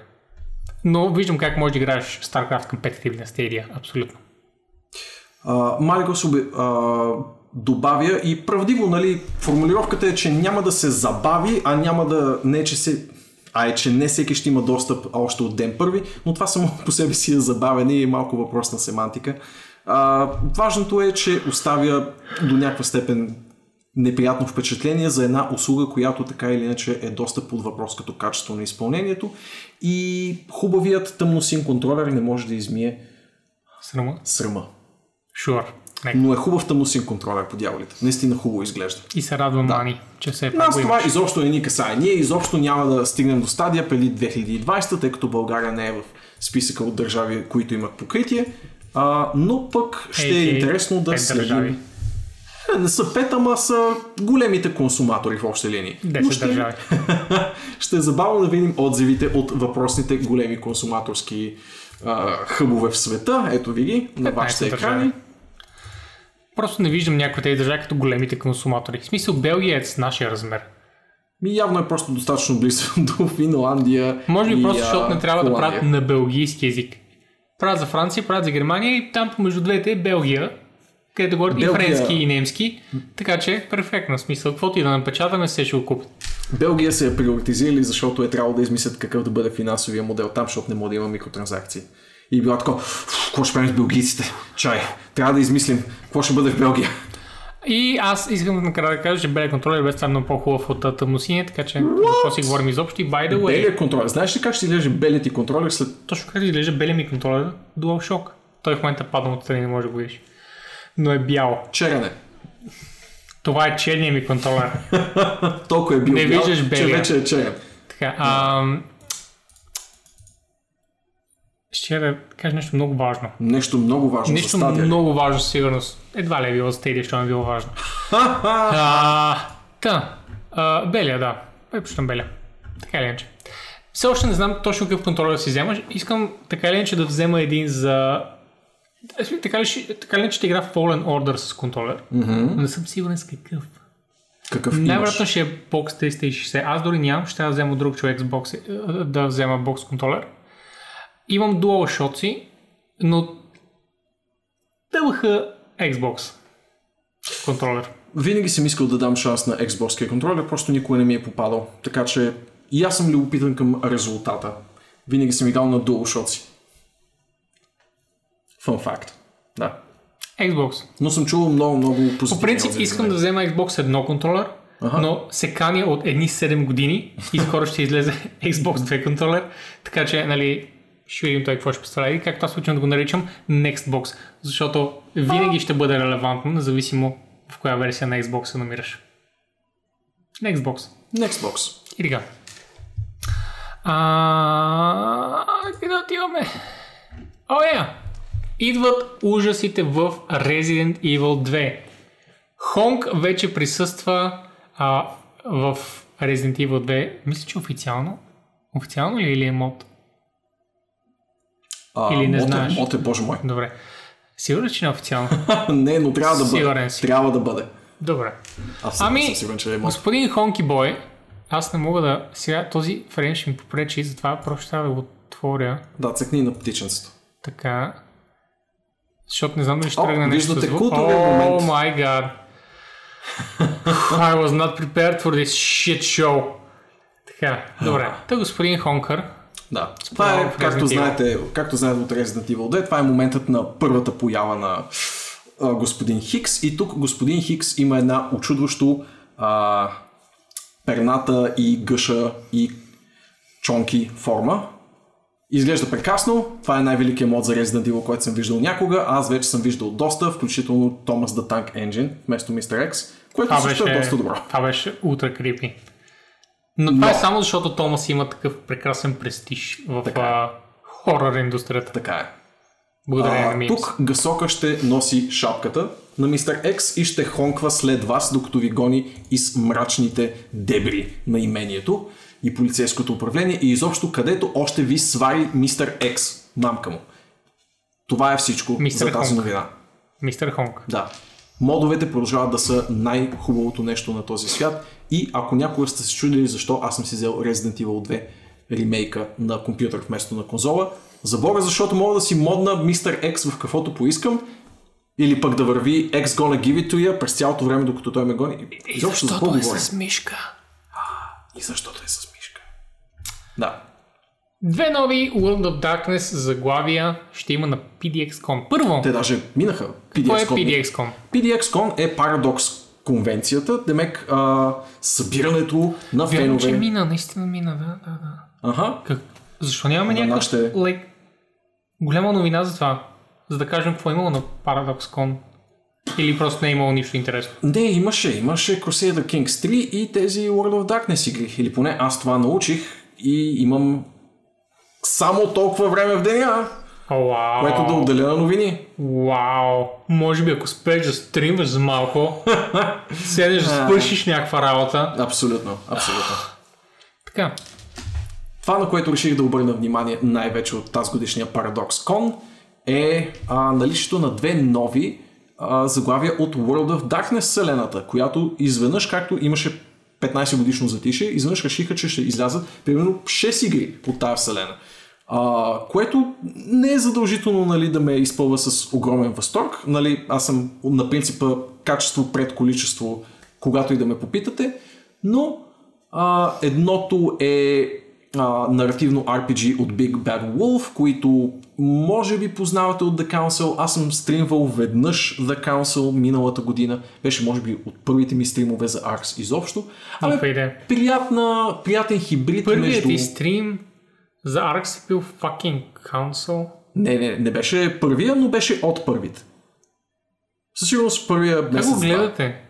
[SPEAKER 1] Но виждам как можеш да играеш StarCraft Competitive на Stadia, абсолютно.
[SPEAKER 2] Uh, Марико се добавя и правдиво, нали, формулировката е, че няма да се забави, а няма да, не че се, а е, че не всеки ще има достъп още от ден първи, но това само по себе си е забавене и е малко въпрос на семантика. А, важното е, че оставя до някаква степен неприятно впечатление за една услуга, която така или иначе е доста под въпрос като качество на изпълнението и хубавият тъмносин контролер не може да измие
[SPEAKER 1] Срама?
[SPEAKER 2] срама.
[SPEAKER 1] Sure. Нека.
[SPEAKER 2] Но е хубав тъмносин контролер по дяволите. Наистина хубаво изглежда.
[SPEAKER 1] И се радвам, да. Мани, че все пак
[SPEAKER 2] Нас
[SPEAKER 1] го
[SPEAKER 2] това изобщо не ни касае. Ние изобщо няма да стигнем до стадия преди 2020, тъй като България не е в списъка от държави, които имат покритие. А, но пък ще е
[SPEAKER 1] AKA
[SPEAKER 2] интересно да следим. Не са пет, ама са големите консуматори в общи линии.
[SPEAKER 1] 10
[SPEAKER 2] ще,
[SPEAKER 1] държави.
[SPEAKER 2] ще е забавно да видим отзивите от въпросните големи консуматорски а, хъбове в света. Ето ви ги на
[SPEAKER 1] 15
[SPEAKER 2] вашите екрани.
[SPEAKER 1] Просто не виждам някои тези държави като големите консуматори. В смисъл Белгия е с нашия размер.
[SPEAKER 2] Ми явно е просто достатъчно близо до Финландия.
[SPEAKER 1] Може би
[SPEAKER 2] и,
[SPEAKER 1] просто защото не трябва да
[SPEAKER 2] Холандия.
[SPEAKER 1] правят на белгийски язик. Правят за Франция, правят за Германия и там между двете е Белгия, където говорят и
[SPEAKER 2] Белгия-
[SPEAKER 1] френски и немски. Така че, перфектно смисъл. Каквото и да напечатаме, се ще го купят.
[SPEAKER 2] Белгия се е приоритизирали, защото е трябвало да измислят какъв да бъде финансовия модел там, защото не може да има микротранзакции. И било такова, «Фу, какво ще правим с белгийците? Чай, трябва да измислим какво ще бъде в Белгия.
[SPEAKER 1] И аз искам накрая да кажа, че белия контролер бе става много по-хубав от тъмносиния, така че какво си говорим изобщо и by the way.
[SPEAKER 2] Белия контролер. Знаеш ли как ще изглежда белият ти контролер след...
[SPEAKER 1] Точно как изглежда белия ми контролер, DualShock. Той в момента падна отстрани, не може да го видиш. Но е бял.
[SPEAKER 2] черене?
[SPEAKER 1] Това е черния ми контролер.
[SPEAKER 2] Толкова е бил
[SPEAKER 1] Не
[SPEAKER 2] бял,
[SPEAKER 1] виждаш
[SPEAKER 2] че
[SPEAKER 1] белия.
[SPEAKER 2] вече е черен.
[SPEAKER 1] Така, ам... Ще да кажа нещо много важно.
[SPEAKER 2] Нещо много важно
[SPEAKER 1] Нещо
[SPEAKER 2] за стадия.
[SPEAKER 1] много важно със сигурност. Едва ли е било за Stadia, що е било важно. а, та, а, белия, да. Предпочитам белия. Така или иначе. Все още не знам точно какъв контролер си вземаш. Искам така или иначе да взема един за... Е, Така ли, така ли иначе ще игра в Fallen Order с контролер, но не съм сигурен с какъв.
[SPEAKER 2] Какъв?
[SPEAKER 1] Най-вероятно ще е Box 360. Аз дори нямам, ще да взема друг човек с бокс, е, да взема бокс контролер. Имам DualShock си, но дълха Xbox контролер.
[SPEAKER 2] Винаги съм искал да дам шанс на Xbox контролер, просто никога не ми е попадал. Така че и аз съм любопитен към резултата. Винаги съм играл на DualShock Fun fact. Да.
[SPEAKER 1] Xbox.
[SPEAKER 2] Но съм чувал много, много позитивни
[SPEAKER 1] По принцип
[SPEAKER 2] отзиви
[SPEAKER 1] искам да взема Xbox едно контролер,
[SPEAKER 2] Аха.
[SPEAKER 1] но се каня от едни 7 години и скоро ще излезе Xbox 2 контролер, така че, нали, ще видим той какво ще представлява и както аз обичам да го наричам Next Box, защото винаги ще бъде релевантно, независимо в коя версия на Xbox се намираш. Next Box.
[SPEAKER 2] Nextbox.
[SPEAKER 1] И така. А, къде отиваме? О, yeah. Идват ужасите в Resident Evil 2. Хонг вече присъства а, в Resident Evil 2. Мисля, че официално. Официално ли или е мод?
[SPEAKER 2] А,
[SPEAKER 1] Или не
[SPEAKER 2] мод е-
[SPEAKER 1] знаеш.
[SPEAKER 2] Мод е, боже мой.
[SPEAKER 1] Добре. Сигурен, че не е официално.
[SPEAKER 2] не, но трябва да бъде.
[SPEAKER 1] Сигурен си.
[SPEAKER 2] Трябва да бъде.
[SPEAKER 1] Добре.
[SPEAKER 2] Аз съм,
[SPEAKER 1] Ами,
[SPEAKER 2] съм сигурен, че е мод.
[SPEAKER 1] Господин Хонки Бой, аз не мога да... Сега този ще ми попречи, затова просто трябва да го отворя.
[SPEAKER 2] Да, цъкни на птиченцето.
[SPEAKER 1] Така. Защото не знам дали ще
[SPEAKER 2] О,
[SPEAKER 1] тръгне нещо
[SPEAKER 2] виждате
[SPEAKER 1] с звук. О, my god. I was not prepared for this shit show. Така, добре. Та господин Хонкър.
[SPEAKER 2] Да. Това е, както знаете, както знаете от Resident Evil 2, това е моментът на първата поява на а, господин Хикс. И тук господин Хикс има една очудващо а, перната и гъша и чонки форма. Изглежда прекрасно. Това е най-великият мод за Resident Evil, който съм виждал някога. Аз вече съм виждал доста, включително Thomas the Tank Engine вместо Mr. X, което
[SPEAKER 1] Това
[SPEAKER 2] също
[SPEAKER 1] беше,
[SPEAKER 2] е доста добро.
[SPEAKER 1] това беше ултра крипи. Но това
[SPEAKER 2] Но-
[SPEAKER 1] е само защото Томас има такъв прекрасен престиж в
[SPEAKER 2] Така е.
[SPEAKER 1] а, хорър индустрията.
[SPEAKER 2] Така е.
[SPEAKER 1] Благодарение на
[SPEAKER 2] А,
[SPEAKER 1] мимс.
[SPEAKER 2] тук Гасока ще носи шапката на мистер Екс и ще хонква след вас, докато ви гони из мрачните дебри на имението и полицейското управление и изобщо където още ви свари мистер Екс, мамка му. Това е всичко
[SPEAKER 1] Мистер
[SPEAKER 2] за тази
[SPEAKER 1] Хонк.
[SPEAKER 2] новина.
[SPEAKER 1] Мистер Хонг.
[SPEAKER 2] Да. Модовете продължават да са най-хубавото нещо на този свят и ако някога сте се чудили защо аз съм си взел Resident Evil 2 ремейка на компютър вместо на конзола, забога защото мога да си модна Мистер X в каквото поискам или пък да върви X gonna give it to you през цялото време докато той ме гони. Изобщо за какво говорим?
[SPEAKER 1] е мишка.
[SPEAKER 2] И защото е с мишка. Да.
[SPEAKER 1] Две нови World of Darkness заглавия ще има на PDX-Con. Първо,
[SPEAKER 2] Те даже минаха.
[SPEAKER 1] кой е
[SPEAKER 2] PDX-Con.
[SPEAKER 1] PDX-Con?
[SPEAKER 2] PDX-Con е парадокс конвенцията, демек а, събирането на
[SPEAKER 1] Вярно, че
[SPEAKER 2] фенове.
[SPEAKER 1] мина, наистина мина, да, да, да.
[SPEAKER 2] Аха.
[SPEAKER 1] Как? Защо нямаме
[SPEAKER 2] На
[SPEAKER 1] някаква
[SPEAKER 2] нашите-
[SPEAKER 1] like, голяма новина за това? За да кажем какво е имало на ParadoxCon. Или просто не е имало нищо интересно.
[SPEAKER 2] Не, имаше. Имаше Crusader Kings 3 и тези World of Darkness игри. Или поне аз това научих и имам само толкова време в деня,
[SPEAKER 1] О, вау!
[SPEAKER 2] което да отделя на новини.
[SPEAKER 1] Вау! Може би ако спреш да стримваш за малко, седеш да свършиш някаква работа.
[SPEAKER 2] Абсолютно, абсолютно.
[SPEAKER 1] Така,
[SPEAKER 2] Това, на което реших да обърна внимание най-вече от тази годишния Paradox Con е а, наличието на две нови а, заглавия от World of Darkness вселената, която изведнъж, както имаше 15 годишно затишие, изведнъж решиха, че ще излязат примерно 6 игри от тази вселена. А, което не е задължително нали, да ме изпълва с огромен възторг. Нали, аз съм на принципа качество пред количество, когато и да ме попитате, но а, едното е а, наративно RPG от Big Bad Wolf, които може би познавате от The Council. Аз съм стримвал веднъж The Council миналата година. Беше може би от първите ми стримове за Arx изобщо. Абе, приятна, приятен хибрид
[SPEAKER 1] Първият
[SPEAKER 2] между...
[SPEAKER 1] ти стрим за Arx е бил fucking Council.
[SPEAKER 2] Не, не, не беше първия, но беше от първите. Със сигурност първия
[SPEAKER 1] Как
[SPEAKER 2] месец.
[SPEAKER 1] го гледате?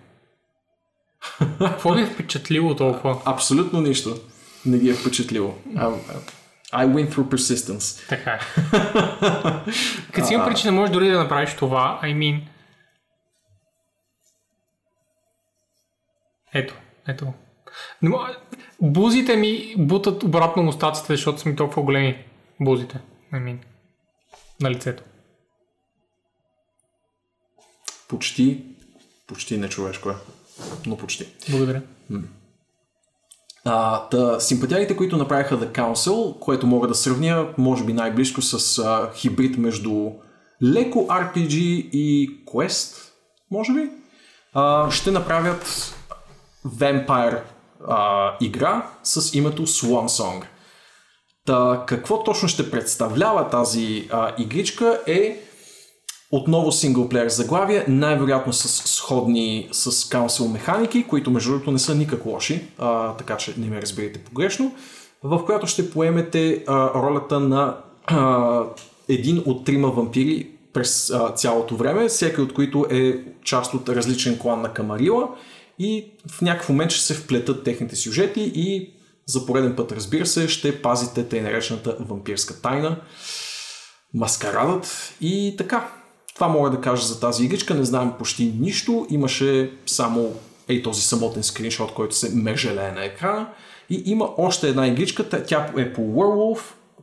[SPEAKER 1] Какво ви е впечатлило толкова?
[SPEAKER 2] Абсолютно нищо не ги е впечатлило. I, I win through persistence.
[SPEAKER 1] Така. Като си има причина, можеш дори да направиш това. I mean... Ето, ето. Бузите ми бутат обратно мустаците, защото са ми толкова големи. Бузите. I mean. На лицето.
[SPEAKER 2] Почти, почти не човешко е. Но почти.
[SPEAKER 1] Благодаря.
[SPEAKER 2] А, та, симпатиарите, които направиха The Council, което мога да сравня, може би най-близко с а, хибрид между леко RPG и Quest, може би, а, ще направят Vampire а, игра с името Swan Song. Та, какво точно ще представлява тази а, игричка е отново синглплеер заглавие, най-вероятно с сходни с Council механики, които между другото не са никак лоши, а, така че не ме разберете погрешно, в която ще поемете а, ролята на а, един от трима вампири през а, цялото време, всеки от които е част от различен клан на Камарила и в някакъв момент ще се вплетат техните сюжети и за пореден път, разбира се, ще пазите тъй наречената вампирска тайна, маскарадът и така. Това мога да кажа за тази игричка, не знаем почти нищо, имаше само ей този самотен скриншот, който се мержелее на екрана. И има още една игричка, тя- е по Werewolf,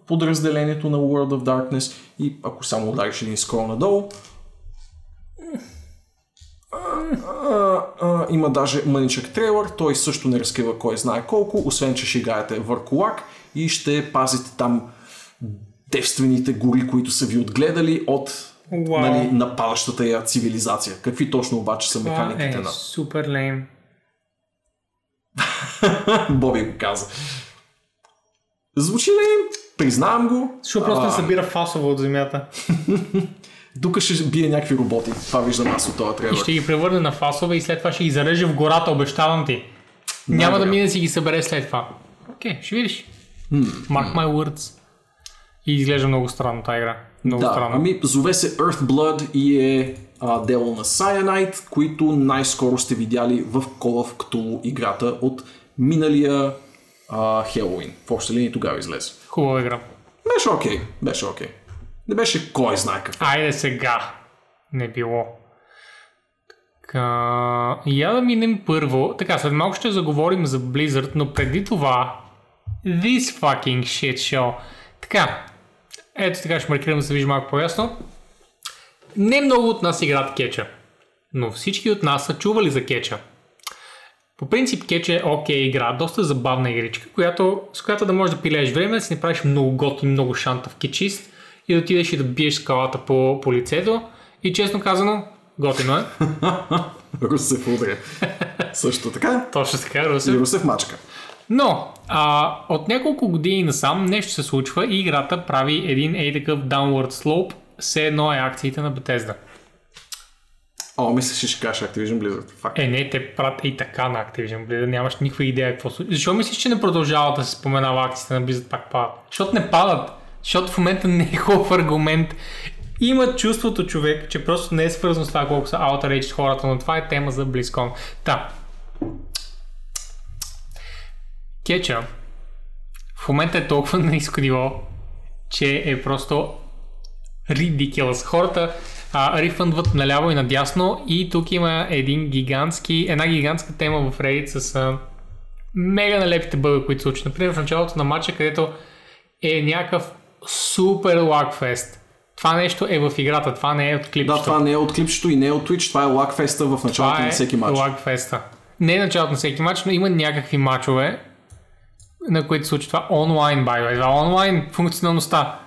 [SPEAKER 2] подразделението на World of Darkness. И ако само удариш един скрол надолу, а, а, има даже мъничък трейлър, той също не разкрива кой знае колко, освен че ще играете върколак и ще пазите там девствените гори, които са ви отгледали от
[SPEAKER 1] Уау.
[SPEAKER 2] нали, нападащата я цивилизация. Какви точно обаче са механиките
[SPEAKER 1] е
[SPEAKER 2] на...
[SPEAKER 1] супер лейм.
[SPEAKER 2] Боби го каза. Звучи ли? Признавам го.
[SPEAKER 1] Защото просто не събира фасово от земята.
[SPEAKER 2] Тук ще бие някакви роботи. Това виждам аз от този
[SPEAKER 1] И
[SPEAKER 2] трейлър.
[SPEAKER 1] ще ги превърне на фасове и след това ще ги зареже в гората, обещавам ти. Няма да мине да си ги събере след това. Окей, ще видиш. Mark my words. И изглежда много странно тази игра. Много
[SPEAKER 2] Да,
[SPEAKER 1] странно.
[SPEAKER 2] ами зове се Earthblood и е а, дело на Cyanide, които най-скоро сте видяли в Call of Cthulhu играта от миналия а, Хелоуин. В обща линия тогава излезе.
[SPEAKER 1] Хубава игра.
[SPEAKER 2] Беше окей, беше окей. Не беше кой знае какво.
[SPEAKER 1] Айде сега. Не било. Така, я да минем първо. Така, след малко ще заговорим за Blizzard, но преди това This fucking shit show. Така, ето така ще маркирам да се вижда малко по-ясно. Не много от нас играят кетча, но всички от нас са чували за кетча. По принцип кетч е окей игра, доста забавна игричка, която, с която да можеш да пилееш време, да си направиш много готин, много шантав кетчист и да отидеш и да биеш скалата по, по лицето. И честно казано, готино е.
[SPEAKER 2] Русев удря. Също така.
[SPEAKER 1] Точно така,
[SPEAKER 2] И
[SPEAKER 1] Русев.
[SPEAKER 2] Русев мачка.
[SPEAKER 1] Но, а, от няколко години насам нещо се случва и играта прави един ей такъв downward slope, все едно е акциите на Bethesda.
[SPEAKER 2] О, мисля, че ще кажеш Activision Blizzard. Факт.
[SPEAKER 1] Е, не, те правят и така на Activision Blizzard, нямаш никаква идея какво случва. Защо мислиш, че не продължава да се споменава акциите на Blizzard пак падат? Защото не падат. Защото в момента не е хубав аргумент. Има чувството човек, че просто не е свързано с това колко са outraged хората, но това е тема за BlizzCon. Та. Кетча в момента е толкова на ниво, че е просто ridiculous. Хората а, рифъндват наляво и надясно и тук има един гигантски, една гигантска тема в Reddit с а, мега налепите бъга, които се случват. Например, в началото на матча, където е някакъв супер лакфест. Това нещо е в играта, това не е от
[SPEAKER 2] Да,
[SPEAKER 1] клипчето.
[SPEAKER 2] това не е от клипчето и не е от Twitch, това е лакфеста в началото
[SPEAKER 1] Това
[SPEAKER 2] на
[SPEAKER 1] е
[SPEAKER 2] всеки матч.
[SPEAKER 1] лагфеста. Не е началото на всеки матч, но има някакви матчове, на които се случва това онлайн, by. Това онлайн функционалността.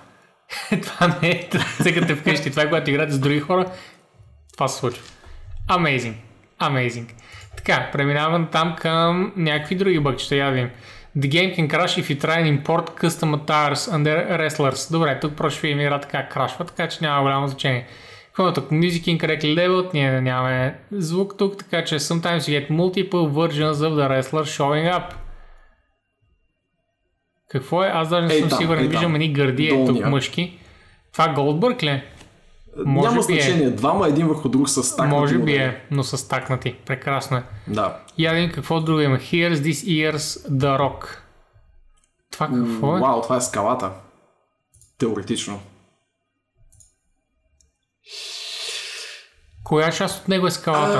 [SPEAKER 1] това не е цъкате вкъщи. Това е когато играете с други хора. Това се случва. Amazing. Amazing. Така, преминавам там към някакви други бъкчета. Я видим. The game can crash if you try and import custom attires under wrestlers. Добре, тук просто ще видим играта как крашва, така че няма голямо значение. Какво е тук? Music incorrectly leveled, ние нямаме звук тук, така че sometimes you get multiple versions of the wrestler showing up. Какво е? Аз даже не
[SPEAKER 2] Ей
[SPEAKER 1] съм
[SPEAKER 2] там,
[SPEAKER 1] сигурен,
[SPEAKER 2] ей
[SPEAKER 1] виждам едни гърди е тук мъжки. Това Голдбърг ли? е? може
[SPEAKER 2] Няма
[SPEAKER 1] би е.
[SPEAKER 2] значение. Двама един върху друг с стакнати
[SPEAKER 1] Може би е, но са стакнати. Прекрасно е.
[SPEAKER 2] Да.
[SPEAKER 1] Да видим какво друго има. Here's this year's The Rock. Това какво е?
[SPEAKER 2] Вау, това е скалата. Теоретично.
[SPEAKER 1] Коя част от него е скалата?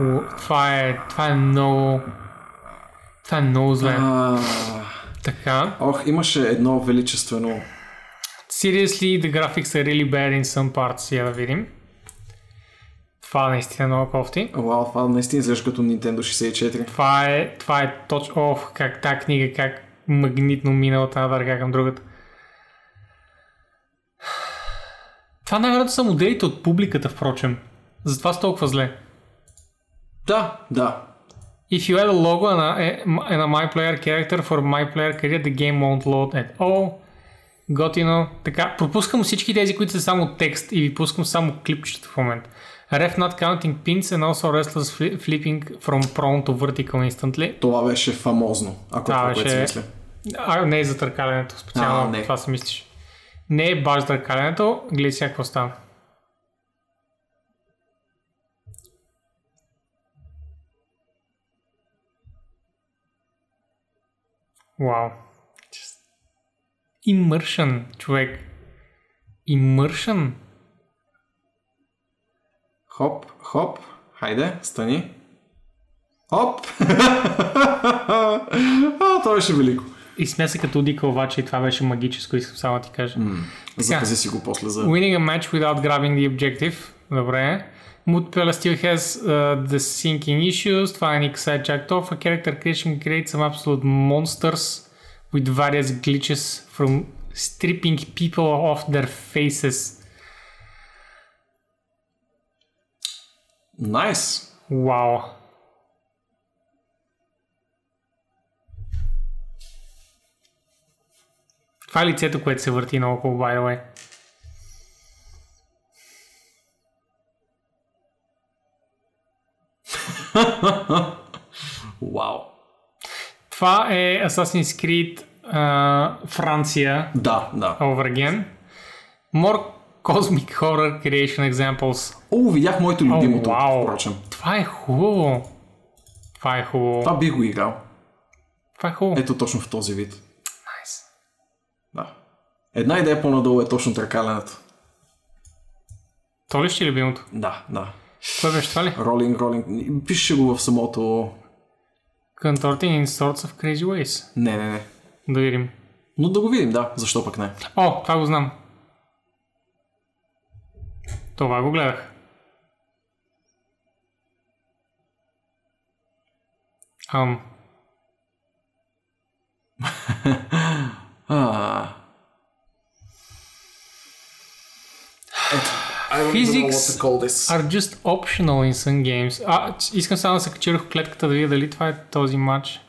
[SPEAKER 1] О, Това е, това е много... Това е много зле.
[SPEAKER 2] А,
[SPEAKER 1] Така.
[SPEAKER 2] Ох, имаше едно величествено...
[SPEAKER 1] Seriously, the graphics are really bad in some parts. Я да видим. Това наистина е много кофти.
[SPEAKER 2] Вау, това наистина изглежда като Nintendo 64.
[SPEAKER 1] Това е, това е точно... Ох, как тази книга, как магнитно мина от една дърга към другата. Това най-вероятно са моделите от публиката, впрочем. Затова са толкова зле.
[SPEAKER 2] Да, да.
[SPEAKER 1] If you add a logo and a, and a My Player character for My Player career, the game won't load at all. Готино. Така, пропускам всички тези, които са само текст и ви пускам само клипчета в момента. Ref not counting pins and also wrestlers fli- flipping from prone to vertical instantly.
[SPEAKER 2] Това беше фамозно, ако
[SPEAKER 1] Това
[SPEAKER 2] това, което си
[SPEAKER 1] беше-
[SPEAKER 2] мисля.
[SPEAKER 1] А, не е за търкалянето, специално
[SPEAKER 2] А, не.
[SPEAKER 1] това си мислиш. Не е баш търкалянето, гледай сега какво става. Вау. Immersion, човек. Immersion.
[SPEAKER 2] Хоп, хоп, хайде, стани. Хоп! а, това беше велико.
[SPEAKER 1] И смя се като Дика обаче и това беше магическо, искам само да ти кажа.
[SPEAKER 2] Запази си го после за...
[SPEAKER 1] Winning a match without grabbing the objective. Добре. Multiplayer still has uh, the syncing issues. Това е никак сега чак толкова. Character creation creates some absolute monsters with various glitches from stripping people off their faces.
[SPEAKER 2] Найс!
[SPEAKER 1] Вау. Това е лицето, което се върти наоколо, by the way.
[SPEAKER 2] Вау!
[SPEAKER 1] Това е Assassin's Creed а, Франция
[SPEAKER 2] Да, да.
[SPEAKER 1] over again. More Cosmic Horror Creation Examples.
[SPEAKER 2] О, видях моето любимо тук,
[SPEAKER 1] вау.
[SPEAKER 2] впрочем.
[SPEAKER 1] Това е хубаво. Това е хубаво.
[SPEAKER 2] Това би го играл.
[SPEAKER 1] Това е хубаво.
[SPEAKER 2] Ето точно в този вид.
[SPEAKER 1] Nice.
[SPEAKER 2] Да. Една идея по-надолу е точно търкаленето.
[SPEAKER 1] То ли ще е любимото?
[SPEAKER 2] Да, да.
[SPEAKER 1] Кое беше това ли?
[SPEAKER 2] Ролинг, ролинг. Пише го в самото...
[SPEAKER 1] Contorting in sorts of crazy ways.
[SPEAKER 2] Не, не, не.
[SPEAKER 1] Да видим.
[SPEAKER 2] Но да го видим, да. Защо пък не?
[SPEAKER 1] О, това го знам. Това го гледах. Ам,
[SPEAKER 2] А. Ето, I don't even know
[SPEAKER 1] Physics
[SPEAKER 2] what to call this.
[SPEAKER 1] are just optional in some games. А, ч- искам само да се качирах в клетката да видя дали това е този матч.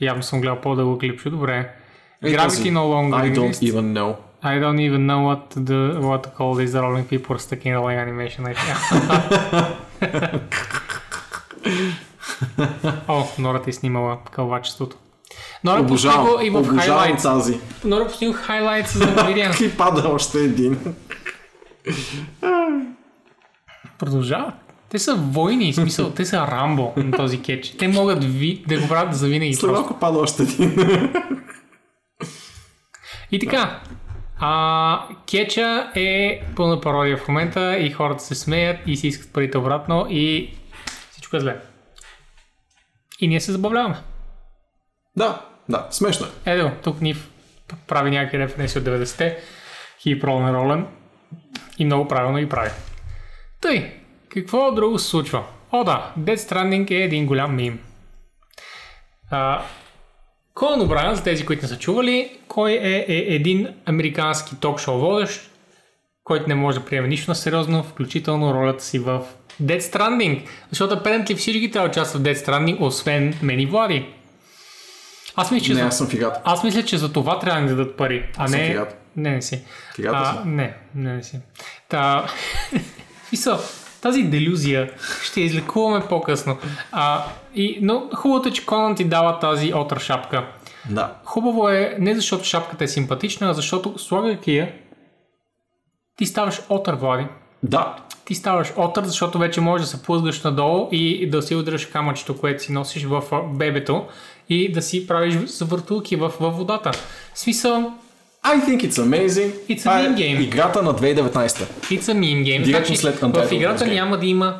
[SPEAKER 1] Явно съм гледал по-дълго клипче, добре.
[SPEAKER 2] Е,
[SPEAKER 1] Gravity
[SPEAKER 2] този.
[SPEAKER 1] no longer
[SPEAKER 2] I don't
[SPEAKER 1] exists.
[SPEAKER 2] even know.
[SPEAKER 1] I don't even know what to, do, what to call these rolling people stuck in a line animation. Like, О, Нора ти е снимала кълвачеството. Нора пусни го
[SPEAKER 2] Обожавам,
[SPEAKER 1] и в
[SPEAKER 2] обожавам тази.
[SPEAKER 1] Нора пусни го в хайлайтс, за да видя.
[SPEAKER 2] И пада още един.
[SPEAKER 1] Продължават. Те са войни, в смисъл, те са Рамбо на този кетч. Те могат ви, да го правят за винаги.
[SPEAKER 2] След малко пада още един.
[SPEAKER 1] И така, а, кетча е пълна пародия в момента и хората се смеят и си искат парите обратно и всичко е зле. И ние се забавляваме.
[SPEAKER 2] Да, да, смешно е.
[SPEAKER 1] Ето, тук ни прави някакви референси от 90-те. Хип ролен ролен. И много правилно ги прави. Тъй, какво друго се случва? О да, Dead Stranding е един голям мим. А, Колан Обрайан, за тези, които не са чували, кой е, е един американски ток-шоу водещ, който не може да приеме нищо на сериозно, включително ролята си в Dead Stranding. Защото apparently всички трябва да участват в Dead Stranding, освен мен и Влади. Аз мисля, че
[SPEAKER 2] Не,
[SPEAKER 1] за...
[SPEAKER 2] аз съм фигата.
[SPEAKER 1] Аз мисля, че за това трябва да ни дадат пари, а
[SPEAKER 2] съм
[SPEAKER 1] не...
[SPEAKER 2] фигата.
[SPEAKER 1] Не, не си.
[SPEAKER 2] Фигата
[SPEAKER 1] а,
[SPEAKER 2] съм.
[SPEAKER 1] Не, не, не си. Та... Мисъл, тази делюзия ще излекуваме по-късно. А, и, но хубавото е, че Конан ти дава тази отър шапка.
[SPEAKER 2] Да.
[SPEAKER 1] Хубаво е не защото шапката е симпатична, а защото слагайки я, ти ставаш отър, Влади.
[SPEAKER 2] Да.
[SPEAKER 1] Ти ставаш отър, защото вече можеш да се плъзгаш надолу и да си удряш камъчето, което си носиш в бебето и да си правиш завъртулки в, във водата. В смисъл,
[SPEAKER 2] I think it's amazing.
[SPEAKER 1] It's a
[SPEAKER 2] е
[SPEAKER 1] meme game.
[SPEAKER 2] Играта на 2019.
[SPEAKER 1] It's a meme game.
[SPEAKER 2] Директно
[SPEAKER 1] Значи,
[SPEAKER 2] след
[SPEAKER 1] в играта
[SPEAKER 2] Game.
[SPEAKER 1] няма да има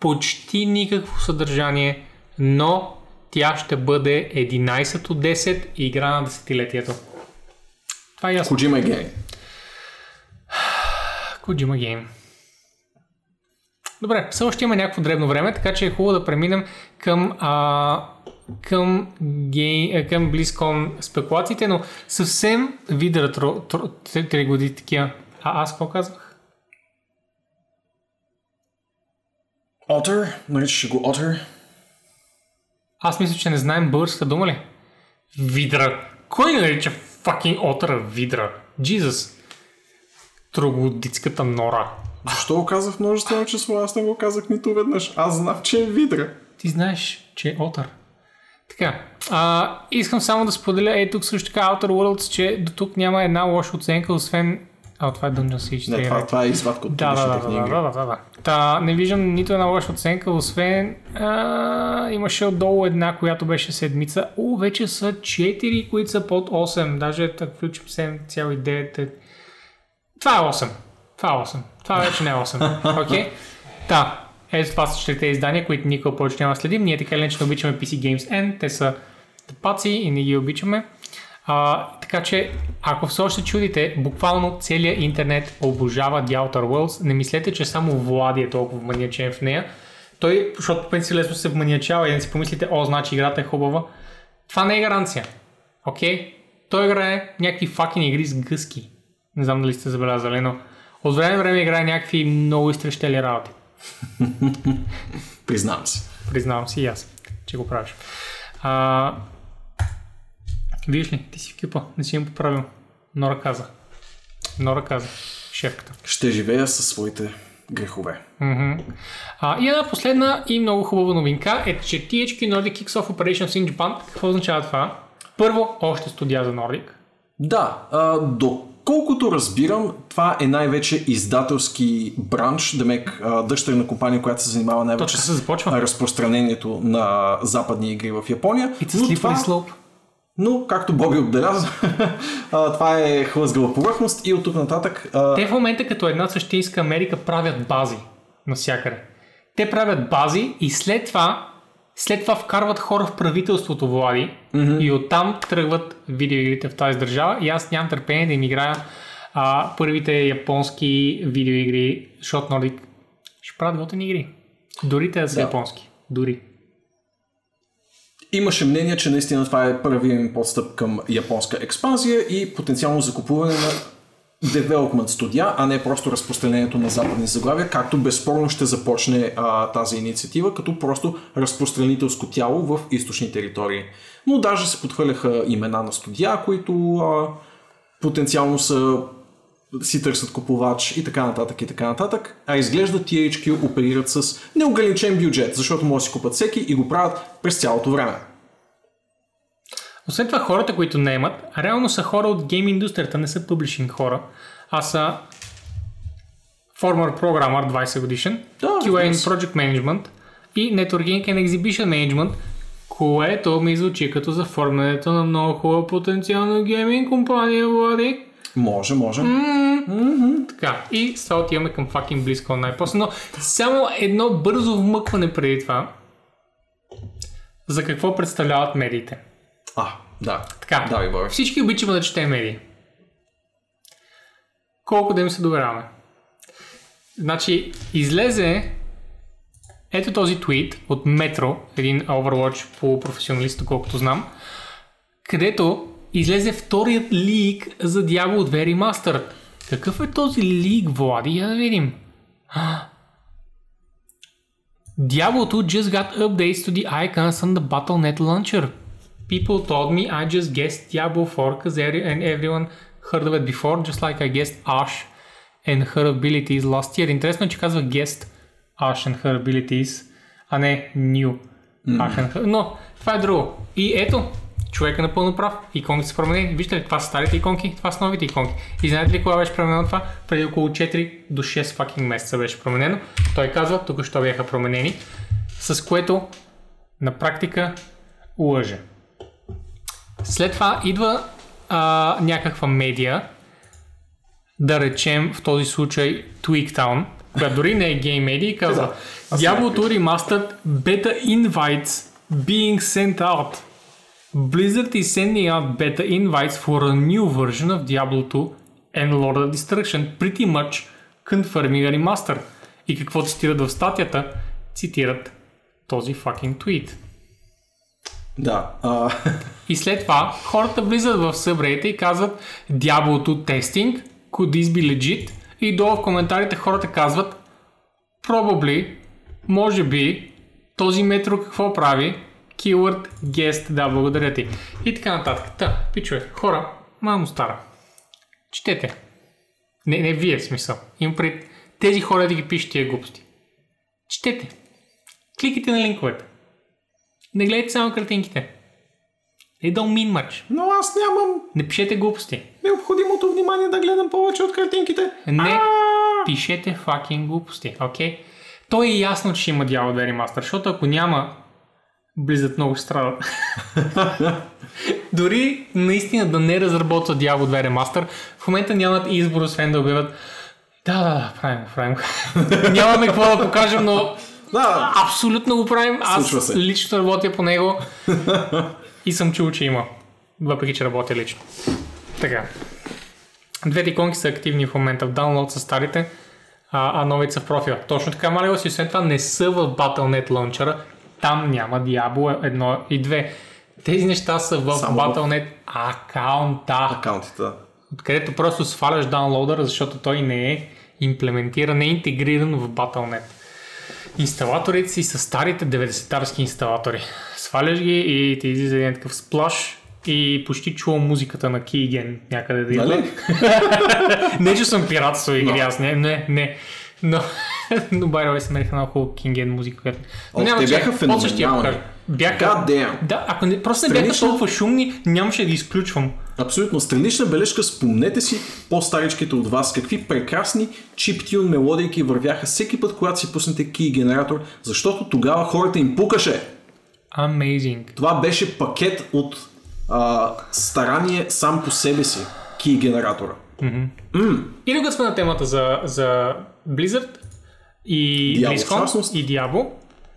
[SPEAKER 1] почти никакво съдържание, но тя ще бъде 11 от 10 и игра на десетилетието. Това е ясно.
[SPEAKER 2] Е гений.
[SPEAKER 1] Kojima Game. Добре, все още има някакво дребно време, така че е хубаво да преминем към, а, към, гей, а, към BlizzCon спекулациите, но съвсем видра три- години такива. А аз какво казвах?
[SPEAKER 2] Otter, наричаше го Otter.
[SPEAKER 1] Аз мисля, че не знаем българска дума ли? Видра. Кой нарича fucking отъра видра? Jesus. Трогодицката нора.
[SPEAKER 2] Защо го казах множествено число? Аз не го казах нито веднъж. Аз знам, че е видра.
[SPEAKER 1] Ти знаеш, че е отър. Така, а, искам само да споделя, е тук също така Outer Worlds, че до тук няма една лоша оценка, освен... А, това е Dungeon Siege.
[SPEAKER 2] Не, това, това е извадка от
[SPEAKER 1] Да, да, да, да, да, да, да, да. Та, не виждам нито една лоша оценка, освен а, имаше отдолу една, която беше седмица. О, вече са 4, които са под 8. Даже да включим 7,9. е- Това е 8. Това е 8. Това вече не е 8. Окей? Okay? Та, ето това са четирите издания, които никога повече няма следим. Ние така или не обичаме PC Games N. Те са тъпаци и не ги обичаме. А, така че, ако все още чудите, буквално целият интернет обожава The Outer Worlds. Не мислете, че само Влади е толкова маниачен в нея. Той, защото по принцип лесно се вманиачава и да си помислите, о, значи играта е хубава. Това не е гаранция. Окей? Okay? Той играе някакви факин игри с гъски. Не знам дали сте забелязали, но от време време играе някакви много изтрещели работи.
[SPEAKER 2] Признавам си.
[SPEAKER 1] Признавам си и аз, че го правиш. А, виж ли, ти си в кюпа, не си им поправил. Нора каза. Нора каза. Шефката.
[SPEAKER 2] Ще живея със своите грехове.
[SPEAKER 1] Мгм. А, и една последна и много хубава новинка е, че THQ Nordic Kicks Off Operations in Japan. Какво означава това? Първо, още студия за Nordic.
[SPEAKER 2] Да, а, доколкото разбирам, това е най-вече издателски бранш, демек дъщерна компания, която се занимава най-вече
[SPEAKER 1] се започва.
[SPEAKER 2] разпространението на западни игри в Япония.
[SPEAKER 1] It's
[SPEAKER 2] Но това,
[SPEAKER 1] slope.
[SPEAKER 2] Но, както Боби отбеляза, това е хлъзгава повърхност и от тук нататък... А...
[SPEAKER 1] Те в момента като една същинска Америка правят бази навсякъде. Те правят бази и след това след това вкарват хора в правителството, Влади, mm-hmm. и оттам тръгват видеоигрите в тази държава и аз нямам търпение да им играя а, първите японски видеоигри, защото Nordic ще правят готини игри. Дори те да са да. японски. Дори.
[SPEAKER 2] Имаше мнение, че наистина това е първият подстъп към японска експанзия и потенциално закупуване на development студия, а не просто разпространението на западни заглавия, както безспорно ще започне а, тази инициатива, като просто разпространителско тяло в източни територии. Но даже се подхвърляха имена на студия, които а, потенциално са си търсят купувач и така нататък и така нататък, а изглежда THQ оперират с неограничен бюджет, защото може да си купат всеки и го правят през цялото време.
[SPEAKER 1] Освен това, хората, които не имат, реално са хора от гейм индустрията, не са публишинг хора, а са former programmer 20 годишен, да, QA and Project Management и Networking and Exhibition Management, което ми звучи като за формането на много хубава потенциална гейминг компания, Влади.
[SPEAKER 2] Може, може.
[SPEAKER 1] Mm-hmm. Mm-hmm. Така, и с това отиваме към fucking близко най-после, но само едно бързо вмъкване преди това. За какво представляват медиите?
[SPEAKER 2] А, да.
[SPEAKER 1] Така,
[SPEAKER 2] да,
[SPEAKER 1] всички обичаме да четем медии. Колко да им се доверяваме? Значи, излезе ето този твит от Metro, един Overwatch по професионалист, колкото знам, където излезе вторият лик за Diablo 2 Remastered. Какъв е този лик, Влади? Я да видим. Diablo 2 just got updates to the icons on the Battle.net launcher. People told me I just guessed Diablo 4 because every, and everyone heard of it before, just like I guessed Ash and her abilities last year. Интересно е, че казва guest Ash and her abilities, а не new mm. Ash and her. Но това е друго. И ето, човек е напълно прав. Иконки са променени. Вижте ли, това са старите иконки, това са новите иконки. И знаете ли кога беше променено това? Преди около 4 до 6 fucking месеца беше променено. Той казва, тук що бяха променени, с което на практика лъже. След това идва а, някаква медия, да речем в този случай Tweaktown, която дори не е гей медия и казва Diablo 2 Remastered Beta Invites being sent out. Blizzard is sending out beta invites for a new version of Diablo 2 and Lord of Destruction, pretty much confirming a remaster. И какво цитират в статията? Цитират този fucking tweet.
[SPEAKER 2] Да. А...
[SPEAKER 1] И след това хората влизат в събрейта и казват 2 testing, could this be legit? И долу в коментарите хората казват probably, може би, този метро какво прави? Keyword guest, да, благодаря ти. И така нататък. Та, пичове, хора, мамо стара. Четете. Не, не вие в смисъл. Им пред тези хора да ги пишат тия глупости. Четете. Кликайте на линковете. Не гледайте само картинките. They don't mean much.
[SPEAKER 2] Но аз нямам...
[SPEAKER 1] Не пишете глупости.
[SPEAKER 2] Необходимото внимание да гледам повече от картинките.
[SPEAKER 1] Не пишете fucking глупости, окей? Okay? То е ясно, че има Diablo 2 Remaster, защото ако няма, близът много ще страдат. Дори наистина да не разработват Diablo 2 Remaster, в момента нямат избор, освен да обявят да, да, да, правим правим. Нямаме какво да покажем, но да. Абсолютно го правим. Аз лично работя по него и съм чул, че има. Въпреки, че работя лично. Така. Двете иконки са активни в момента. В download са старите, а, а новите са в профила. Точно така, Марио, си освен това не са в Battle.net Launcher. Там няма Diablo 1 и 2. Тези неща са в Само Battle.net акаунта.
[SPEAKER 2] Акаунтите.
[SPEAKER 1] Откъдето просто сваляш даунлоудъра, защото той не е имплементиран, не е интегриран в Battle.net инсталаторите си са старите 90-тарски инсталатори. Сваляш ги и ти излиза един такъв сплаш и почти чувам музиката на Кейген някъде да идва. Нали? не, че съм пиратство игри, no. аз не, не, не. Но, но Байрове се мериха много хубаво Кинген музика. Която...
[SPEAKER 2] Но няма, те бяха феноменални.
[SPEAKER 1] Бяха, God damn. Да, ако не, просто не бяха толкова шумни, нямаше да ги изключвам.
[SPEAKER 2] Абсолютно. Странична бележка, спомнете си по-старичките от вас, какви прекрасни чиптюн мелодийки вървяха всеки път, когато си пуснете ки генератор, защото тогава хората им пукаше.
[SPEAKER 1] Amazing.
[SPEAKER 2] Това беше пакет от а, старание сам по себе си, ки генератора.
[SPEAKER 1] И докато сме на темата за, за Blizzard и
[SPEAKER 2] Diablo,
[SPEAKER 1] BlizzCon и Diablo,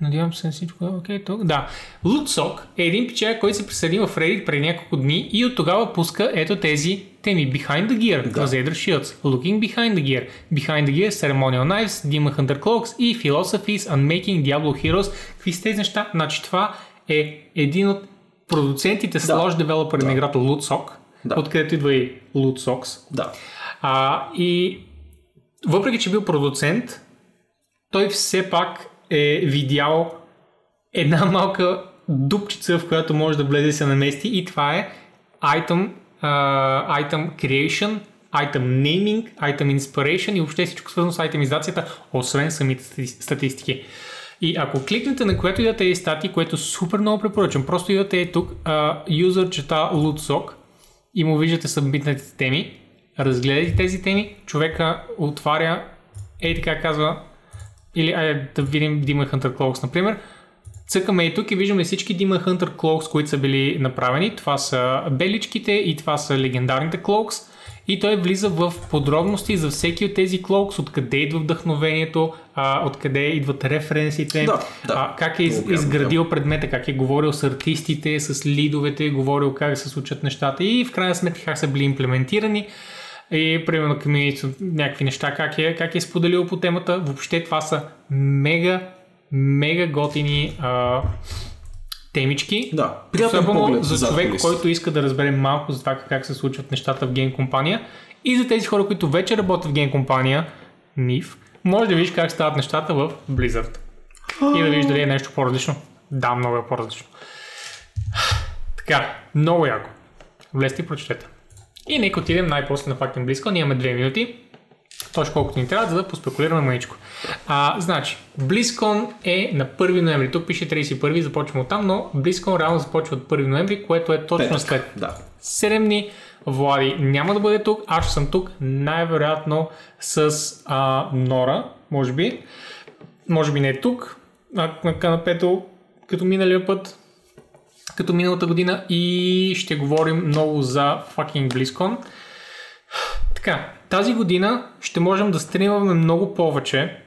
[SPEAKER 1] надявам се всичко е окей тук. Да. Lutsok е един пичак, който се присъди в Reddit преди няколко дни и от тогава пуска ето тези теми. Behind the Gear,
[SPEAKER 2] Да.
[SPEAKER 1] Crusader Shields, Looking Behind the Gear, Behind the Gear, Ceremonial Knives, Demon Hunter Cloaks и Philosophies on Making Diablo Heroes. Какви са тези неща? Значи това е един от продуцентите, slash девелопери на играта Lutsok,
[SPEAKER 2] Да.
[SPEAKER 1] откъдето идва и Lutsox.
[SPEAKER 2] Да.
[SPEAKER 1] А, и въпреки, че бил продуцент, той все пак е видял една малка дупчица, в която може да влезе и се намести и това е item, uh, item creation, item naming, item inspiration и въобще всичко свързано с itemizacията, освен самите стати- статистики. И ако кликнете на което и да тези статии, което супер много препоръчвам, просто идвате е тук, юзър чета Lutsok и му виждате събитните теми, разгледайте тези теми, човека отваря, ей така казва, или айде да видим Demon Hunter Cloaks, например. Цъкаме и тук и виждаме всички Demon Hunter Cloaks, които са били направени. Това са беличките и това са легендарните Cloaks. И той влиза в подробности за всеки от тези Cloaks, откъде идва вдъхновението, а, откъде идват референсите,
[SPEAKER 2] Да, да.
[SPEAKER 1] а, как е из, изградил предмета, как е говорил с артистите, с лидовете, говорил как се случат нещата и в крайна сметка как са били имплементирани и примерно community, някакви неща, как е, как е споделил по темата. Въобще това са мега, мега готини а, темички.
[SPEAKER 2] Да,
[SPEAKER 1] Особено за човек,
[SPEAKER 2] кулисите.
[SPEAKER 1] който иска да разбере малко за това как се случват нещата в гейм компания. И за тези хора, които вече работят в гейм компания, НИФ, може да видиш как стават нещата в Blizzard. И да видиш дали е нещо по-различно. Да, много е по-различно. Така, много яко. Влезте и прочетете. И нека отидем най-после на фактен близко. Ние имаме две минути. Точно колкото ни трябва, за да поспекулираме маничко. А, значи, BlizzCon е на 1 ноември. Тук пише 31, започваме от там, но BlizzCon реално започва от 1 ноември, което е точно
[SPEAKER 2] Петък.
[SPEAKER 1] след
[SPEAKER 2] Да.
[SPEAKER 1] 7 дни. Влади няма да бъде тук, аз ще съм тук най-вероятно с а, Нора, може би. Може би не е тук, а на канапето, като миналия път, като миналата година и ще говорим много за fucking BlizzCon. Така, тази година ще можем да стримваме много повече,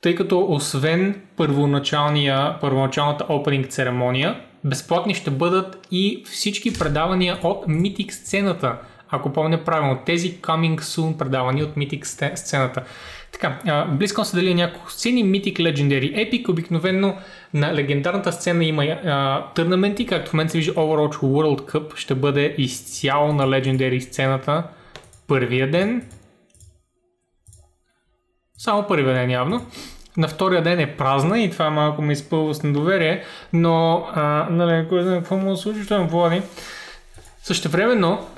[SPEAKER 1] тъй като освен първоначалната опенинг церемония, безплатни ще бъдат и всички предавания от Mythic сцената. Ако помня правилно, тези Coming Soon предавания от Mythic сцената. Така, BlizzCon се дели няколко сцени, Mythic, Legendary, Epic. Обикновено на легендарната сцена има а, както в момента се вижда Overwatch World Cup ще бъде изцяло на Legendary сцената първия ден. Само първия ден явно. На втория ден е празна и това малко ме изпълва с недоверие, но а, нали, кой знае какво му случи, що Влади. Същевременно,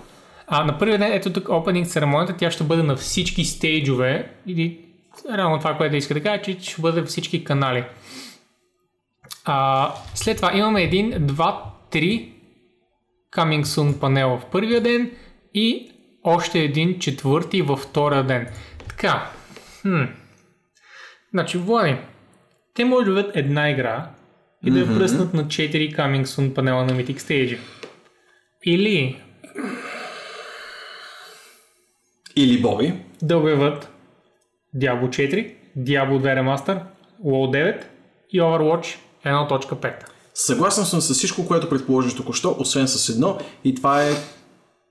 [SPEAKER 1] а, на първия ден, ето тук опенинг церемонията, тя ще бъде на всички стейджове или реално това, което иска да кажа, че ще бъде всички канали. А, след това имаме един, два, три Coming Soon панела в първия ден и още един четвърти във втория ден. Така, хм. Значи, Влади, те може да видят една игра и да я пръснат на 4 Coming Soon панела на Mythic Stage. Или
[SPEAKER 2] Или Боби.
[SPEAKER 1] да обявят Diablo 4, Diablo 2 Remaster, WoW 9 и Overwatch 1.5.
[SPEAKER 2] Съгласен съм с всичко, което предположиш току-що, освен с едно, и това е,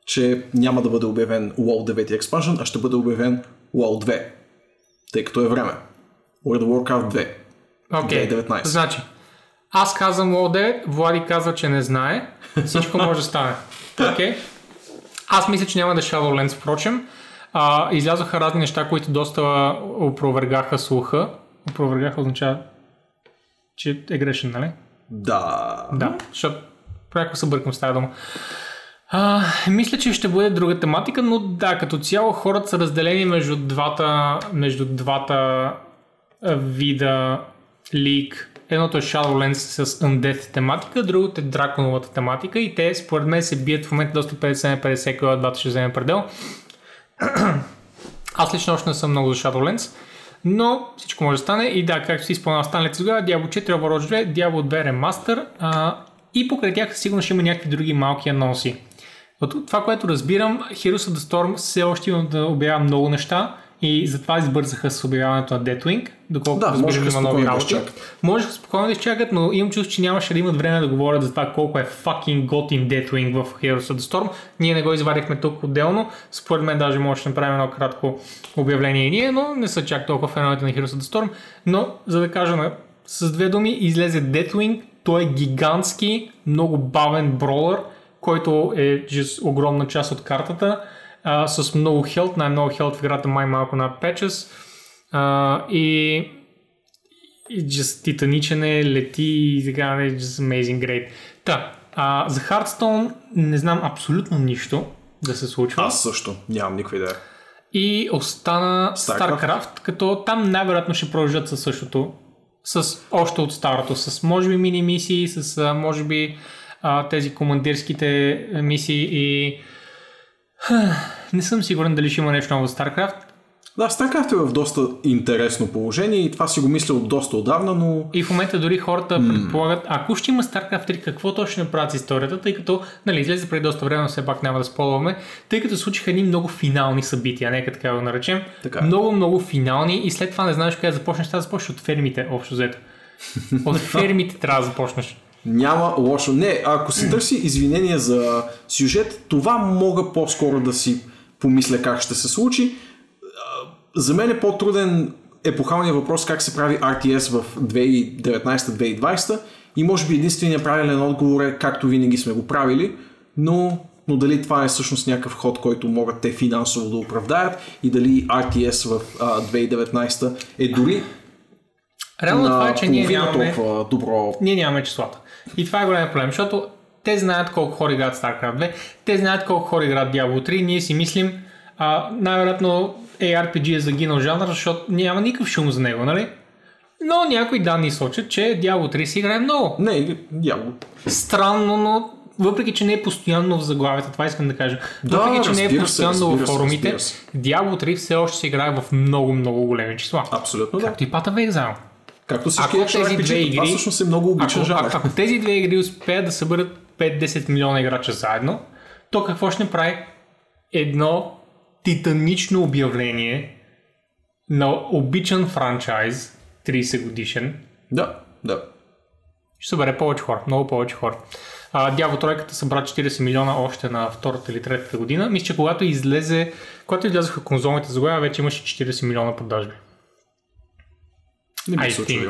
[SPEAKER 2] че няма да бъде обявен WoW 9 Expansion, а ще бъде обявен WoW 2, тъй като е време. World of Warcraft 2.
[SPEAKER 1] Окей,
[SPEAKER 2] 2019.
[SPEAKER 1] значи, аз казвам WoW 9, Влади казва, че не знае, всичко може да стане. Окей? Аз мисля, че няма да е Shadowlands, впрочем. А, излязоха разни неща, които доста опровергаха слуха. Опровергаха означава, че е грешен, нали?
[SPEAKER 2] Да.
[SPEAKER 1] Да, защото пряко се бъркам с тази дума. А, мисля, че ще бъде друга тематика, но да, като цяло хората са разделени между двата, между двата вида лик. Едното е Shadowlands с Undeath тематика, другото е Драконовата тематика и те според мен се бият в момента доста 50 на 50, кой от двата ще вземе предел. Аз лично още не съм много за Shadowlands, но всичко може да стане и да, както си спомена, стане тогава Diablo 4, Overwatch 2, Diablo 2 Remaster, а, и покрай тях сигурно ще има някакви други малки анонси. От това, което разбирам, Heroes of the Storm все още има да обявява много неща и затова избързаха с обявяването на Deathwing, доколкото
[SPEAKER 2] Да, можеха
[SPEAKER 1] има нови
[SPEAKER 2] да
[SPEAKER 1] работи. Можеха спокойно да изчакат, но имам чувство, че нямаше да имат време да говорят за това колко е fucking готин Deathwing в Heroes of the Storm. Ние не го извадихме тук отделно. Според мен даже може да направим едно кратко обявление и ние, но не са чак толкова феновете на Heroes of the Storm. Но, за да кажа на, с две думи, излезе Deathwing. Той е гигантски, много бавен бролър, който е огромна част от картата. А, с много хелт, най-много хелт в играта май малко над Patches. А, и и just титаничен е, лети и така, е just amazing great. Та, а, за Hearthstone не знам абсолютно нищо да се случва.
[SPEAKER 2] Аз също нямам никаква идея.
[SPEAKER 1] И остана
[SPEAKER 2] Starcraft.
[SPEAKER 1] StarCraft, като там най-вероятно ще продължат със същото, с още от старото, с може би мини мисии, с може би а, тези командирските мисии и не съм сигурен дали ще има нещо ново за StarCraft.
[SPEAKER 2] Да, StarCraft е в доста интересно положение и това си го мисля от доста отдавна, но
[SPEAKER 1] И в момента дори хората mm. предполагат, ако ще има StarCraft 3, какво точно ще направят с историята, тъй като, нали, излезе преди доста време, но все пак няма да сполваме, тъй като случиха едни много финални събития, нека така го наречем.
[SPEAKER 2] Така е.
[SPEAKER 1] Много, много финални и след това не знаеш къде започнеш, трябва да започнеш от фермите, общо взето. От фермите трябва да започнеш.
[SPEAKER 2] Няма лошо. Не, ако се търси извинение за сюжет, това мога по-скоро да си помисля как ще се случи. За мен е по-труден епохалният въпрос как се прави RTS в 2019-2020 и може би единственият правилен отговор е както винаги сме го правили, но, но дали това е всъщност някакъв ход, който могат те финансово да оправдаят и дали RTS в а, 2019 е дори
[SPEAKER 1] Реално това е, че ние нямаме,
[SPEAKER 2] толкова добро
[SPEAKER 1] ние нямаме числата. И това е голям проблем, защото те знаят колко хора играят StarCraft 2, те знаят колко хора играят Diablo 3, ние си мислим, а, най-вероятно ARPG е загинал жанр, защото няма никакъв шум за него, нали? Но някои данни сочат, че Diablo 3 си играе много.
[SPEAKER 2] Не, дявол.
[SPEAKER 1] Странно, но въпреки, че не е постоянно в заглавията, това искам да кажа.
[SPEAKER 2] Да,
[SPEAKER 1] Въпреки, че не е
[SPEAKER 2] се,
[SPEAKER 1] постоянно
[SPEAKER 2] разбира
[SPEAKER 1] в
[SPEAKER 2] се,
[SPEAKER 1] форумите,
[SPEAKER 2] се.
[SPEAKER 1] Diablo 3 все още се играе в много, много големи числа.
[SPEAKER 2] Абсолютно да.
[SPEAKER 1] Както и Path of Exile.
[SPEAKER 2] Както всички
[SPEAKER 1] Ако тези две
[SPEAKER 2] това
[SPEAKER 1] игри-
[SPEAKER 2] всъщност е много обичан жанр.
[SPEAKER 1] ако, ако тези две игри успеят да съберат 5-10 милиона играча заедно, то какво ще направи? Едно титанично обявление на обичан франчайз, 30 годишен,
[SPEAKER 2] Да, да.
[SPEAKER 1] ще събере повече хора, много повече хора. А, Дявол тройката събра 40 милиона още на втората или третата година. Мисля, че когато излезе, когато излязоха конзолните заглавия, вече имаше 40 милиона продажби.
[SPEAKER 2] Не би се очудил.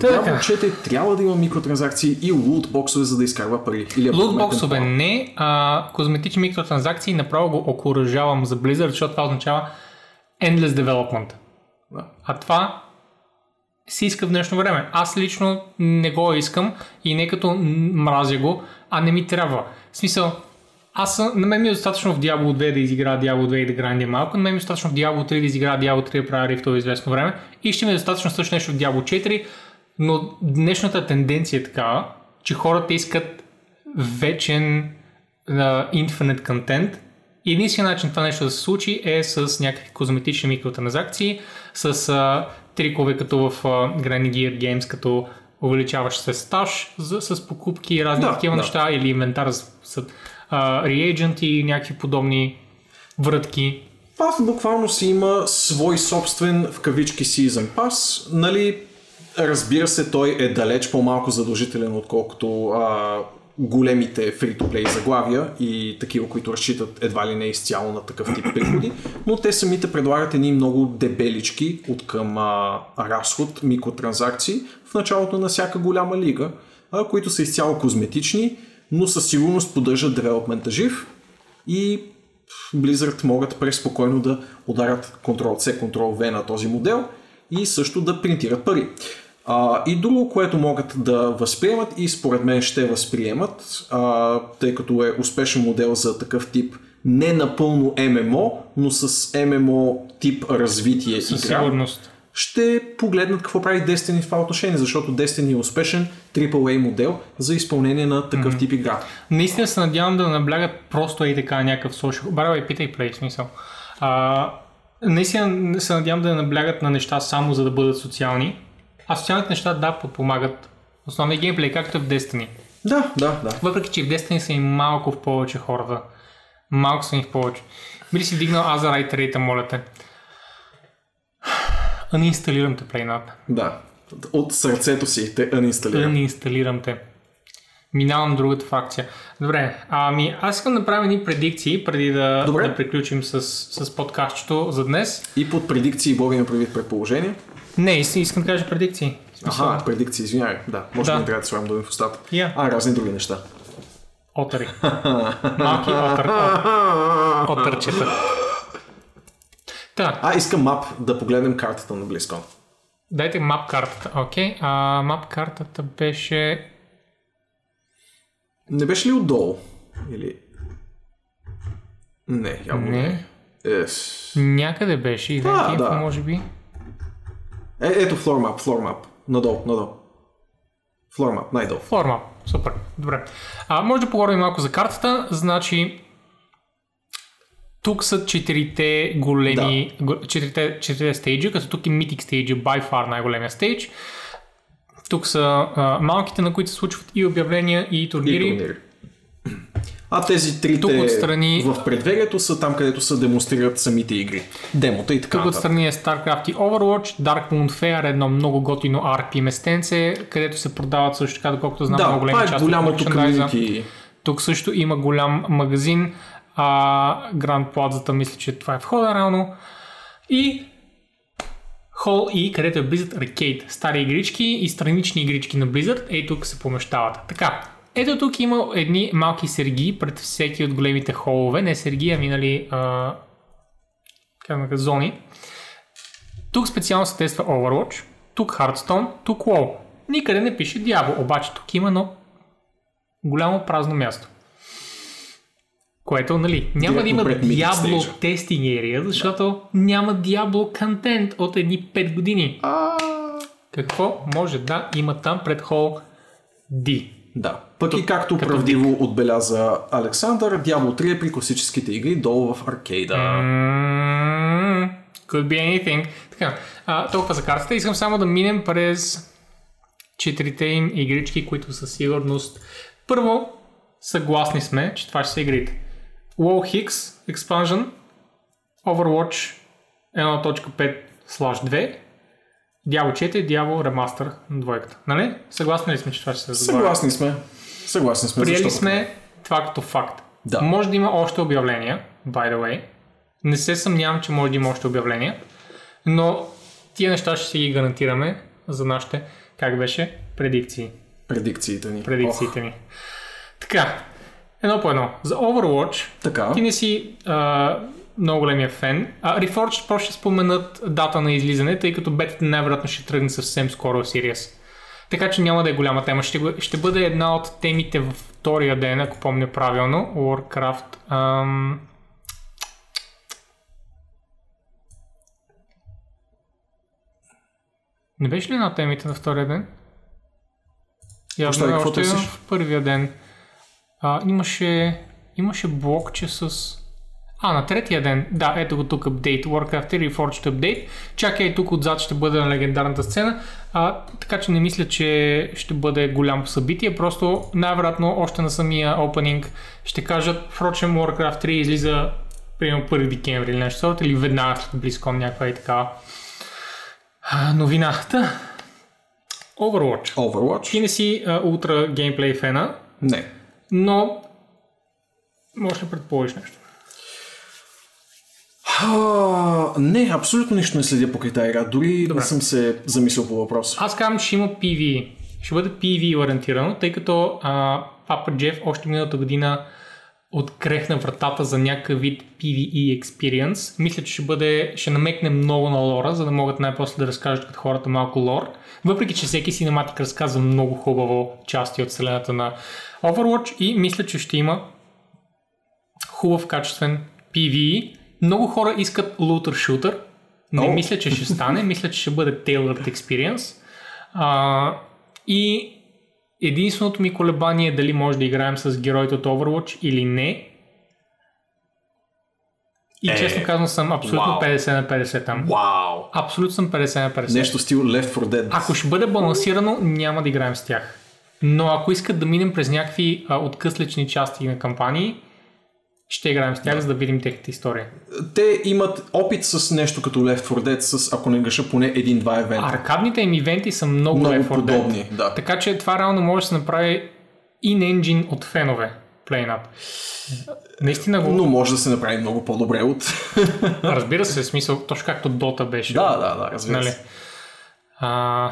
[SPEAKER 1] Така.
[SPEAKER 2] 4 трябва да има микротранзакции и лутбоксове, за да изкарва пари. Или
[SPEAKER 1] Лутбоксове не, а козметични микротранзакции направо го окоръжавам за Blizzard, защото това означава endless development.
[SPEAKER 2] Да.
[SPEAKER 1] А това се иска в днешно време. Аз лично не го искам и не като мразя го, а не ми трябва. В смисъл, аз съм, на мен ми е достатъчно в Diablo 2 да изигра Diablo 2 и да грандя малко, на мен ми е достатъчно в Diablo 3 да изигра Diablo 3 да правя рифтове известно време и ще ми е достатъчно също нещо в Diablo 4, но днешната тенденция е такава, че хората искат вечен uh, infinite content и единственият начин това нещо да се случи е с някакви козметични микротранзакции, с uh, трикове като в uh, Granny Gear Games, като увеличаваш се стаж за, с покупки и разни
[SPEAKER 2] Да,
[SPEAKER 1] такива
[SPEAKER 2] да.
[SPEAKER 1] неща или инвентар с, с reagent и някакви подобни врътки.
[SPEAKER 2] Пас буквално си има свой собствен в кавички Season Pass. Нали, разбира се, той е далеч по-малко задължителен, отколкото а, големите free-to-play заглавия и такива, които разчитат едва ли не изцяло на такъв тип приходи, но те самите предлагат едни много дебелички от към а, разход, микротранзакции в началото на всяка голяма лига, а, които са изцяло козметични, но със сигурност поддържат девелопмента жив и Blizzard могат преспокойно да ударят Ctrl-C, Ctrl-V на този модел и също да принтират пари. А, и друго, което могат да възприемат и според мен ще възприемат, а, тъй като е успешен модел за такъв тип не напълно ММО, но с ММО тип развитие
[SPEAKER 1] Със
[SPEAKER 2] игра,
[SPEAKER 1] сигурност.
[SPEAKER 2] Ще погледнат какво прави Destiny в това отношение, защото Destiny е успешен AAA модел за изпълнение на такъв тип игра.
[SPEAKER 1] Наистина се надявам да наблягат просто и така някакъв social. Барабай, питай плей, в смисъл. А, наистина се надявам да наблягат на неща само за да бъдат социални. А социалните неща, да, подпомагат Основният геймплей, както е в Destiny.
[SPEAKER 2] Да, да, да.
[SPEAKER 1] Въпреки, че в Destiny са и малко в повече хората. Малко са и в повече. Би ли си дигнал рейта, моля те? Анинсталирам те, Playnat.
[SPEAKER 2] Да. От сърцето си те анинсталирам.
[SPEAKER 1] Анинсталирам те. Минавам другата факция. Добре, ами аз искам да направя едни предикции, преди да,
[SPEAKER 2] Добре.
[SPEAKER 1] да приключим с, с подкастчето за днес.
[SPEAKER 2] И под предикции Боби има предвид предположение.
[SPEAKER 1] Не, искам, да кажа предикции. Смисъл,
[SPEAKER 2] Аха, предикции, извинявай. Да, може
[SPEAKER 1] Да.
[SPEAKER 2] да. не трябва да слагам думи в устата.
[SPEAKER 1] Я.
[SPEAKER 2] А, разни други неща.
[SPEAKER 1] Отъри. Малки отър, от- отърчета. Та,
[SPEAKER 2] А, искам мап да погледнем картата на BlizzCon.
[SPEAKER 1] дайте мап картата. Окей, а мап картата беше...
[SPEAKER 2] Не беше ли отдолу? Или... Не, явно не.
[SPEAKER 1] Не.
[SPEAKER 2] Ес.
[SPEAKER 1] Някъде беше. И да,
[SPEAKER 2] да.
[SPEAKER 1] може би.
[SPEAKER 2] Е, ето floor map, floor map. Надолу, надолу. Floor map, най-долу.
[SPEAKER 1] Форма. Супер. Добре. А, може да поговорим малко за картата. Значи, тук са четирите големи, го- четирите, четирите стейджа, като тук е Mythic стейджа, by far най-големия стейдж. Тук са а, малките, на които се случват и обявления, и
[SPEAKER 2] И
[SPEAKER 1] турнири.
[SPEAKER 2] турнири. А тези трите
[SPEAKER 1] Тук отстрани-
[SPEAKER 2] в предверието са там, където се демонстрират самите игри. Демота и така
[SPEAKER 1] Тук отстрани е StarCraft и Overwatch, Darkmoon Fair, едно много готино RP местенце, където се продават също така, доколкото знам, много
[SPEAKER 2] Да,
[SPEAKER 1] големи
[SPEAKER 2] това е
[SPEAKER 1] от. Тук също има голям магазин, а Гранд Плазата мисля, че това е входа реално. И Hall E, където е Blizzard Arcade. Стари игрички и странични игрички на Blizzard, ей тук се помещават. Така, ето тук има едни малки сергии пред всеки от големите холове. Не сергии, ами нали, а, кажа, зони. Тук специално се тества Overwatch, тук Hearthstone, тук WoW. Никъде не пише Diablo, обаче тук има едно голямо празно място. Което, нали, няма да има Diablo тестинг area, защото няма Diablo контент от едни 5 години. Какво може да има там пред Hall D?
[SPEAKER 2] Да. Пък и както правдиво отбеляза Александър, Diablo 3 е при класическите игри долу в аркейда.
[SPEAKER 1] Mm, could be anything. Така, а, толкова за картата. Искам само да минем през четирите им игрички, които със сигурност първо съгласни сме, че това ще са игрите. WoW Hix Expansion Overwatch 1.5 slash 2 Diablo 4, Diablo Remaster на двойката. Нали? Съгласни ли сме, че това ще се забавя?
[SPEAKER 2] Съгласни сме. Съгласни сме.
[SPEAKER 1] Приели
[SPEAKER 2] защо
[SPEAKER 1] сме това като факт.
[SPEAKER 2] Да.
[SPEAKER 1] Може да има още обявления, by the way. Не се съмнявам, че може да има още обявления. Но тия неща ще си ги гарантираме за нашите, как беше, предикции.
[SPEAKER 2] Предикциите ни.
[SPEAKER 1] Предикциите ни. Така, едно по едно. За Overwatch,
[SPEAKER 2] Така.
[SPEAKER 1] ти не си а, много големия фен. А, Reforged просто ще споменат дата на излизане, тъй като бетата най-вероятно ще тръгне съвсем скоро в Sirius. Така че няма да е голяма тема. Ще, ще бъде една от темите във втория ден, ако помня правилно. Warcraft. Ам... Не беше ли една от темите на втория ден? Явно е още в първия ден. А, имаше, имаше блокче с... А, на третия ден, да, ето го тук апдейт, Warcraft 3 Reforged Update. Чакай, тук отзад ще бъде на легендарната сцена, а, така че не мисля, че ще бъде голямо събитие, просто най-вероятно още на самия опенинг ще кажат, впрочем Warcraft 3 излиза примерно 1 декември или нещо, сорта, или веднага след BlizzCon някаква и така а, новината. Overwatch.
[SPEAKER 2] Overwatch?
[SPEAKER 1] Ти не си ултра геймплей фена,
[SPEAKER 2] Не.
[SPEAKER 1] Но може ли предположиш нещо?
[SPEAKER 2] А, не, абсолютно нищо не следя по тази игра. Дори
[SPEAKER 1] Добре.
[SPEAKER 2] не съм се замислил по въпроса.
[SPEAKER 1] Аз казвам, че ще има PV. Ще бъде PV ориентирано, тъй като а, Папа Джеф още миналата година открехна вратата за някакъв вид PvE experience. Мисля, че ще бъде, ще намекне много на лора, за да могат най-после да разкажат като хората малко лор. Въпреки, че всеки синематик разказва много хубаво части от вселената на Overwatch и мисля, че ще има хубав, качествен PvE. Много хора искат лутър-шутър. Не
[SPEAKER 2] О.
[SPEAKER 1] мисля, че ще стане. мисля, че ще бъде tailored experience. А, и единственото ми колебание е дали може да играем с героите от Overwatch или не. И
[SPEAKER 2] Е,
[SPEAKER 1] честно казвам съм абсолютно
[SPEAKER 2] вау.
[SPEAKER 1] 50 на 50 там.
[SPEAKER 2] Вау!
[SPEAKER 1] Абсолютно съм 50 на 50.
[SPEAKER 2] Нещо стил Left 4 Dead.
[SPEAKER 1] Ако ще бъде балансирано, няма да играем с тях. Но ако искат да минем през някакви а, откъслични части на кампании, ще играем с тях, за да видим техните истории.
[SPEAKER 2] Те имат опит с нещо като Left 4 Dead, с, ако не греша, поне един-два евента.
[SPEAKER 1] Аркадните им ивенти са много,
[SPEAKER 2] Много
[SPEAKER 1] Left 4 Dead.
[SPEAKER 2] подобни, да.
[SPEAKER 1] Така че това реално може да се направи in-engine от фенове. PlayNap. Наистина го...
[SPEAKER 2] Но може да се направи много по-добре от...
[SPEAKER 1] Разбира се, смисъл, точно както Dota беше.
[SPEAKER 2] да, да, да, разбира
[SPEAKER 1] Нали?
[SPEAKER 2] се.
[SPEAKER 1] А,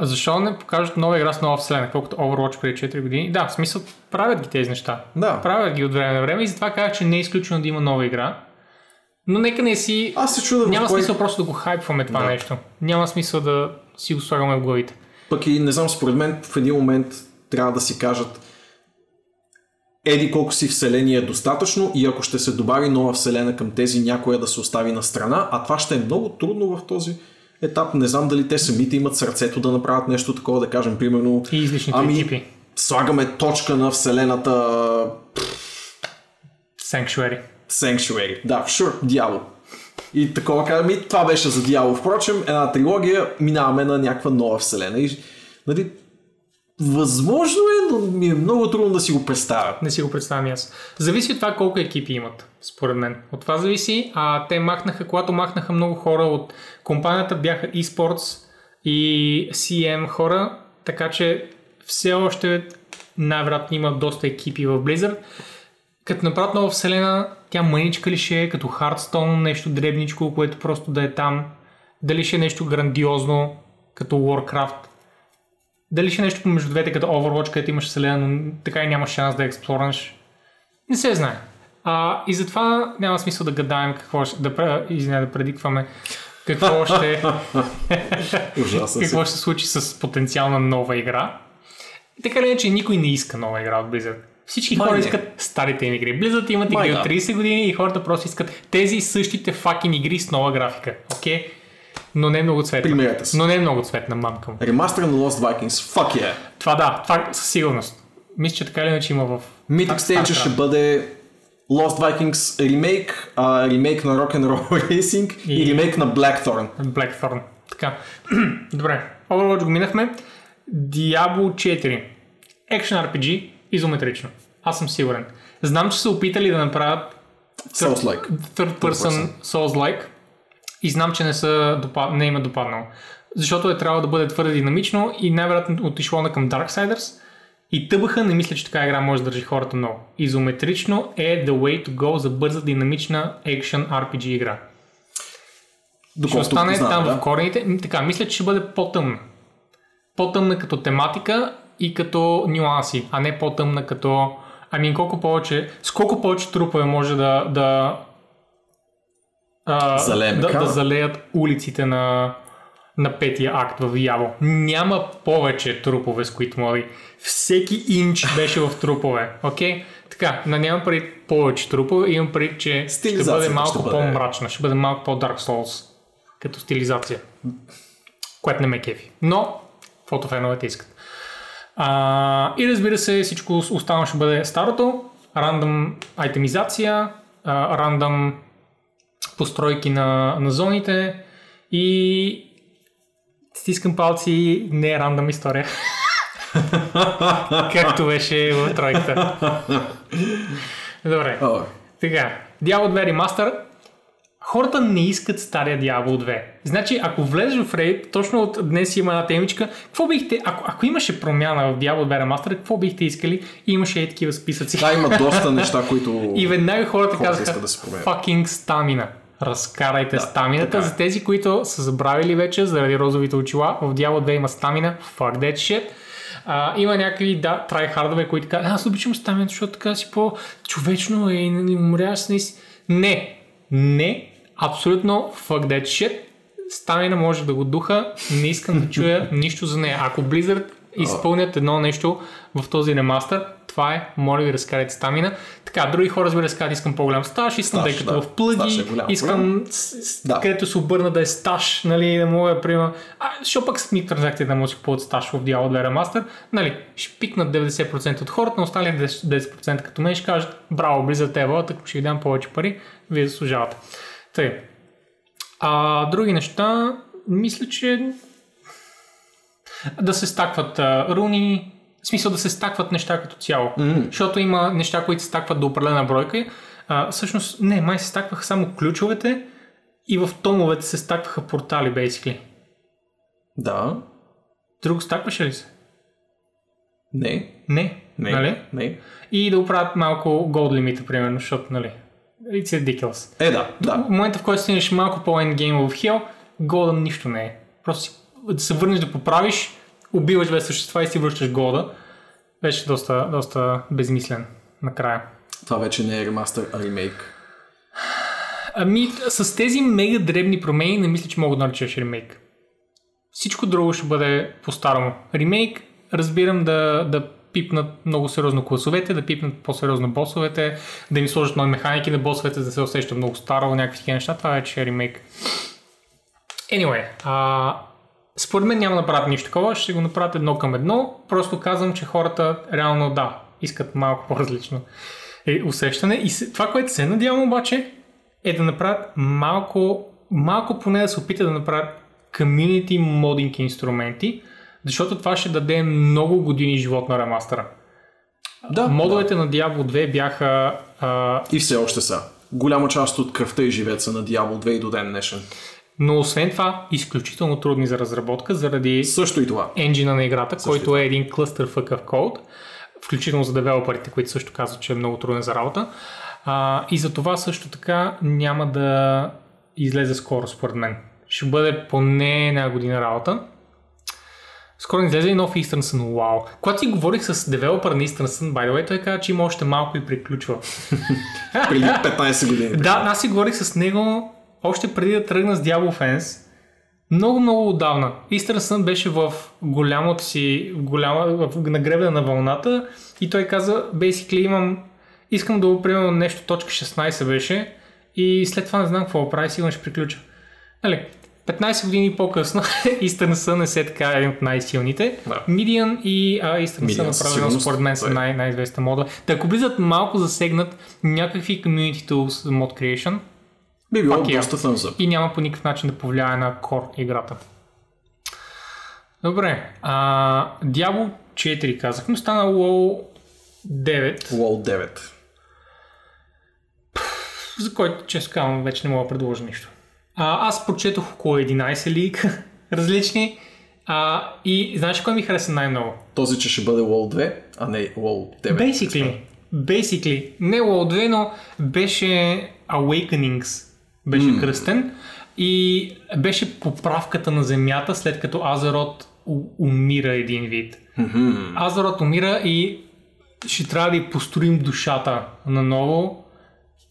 [SPEAKER 1] защо не покажат нова игра с нова вселена, колкото Overwatch преди 4 години? Да, в смисъл, правят ги тези неща.
[SPEAKER 2] Да.
[SPEAKER 1] Правят ги от време на време и затова казах, че не е изключено да има нова игра. Но нека не си...
[SPEAKER 2] Аз се чуда в
[SPEAKER 1] Няма
[SPEAKER 2] кой...
[SPEAKER 1] смисъл просто да го хайпваме това
[SPEAKER 2] Да.
[SPEAKER 1] нещо. Няма смисъл да си го слагаме в главите.
[SPEAKER 2] Пък и не знам, според мен в един момент трябва да си кажат еди колко си вселени е достатъчно и ако ще се добави нова вселена към тези, някоя да се остави на страна, а това ще е много трудно в този етап. Не знам дали те самите имат сърцето да направят нещо такова, да кажем, примерно,
[SPEAKER 1] И излишните
[SPEAKER 2] ами,
[SPEAKER 1] екипи.
[SPEAKER 2] слагаме точка на вселената
[SPEAKER 1] Sanctuary.
[SPEAKER 2] Sanctuary. Да, sure, дявол. И такова казвам, и това беше за дявол. Впрочем, една трилогия, минаваме на някаква нова вселена. И, нали, възможно е, но ми е много трудно да си го представя.
[SPEAKER 1] Не си го представям аз. Зависи от това колко екипи имат, според мен. От това зависи. А те махнаха, когато махнаха много хора от компанията, бяха eSports и CM хора, така че все още най-вероятно има доста екипи в Blizzard. Като направят нова вселена, тя мъничка ли ще е, като Hearthstone, нещо дребничко, което просто да е там. Дали ще е нещо грандиозно, като Warcraft. Дали ще е нещо между двете, като Overwatch, където имаш вселена, но така и нямаш шанс да експлорнеш. Не се знае. А, и затова няма смисъл да гадаем какво ще, да, извиня, да предикваме какво ще, какво ще се случи с потенциална нова игра. Така или иначе, никой не иска нова игра от Blizzard. Всички
[SPEAKER 2] Май
[SPEAKER 1] хора
[SPEAKER 2] не.
[SPEAKER 1] искат старите им игри. Blizzard имат
[SPEAKER 2] Май
[SPEAKER 1] игри
[SPEAKER 2] да.
[SPEAKER 1] от 30 години и хората просто искат тези същите факин игри с нова графика. Окей? Но не е много цветна.
[SPEAKER 2] Примерете се.
[SPEAKER 1] Но не е много цветна, мамка му.
[SPEAKER 2] Ремастър на Lost Vikings. Fuck yeah.
[SPEAKER 1] Това да, това със сигурност. Мисля, че така или иначе има в...
[SPEAKER 2] Mythic Stage ще бъде Lost Vikings ремейк, а, ремейк на Rock'n'Roll Racing и,
[SPEAKER 1] И-
[SPEAKER 2] ремейк на Blackthorn.
[SPEAKER 1] Blackthorn. Така. Добре. Overwatch го минахме. Diablo 4. Action RPG. Изометрично. Аз съм сигурен. Знам, че са опитали да направят
[SPEAKER 2] Souls-like.
[SPEAKER 1] third person Souls-like и знам, че не, са не им е допаднало. Защото е трябвало да бъде твърде динамично и най-вероятно отишло на към Darksiders и тъбаха не мисля, че така игра може да държи хората много. Изометрично е the way to go за бърза динамична action RPG игра. Ще
[SPEAKER 2] Доколкото
[SPEAKER 1] остане
[SPEAKER 2] знам,
[SPEAKER 1] там
[SPEAKER 2] да.
[SPEAKER 1] в корените. Така, мисля, че ще бъде по-тъмна. По-тъмна като тематика и като нюанси, а не по-тъмна като... Ами колко повече, с колко повече трупове може да, да, а,
[SPEAKER 2] Залеем
[SPEAKER 1] да, да залеят улиците на, на петия акт в Диаво. Няма повече трупове, с които мога. Всеки инч беше в трупове. Окей? Така, но нямам преди повече трупове, имам преди, че ще бъде
[SPEAKER 2] ще
[SPEAKER 1] малко
[SPEAKER 2] бъде.
[SPEAKER 1] по-мрачна, ще бъде малко по-Dark Souls като стилизация. Което не ме кефи. Но, каквото феновете искат. А, и разбира се, всичко останало ще бъде старото. Рандъм айтемизация, рандъм постройки на, на зоните и стискам палци, не е рандъм история. Както беше в тройката. Добре.
[SPEAKER 2] О,
[SPEAKER 1] Така, Diablo 2 Remaster. Хората не искат стария Diablo 2. Значи, ако влезеш в Reddit, точно от днес има една темичка, какво бихте, ако, ако имаше промяна в Diablo 2 Remaster, какво бихте искали? И имаше и такива списъци.
[SPEAKER 2] Да, има доста неща, които...
[SPEAKER 1] И веднага хората
[SPEAKER 2] Хората
[SPEAKER 1] казаха,
[SPEAKER 2] да се
[SPEAKER 1] fucking стамина. Разкарайте
[SPEAKER 2] Да,
[SPEAKER 1] стамината.
[SPEAKER 2] така е.
[SPEAKER 1] За тези, които са забравили вече заради розовите очила, в Diablo 2 има стамина. Fuck that shit. А, има някакви да, трайхардове, които казват, аз обичам стамината, защото така си по-човечно и не умряваш с низ. Не, не, абсолютно fuck that shit. Стамина може да го духа, не искам да чуя нищо за нея. Ако Blizzard изпълнят едно нещо в този ремастър, Това е, моля ви, разкарайте стамина. Така, други хора, разбира се, искам по-голям стаж, искам да е
[SPEAKER 2] Стаж,
[SPEAKER 1] като
[SPEAKER 2] да.
[SPEAKER 1] в плъги,
[SPEAKER 2] Стаж е голям
[SPEAKER 1] искам, с,
[SPEAKER 2] Да.
[SPEAKER 1] където се обърна да е стаж, нали, да мога, примерно, а, що пък с микротранзакции да може да купуват стаж в Diablo 2 Remaster, нали, ще пикнат 90% от хората, на останалите 10% като мен ще кажат, браво, Blizzard Evo, така ще ви дам повече пари, вие заслужавате. Тъй. А други неща, мисля, че да се стакват а, руни, в смисъл да се стакват неща като цяло. Mm. Защото има неща, които се стакват до определена бройка. А, всъщност, не, май се стакваха само ключовете и в томовете се стакваха портали, basically.
[SPEAKER 2] Да.
[SPEAKER 1] Друго стакваше ли се?
[SPEAKER 2] Не.
[SPEAKER 1] Не.
[SPEAKER 2] Не.
[SPEAKER 1] Нали?
[SPEAKER 2] Не.
[SPEAKER 1] И да оправят малко gold лимита, примерно, защото, нали, it's ridiculous.
[SPEAKER 2] Е, да,
[SPEAKER 1] В
[SPEAKER 2] да.
[SPEAKER 1] момента, в който стигнеш малко по-endgame в Hell, голда нищо не е. Просто да се върнеш да поправиш, убиваш две същества и си връщаш голда. Беше доста, доста безмислен накрая.
[SPEAKER 2] Това вече не е ремастър, а ремейк.
[SPEAKER 1] Ами, с тези мега дребни промени не мисля, че мога да наречеш ремейк. Всичко друго ще бъде по-старому. Ремейк, разбирам да, да пипнат много сериозно класовете, да пипнат по-сериозно босовете, да им сложат нови механики на босовете, за да се усеща много старо, някакви такива неща. Това вече е ремейк. Anyway, а, според мен няма да направят нищо такова, ще го направят едно към едно. Просто казвам, че хората реално да, искат малко по-различно е, усещане. И това, което се надявам обаче, е да направят малко, малко поне да се опитат да направят community модинг инструменти, защото това ще даде много години живот на ремастъра.
[SPEAKER 2] Да.
[SPEAKER 1] Модовете на Diablo 2 бяха а,
[SPEAKER 2] И все още са. Голяма част от кръвта и живеца на Diablo 2 и до ден днешен.
[SPEAKER 1] Но освен това изключително трудни за разработка заради
[SPEAKER 2] Също и това.
[SPEAKER 1] енджина на играта,
[SPEAKER 2] Също
[SPEAKER 1] който е един клъстър фъкъв код, включително за девелоперите, които също казват, че е много труден за работа. А, и за това също така няма да излезе скоро, според мен. Ще бъде поне една година работа. Скоро не излезе и нов Eastern Sun. Вау. Когато си говорих с девелопър на Eastern Sun, by the way, той каза, че има още малко и приключва.
[SPEAKER 2] Преди 15 години.
[SPEAKER 1] Да, аз си говорих с него още преди да тръгна с Diablo Fans. Много, много отдавна. Eastern Sun беше в голямото си, в голяма, в нагребена на вълната и той каза, basically имам, искам да го примерно нещо, точка 16 беше и след това не знам какво прави, сигурно ще приключа. Нали, 15 години по-късно Eastern Sun е все така един от най-силните.
[SPEAKER 2] Да.
[SPEAKER 1] И Sun
[SPEAKER 2] със
[SPEAKER 1] направено според мен са
[SPEAKER 2] е.
[SPEAKER 1] най- най-известна мода. Та ако влизат малко засегнат някакви community tools за mod creation
[SPEAKER 2] Би било
[SPEAKER 1] Пак
[SPEAKER 2] доста up.
[SPEAKER 1] и няма по никакъв начин да повлияе на core играта. Добре, а, Diablo 4 казах, но стана WoW 9,
[SPEAKER 2] WoW 9.
[SPEAKER 1] за който често казвам вече не мога да предложа нищо. А, аз прочетох около 11 лик различни а, и знаеш кой ми хареса най-много?
[SPEAKER 2] Този, че ще бъде WoW 2, а не WoW 9.
[SPEAKER 1] Basically, basically, не WoW 2, но беше Awakenings, беше mm. кръстен и беше поправката на земята след като Азерот у- умира един вид.
[SPEAKER 2] Mm-hmm.
[SPEAKER 1] Азерот умира и ще трябва да построим душата наново,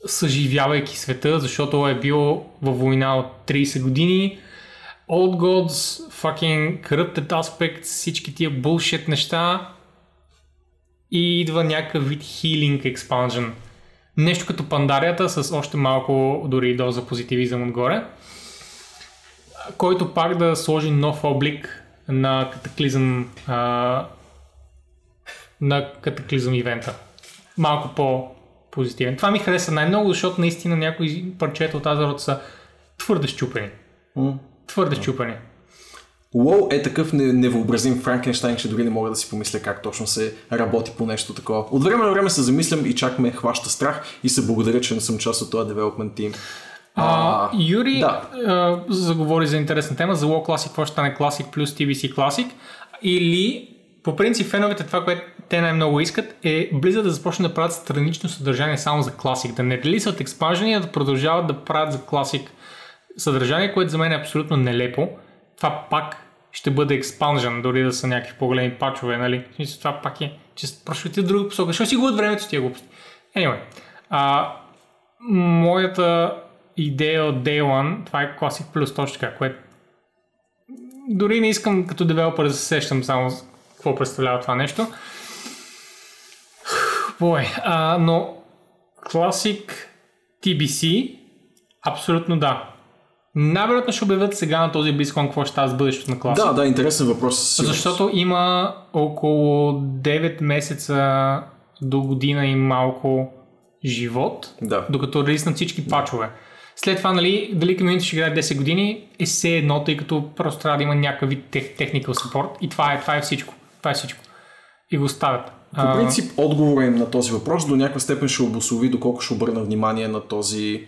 [SPEAKER 1] съживявайки света, защото е бил във война от 30 години. Old Gods, fucking corrupted aspects, всички тия bullshit неща и идва някакъв вид healing expansion. Нещо като пандарията с още малко дори и доза позитивизъм отгоре, който пак да сложи нов облик на катаклизъм а, на катаклизъм ивента. Малко по-позитивен. Това ми хареса най-много, защото наистина някои парчета от Азерот са твърде щупени.
[SPEAKER 2] Mm.
[SPEAKER 1] Твърде щупени.
[SPEAKER 2] WoW е такъв не- невъобразим Франкенштайн, че дори не мога да си помисля как точно се работи по нещо такова. От време на време се замислям и чак ме хваща страх и се благодаря, че не съм част от този девелопмент тим.
[SPEAKER 1] А, Юри
[SPEAKER 2] да.
[SPEAKER 1] а, заговори за интересна тема, за WoW Classic, какво ще стане Classic плюс TBC Classic, или по принцип феновете това, което те най-много искат е Blizzard да започне да правят странично съдържание само за Classic, да не релисват експанжени, а да продължават да правят за Classic съдържание, което за мен е абсолютно нелепо. Това пак ще бъде експанжен, дори да са някакви по-големи пачове, нали? Смисъл, това пак е, че прошли в друга посока. Защо си губят времето с тия глупости? Anyway, а, моята идея от Day One, това е Classic Plus точка, което дори не искам като девелопър да се сещам само какво представлява това нещо. Е? А, но Classic TBC абсолютно да. Най-вероятно ще обявят сега на този BlizzCon какво ще става с бъдещето на Classic.
[SPEAKER 2] Да, да, интересен въпрос. със сигурност.
[SPEAKER 1] Защото има около 9 месеца до година и малко живот,
[SPEAKER 2] Да.
[SPEAKER 1] докато релизнат всички пачове. След това, нали, дали комьюнити ще играе 10 години, е все едно, тъй като просто трябва да има някакъв вид тех, technical support и това е, това е всичко. Това е всичко. И го оставят.
[SPEAKER 2] По принцип, отговора им на този въпрос до някаква степен ще обослови доколко ще обърна внимание на този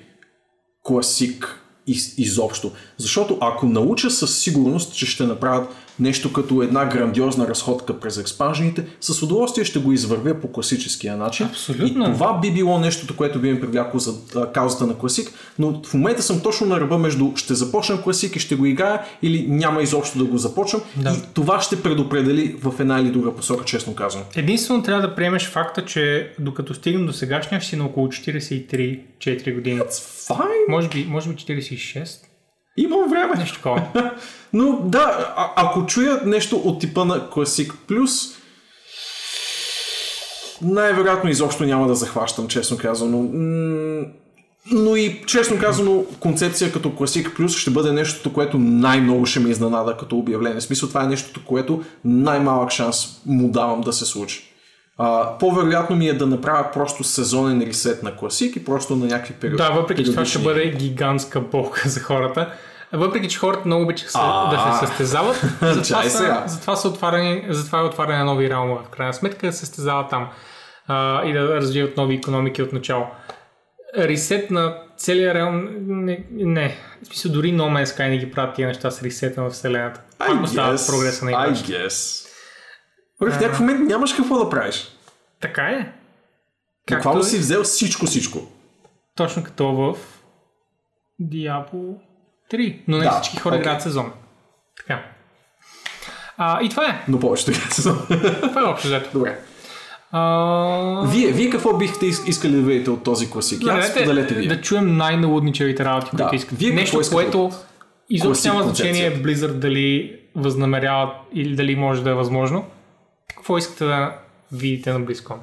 [SPEAKER 2] класик из, изобщо. Защото ако науча със сигурност, че ще направят нещо като една грандиозна разходка през експанжените, с удоволствие ще го извървя по класическия начин.
[SPEAKER 1] Абсолютно.
[SPEAKER 2] И това би било нещото, което би ме привлякло за каузата на класик, но в момента съм точно на ръба между ще започна класик и ще го играя или няма изобщо да го започвам
[SPEAKER 1] Да.
[SPEAKER 2] и това ще предопредели в една или друга посока, честно казвам.
[SPEAKER 1] Единствено трябва да приемеш факта, че докато стигнем до сегашния, ще си на около 43-4 години. Може би, може би 46.
[SPEAKER 2] Имам време.
[SPEAKER 1] Нещо такова.
[SPEAKER 2] Но да, а- ако чуя нещо от типа на Classic Plus, най-вероятно изобщо няма да захващам, честно казано. М, Но и, честно казано, концепция като Classic Plus ще бъде нещото, което най-много ще ме изненада като обявление. В смисъл, това е нещото, което най-малък шанс му давам да се случи. А, по-вероятно ми е да направя просто сезонен ресет на Classic и просто на някакви периоди.
[SPEAKER 1] Да, въпреки че това ще бъде гигантска болка за хората. Въпреки, че хората много обичат да се състезават, затова, са,
[SPEAKER 2] сега.
[SPEAKER 1] затова, са отваряни, затова е отваряне на нови реалмове. В крайна сметка да се състезават там а, и да развиват нови економики от начало. Ресет на целия реалм... Не, не. В смисъл, дори No Man's Sky не ги правят тия неща с ресета на вселената.
[SPEAKER 2] I
[SPEAKER 1] Пак остават прогреса на
[SPEAKER 2] I
[SPEAKER 1] играчите.
[SPEAKER 2] guess. Добре, в някакъв момент нямаш какво да правиш.
[SPEAKER 1] Така е.
[SPEAKER 2] Буквално
[SPEAKER 1] е-
[SPEAKER 2] си взел всичко, всичко.
[SPEAKER 1] Точно като в Diablo 3. Но не
[SPEAKER 2] Да,
[SPEAKER 1] всички хора
[SPEAKER 2] окей.
[SPEAKER 1] играят сезон. Така. А, и това е.
[SPEAKER 2] Но повечето играци са.
[SPEAKER 1] Това е общо взето.
[SPEAKER 2] Добре.
[SPEAKER 1] А,
[SPEAKER 2] Вие, вие какво бихте искали да видите от този класик? Я
[SPEAKER 1] Дайте
[SPEAKER 2] споделете вие.
[SPEAKER 1] да чуем най-налудничавите работи,
[SPEAKER 2] Да.
[SPEAKER 1] които искат.
[SPEAKER 2] Вие какво
[SPEAKER 1] Нещо,
[SPEAKER 2] искате
[SPEAKER 1] което изобщо няма значение Blizzard дали възнамеряват или дали може да е възможно. Какво искате да видите на BlizzCon?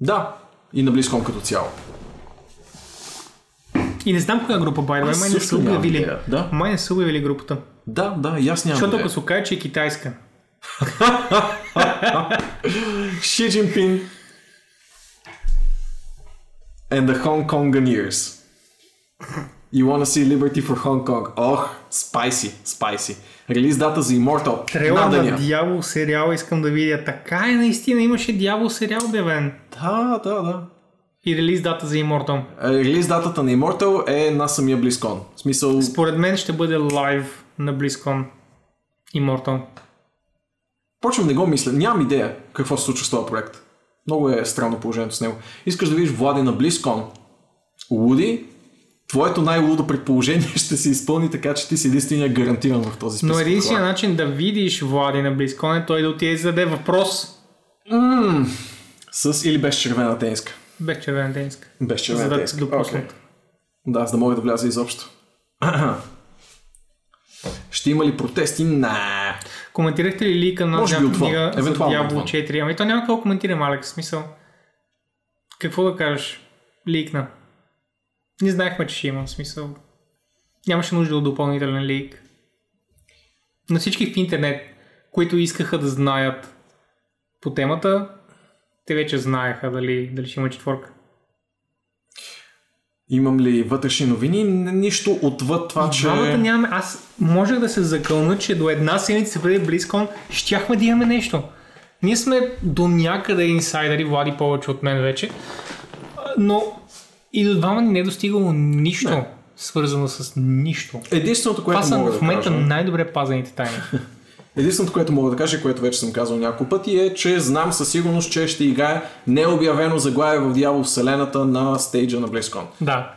[SPEAKER 2] Да, и на BlizzCon като цяло.
[SPEAKER 1] И не знам коя група, by the way, май не са обявили.
[SPEAKER 2] да.
[SPEAKER 1] Май не са обявили групата.
[SPEAKER 2] Да, да, и аз нямам
[SPEAKER 1] Защото ако се окаже, че е китайска.
[SPEAKER 2] Xi Jinping and the Hong Konganeers. You wanna see liberty for Hong Kong? Ох, спайси, спайси. Релиз дата за Immortal.
[SPEAKER 1] Трела
[SPEAKER 2] на.
[SPEAKER 1] Дявол сериал искам да видя. Така е, наистина имаше Дявол сериал обявен.
[SPEAKER 2] Да, да, да.
[SPEAKER 1] И релиз дата за Immortal.
[SPEAKER 2] Е, Релиз датата на Immortal е на самия BlizzCon. В смисъл,
[SPEAKER 1] Според мен ще бъде лайв на BlizzCon Immortal.
[SPEAKER 2] почвам не го мисля. Нямам идея какво се случва с този проект. Много е странно положението с него. Искаш да видиш Влади на BlizzCon. Луди, твоето най-лудо предположение ще се изпълни така, че ти си единствения гарантиран в този списък.
[SPEAKER 1] Но единственият
[SPEAKER 2] хора.
[SPEAKER 1] начин да видиш Влади на BlizzCon е той да отиде и зададе въпрос
[SPEAKER 2] М, С или без червена тениска.
[SPEAKER 1] без червена тениска.
[SPEAKER 2] Без
[SPEAKER 1] За
[SPEAKER 2] червена
[SPEAKER 1] да
[SPEAKER 2] тениска. Окей. Да, за да мога да вляза изобщо. Ще има ли протести? На.
[SPEAKER 1] Коментирахте ли лика на
[SPEAKER 2] Може би
[SPEAKER 1] книга за Diablo
[SPEAKER 2] отвън.
[SPEAKER 1] 4? Ами то няма какво коментирам, Алекс. Смисъл. Какво да кажеш? Ликна. Не знаехме, че ще има. Смисъл. Нямаше нужда от допълнителен лик. На всички в интернет, които искаха да знаят по темата, те вече знаеха дали, дали ще има четворка.
[SPEAKER 2] Имам ли вътрешни новини? Нищо отвъд това, че...
[SPEAKER 1] Двамата нямаме. Аз можех да се закълна, че до една седмица преди BlizzCon щяхме да имаме нещо. Ние сме до някъде инсайдери, Влади повече от мен вече, но и до двама ни не е достигало нищо,
[SPEAKER 2] Не.
[SPEAKER 1] свързано с нищо.
[SPEAKER 2] Единственото, което
[SPEAKER 1] Това са
[SPEAKER 2] мога
[SPEAKER 1] в
[SPEAKER 2] да
[SPEAKER 1] момента
[SPEAKER 2] кажа...
[SPEAKER 1] най-добре пазените тайни.
[SPEAKER 2] Единственото, което мога да кажа, което вече съм казал няколко пъти, е, че знам със сигурност, че ще играе необявено заглавие в Дявол Вселената на стейджа на BlizzCon.
[SPEAKER 1] да,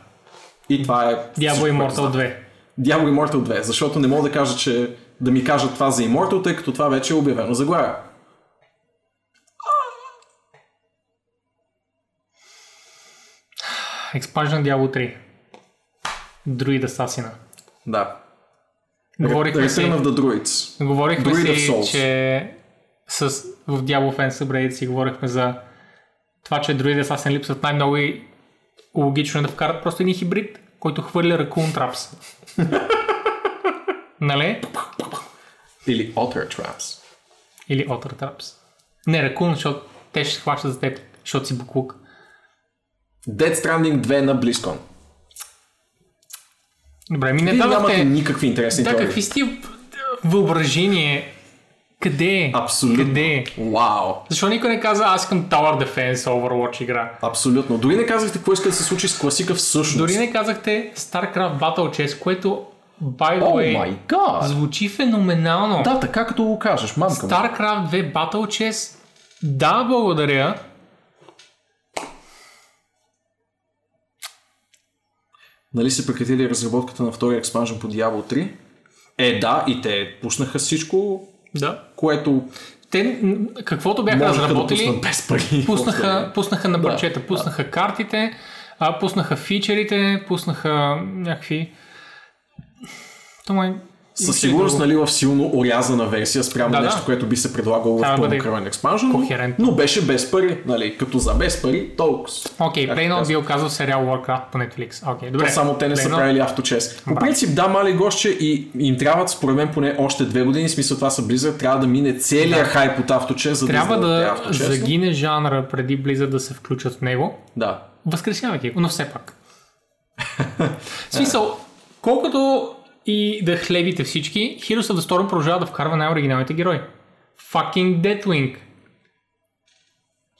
[SPEAKER 2] И това е... Което
[SPEAKER 1] Immortal
[SPEAKER 2] знам.
[SPEAKER 1] 2.
[SPEAKER 2] Diablo Immortal 2, защото не мога да кажа, че да ми кажат това за Immortal, тъй като това вече е обявено заглавие.
[SPEAKER 1] Expansion Diablo 3. Druid Assassina.
[SPEAKER 2] Да.
[SPEAKER 1] Говорихме си,
[SPEAKER 2] Return of the Druids.
[SPEAKER 1] говорихме
[SPEAKER 2] Druid
[SPEAKER 1] си че с, в Diablo Fan Subreddit си говорихме за това, че деца се липсват най-много и логично е да вкарат просто един хибрид, който хвърля Raccoon Traps. нали?
[SPEAKER 2] Или Otter Traps.
[SPEAKER 1] Или Otter Traps. Не, Raccoon, защото те ще се хващат за теб, защото си буклук.
[SPEAKER 2] Dead Stranding 2 на BlizzCon.
[SPEAKER 1] Добре, ми не
[SPEAKER 2] Вие нямате
[SPEAKER 1] дадохте...
[SPEAKER 2] никакви интересни
[SPEAKER 1] Да,
[SPEAKER 2] теории.
[SPEAKER 1] какви сте въображение? Къде е?
[SPEAKER 2] Абсолютно.
[SPEAKER 1] Къде е?
[SPEAKER 2] Вау.
[SPEAKER 1] Защо никой не каза, аз искам Tower Defense Overwatch игра?
[SPEAKER 2] Абсолютно. Дори не казахте какво иска да се случи с класика всъщност.
[SPEAKER 1] Дори не казахте StarCraft Battle Chess, което, by the
[SPEAKER 2] О
[SPEAKER 1] way,
[SPEAKER 2] май гад!
[SPEAKER 1] звучи феноменално.
[SPEAKER 2] Да, така като го кажеш, мамка.
[SPEAKER 1] StarCraft 2 Battle Chess, да, благодаря.
[SPEAKER 2] Нали са прекратили разработката на втория експанжен по Diablo 3? Е, да, и те пуснаха всичко,
[SPEAKER 1] Да.
[SPEAKER 2] което
[SPEAKER 1] Те, каквото бяха
[SPEAKER 2] можеха да
[SPEAKER 1] разработили,
[SPEAKER 2] пуснат без пари.
[SPEAKER 1] пуснаха, пуснаха на парчета, пуснаха картите, а, пуснаха фичерите, пуснаха някакви... То май...
[SPEAKER 2] Със сигурност,
[SPEAKER 1] друго.
[SPEAKER 2] нали, в силно орязана версия спрямо
[SPEAKER 1] Да, да.
[SPEAKER 2] нещо, което би се предлагало в
[SPEAKER 1] Трябва да
[SPEAKER 2] пълнокръвен експанжен, но,
[SPEAKER 1] кохерентно.
[SPEAKER 2] но беше без пари, нали, като за без пари, толкова.
[SPEAKER 1] Окей,
[SPEAKER 2] Как
[SPEAKER 1] Плейнот
[SPEAKER 2] казвам?
[SPEAKER 1] бил казал сериал Warcraft по Netflix. Окей, добре.
[SPEAKER 2] То само те не са
[SPEAKER 1] Play-Not-
[SPEAKER 2] правили авточес. По принцип, да, мали гостче и им трябват, според мен, поне още две години. В смисъл това са Blizzard. Трябва да мине целият хайп от авточес, за
[SPEAKER 1] Трябва
[SPEAKER 2] да,
[SPEAKER 1] да загине жанра преди Blizzard да се включат в него.
[SPEAKER 2] Да.
[SPEAKER 1] Възкресявайки го, но все пак. Смисъл, колкото и да хлебите всички, Heroes of the Storm продължава да вкарва най-оригиналните герои. Fucking Deathwing.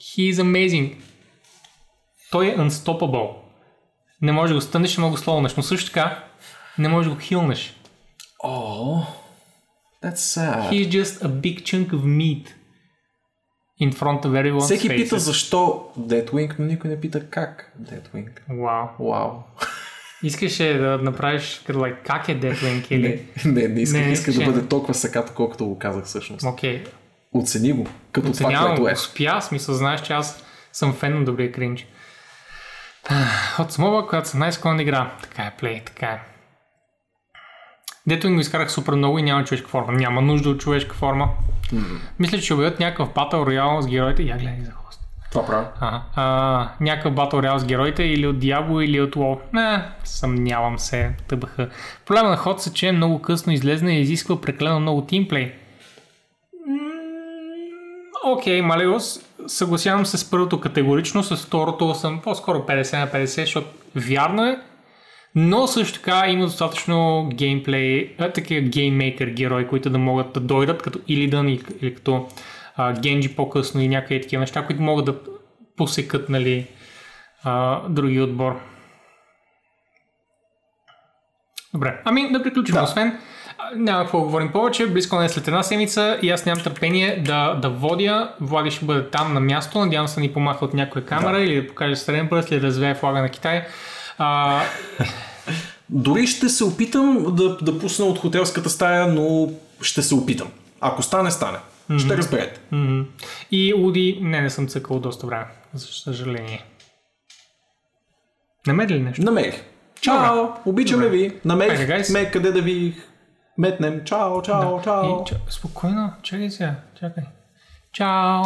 [SPEAKER 1] He is amazing. Той е unstoppable. Не можеш да го стънеш и много слоунеш, но също така не можеш да го хилнеш.
[SPEAKER 2] О, that's sad.
[SPEAKER 1] He is just a big chunk of meat in front of everyone's
[SPEAKER 2] Всеки
[SPEAKER 1] faces.
[SPEAKER 2] пита защо Deathwing, но никой не пита как Deathwing.
[SPEAKER 1] Вау.
[SPEAKER 2] Вау.
[SPEAKER 1] Искаше да направиш като like, как е Deathwing или...
[SPEAKER 2] Не, не, не исках,
[SPEAKER 1] Не,
[SPEAKER 2] исках да бъде толкова саката, колкото го казах всъщност.
[SPEAKER 1] Окей,
[SPEAKER 2] Оцени го, като това,
[SPEAKER 1] Оценявам,
[SPEAKER 2] което е.
[SPEAKER 1] успя, смисъл, знаеш, че аз съм фен на добрия кринч. От смова, която съм най-склонен да игра. Така е, плей, така е. Дето им го изкарах супер много и няма човешка форма. Няма нужда от човешка форма. Мисля, че ще обявят някакъв Battle Royale с героите. Я гледай за.
[SPEAKER 2] Това правя.
[SPEAKER 1] Ага. А, някакъв Battle Royale с героите или от Diablo или от WoW. Не, съмнявам се. Тъбаха. Проблема на ход са, че е много късно излезна и изисква прекалено много тимплей. Окей, Малиос, съгласявам се с първото категорично, с второто съм по-скоро 50 на 50, защото вярно е, но също така има достатъчно геймплей, а, такива гейммейкър герои, които да могат да дойдат като Илидан или, или като а, Генджи по-късно и някакви такива неща, които могат да посекат нали, а, други отбор. Добре, ами да приключим.
[SPEAKER 2] Да.
[SPEAKER 1] Освен, няма какво да говорим повече. Близко не е след една седмица и аз нямам търпение да, да водя. Влади ще бъде там на място. Надявам се да ни помаха от някоя камера
[SPEAKER 2] Да.
[SPEAKER 1] или да покаже среден пръст или да развее флага на Китай. А,
[SPEAKER 2] Дори ще се опитам да, да пусна от хотелската стая, но ще се опитам. Ако стане, стане. Ще разберете.
[SPEAKER 1] Мгм. И Уди, не, не съм цъкал доста време, за съжаление. Намери ли нещо?
[SPEAKER 2] Намерих. Чао! Обичаме
[SPEAKER 1] Добре.
[SPEAKER 2] ви. Намерих
[SPEAKER 1] Хайде, гайс.
[SPEAKER 2] ме къде да ви метнем. Чао, чао, чао.
[SPEAKER 1] И, ча, спокойно, чакай сега, чакай. Чао!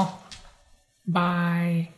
[SPEAKER 1] Бай!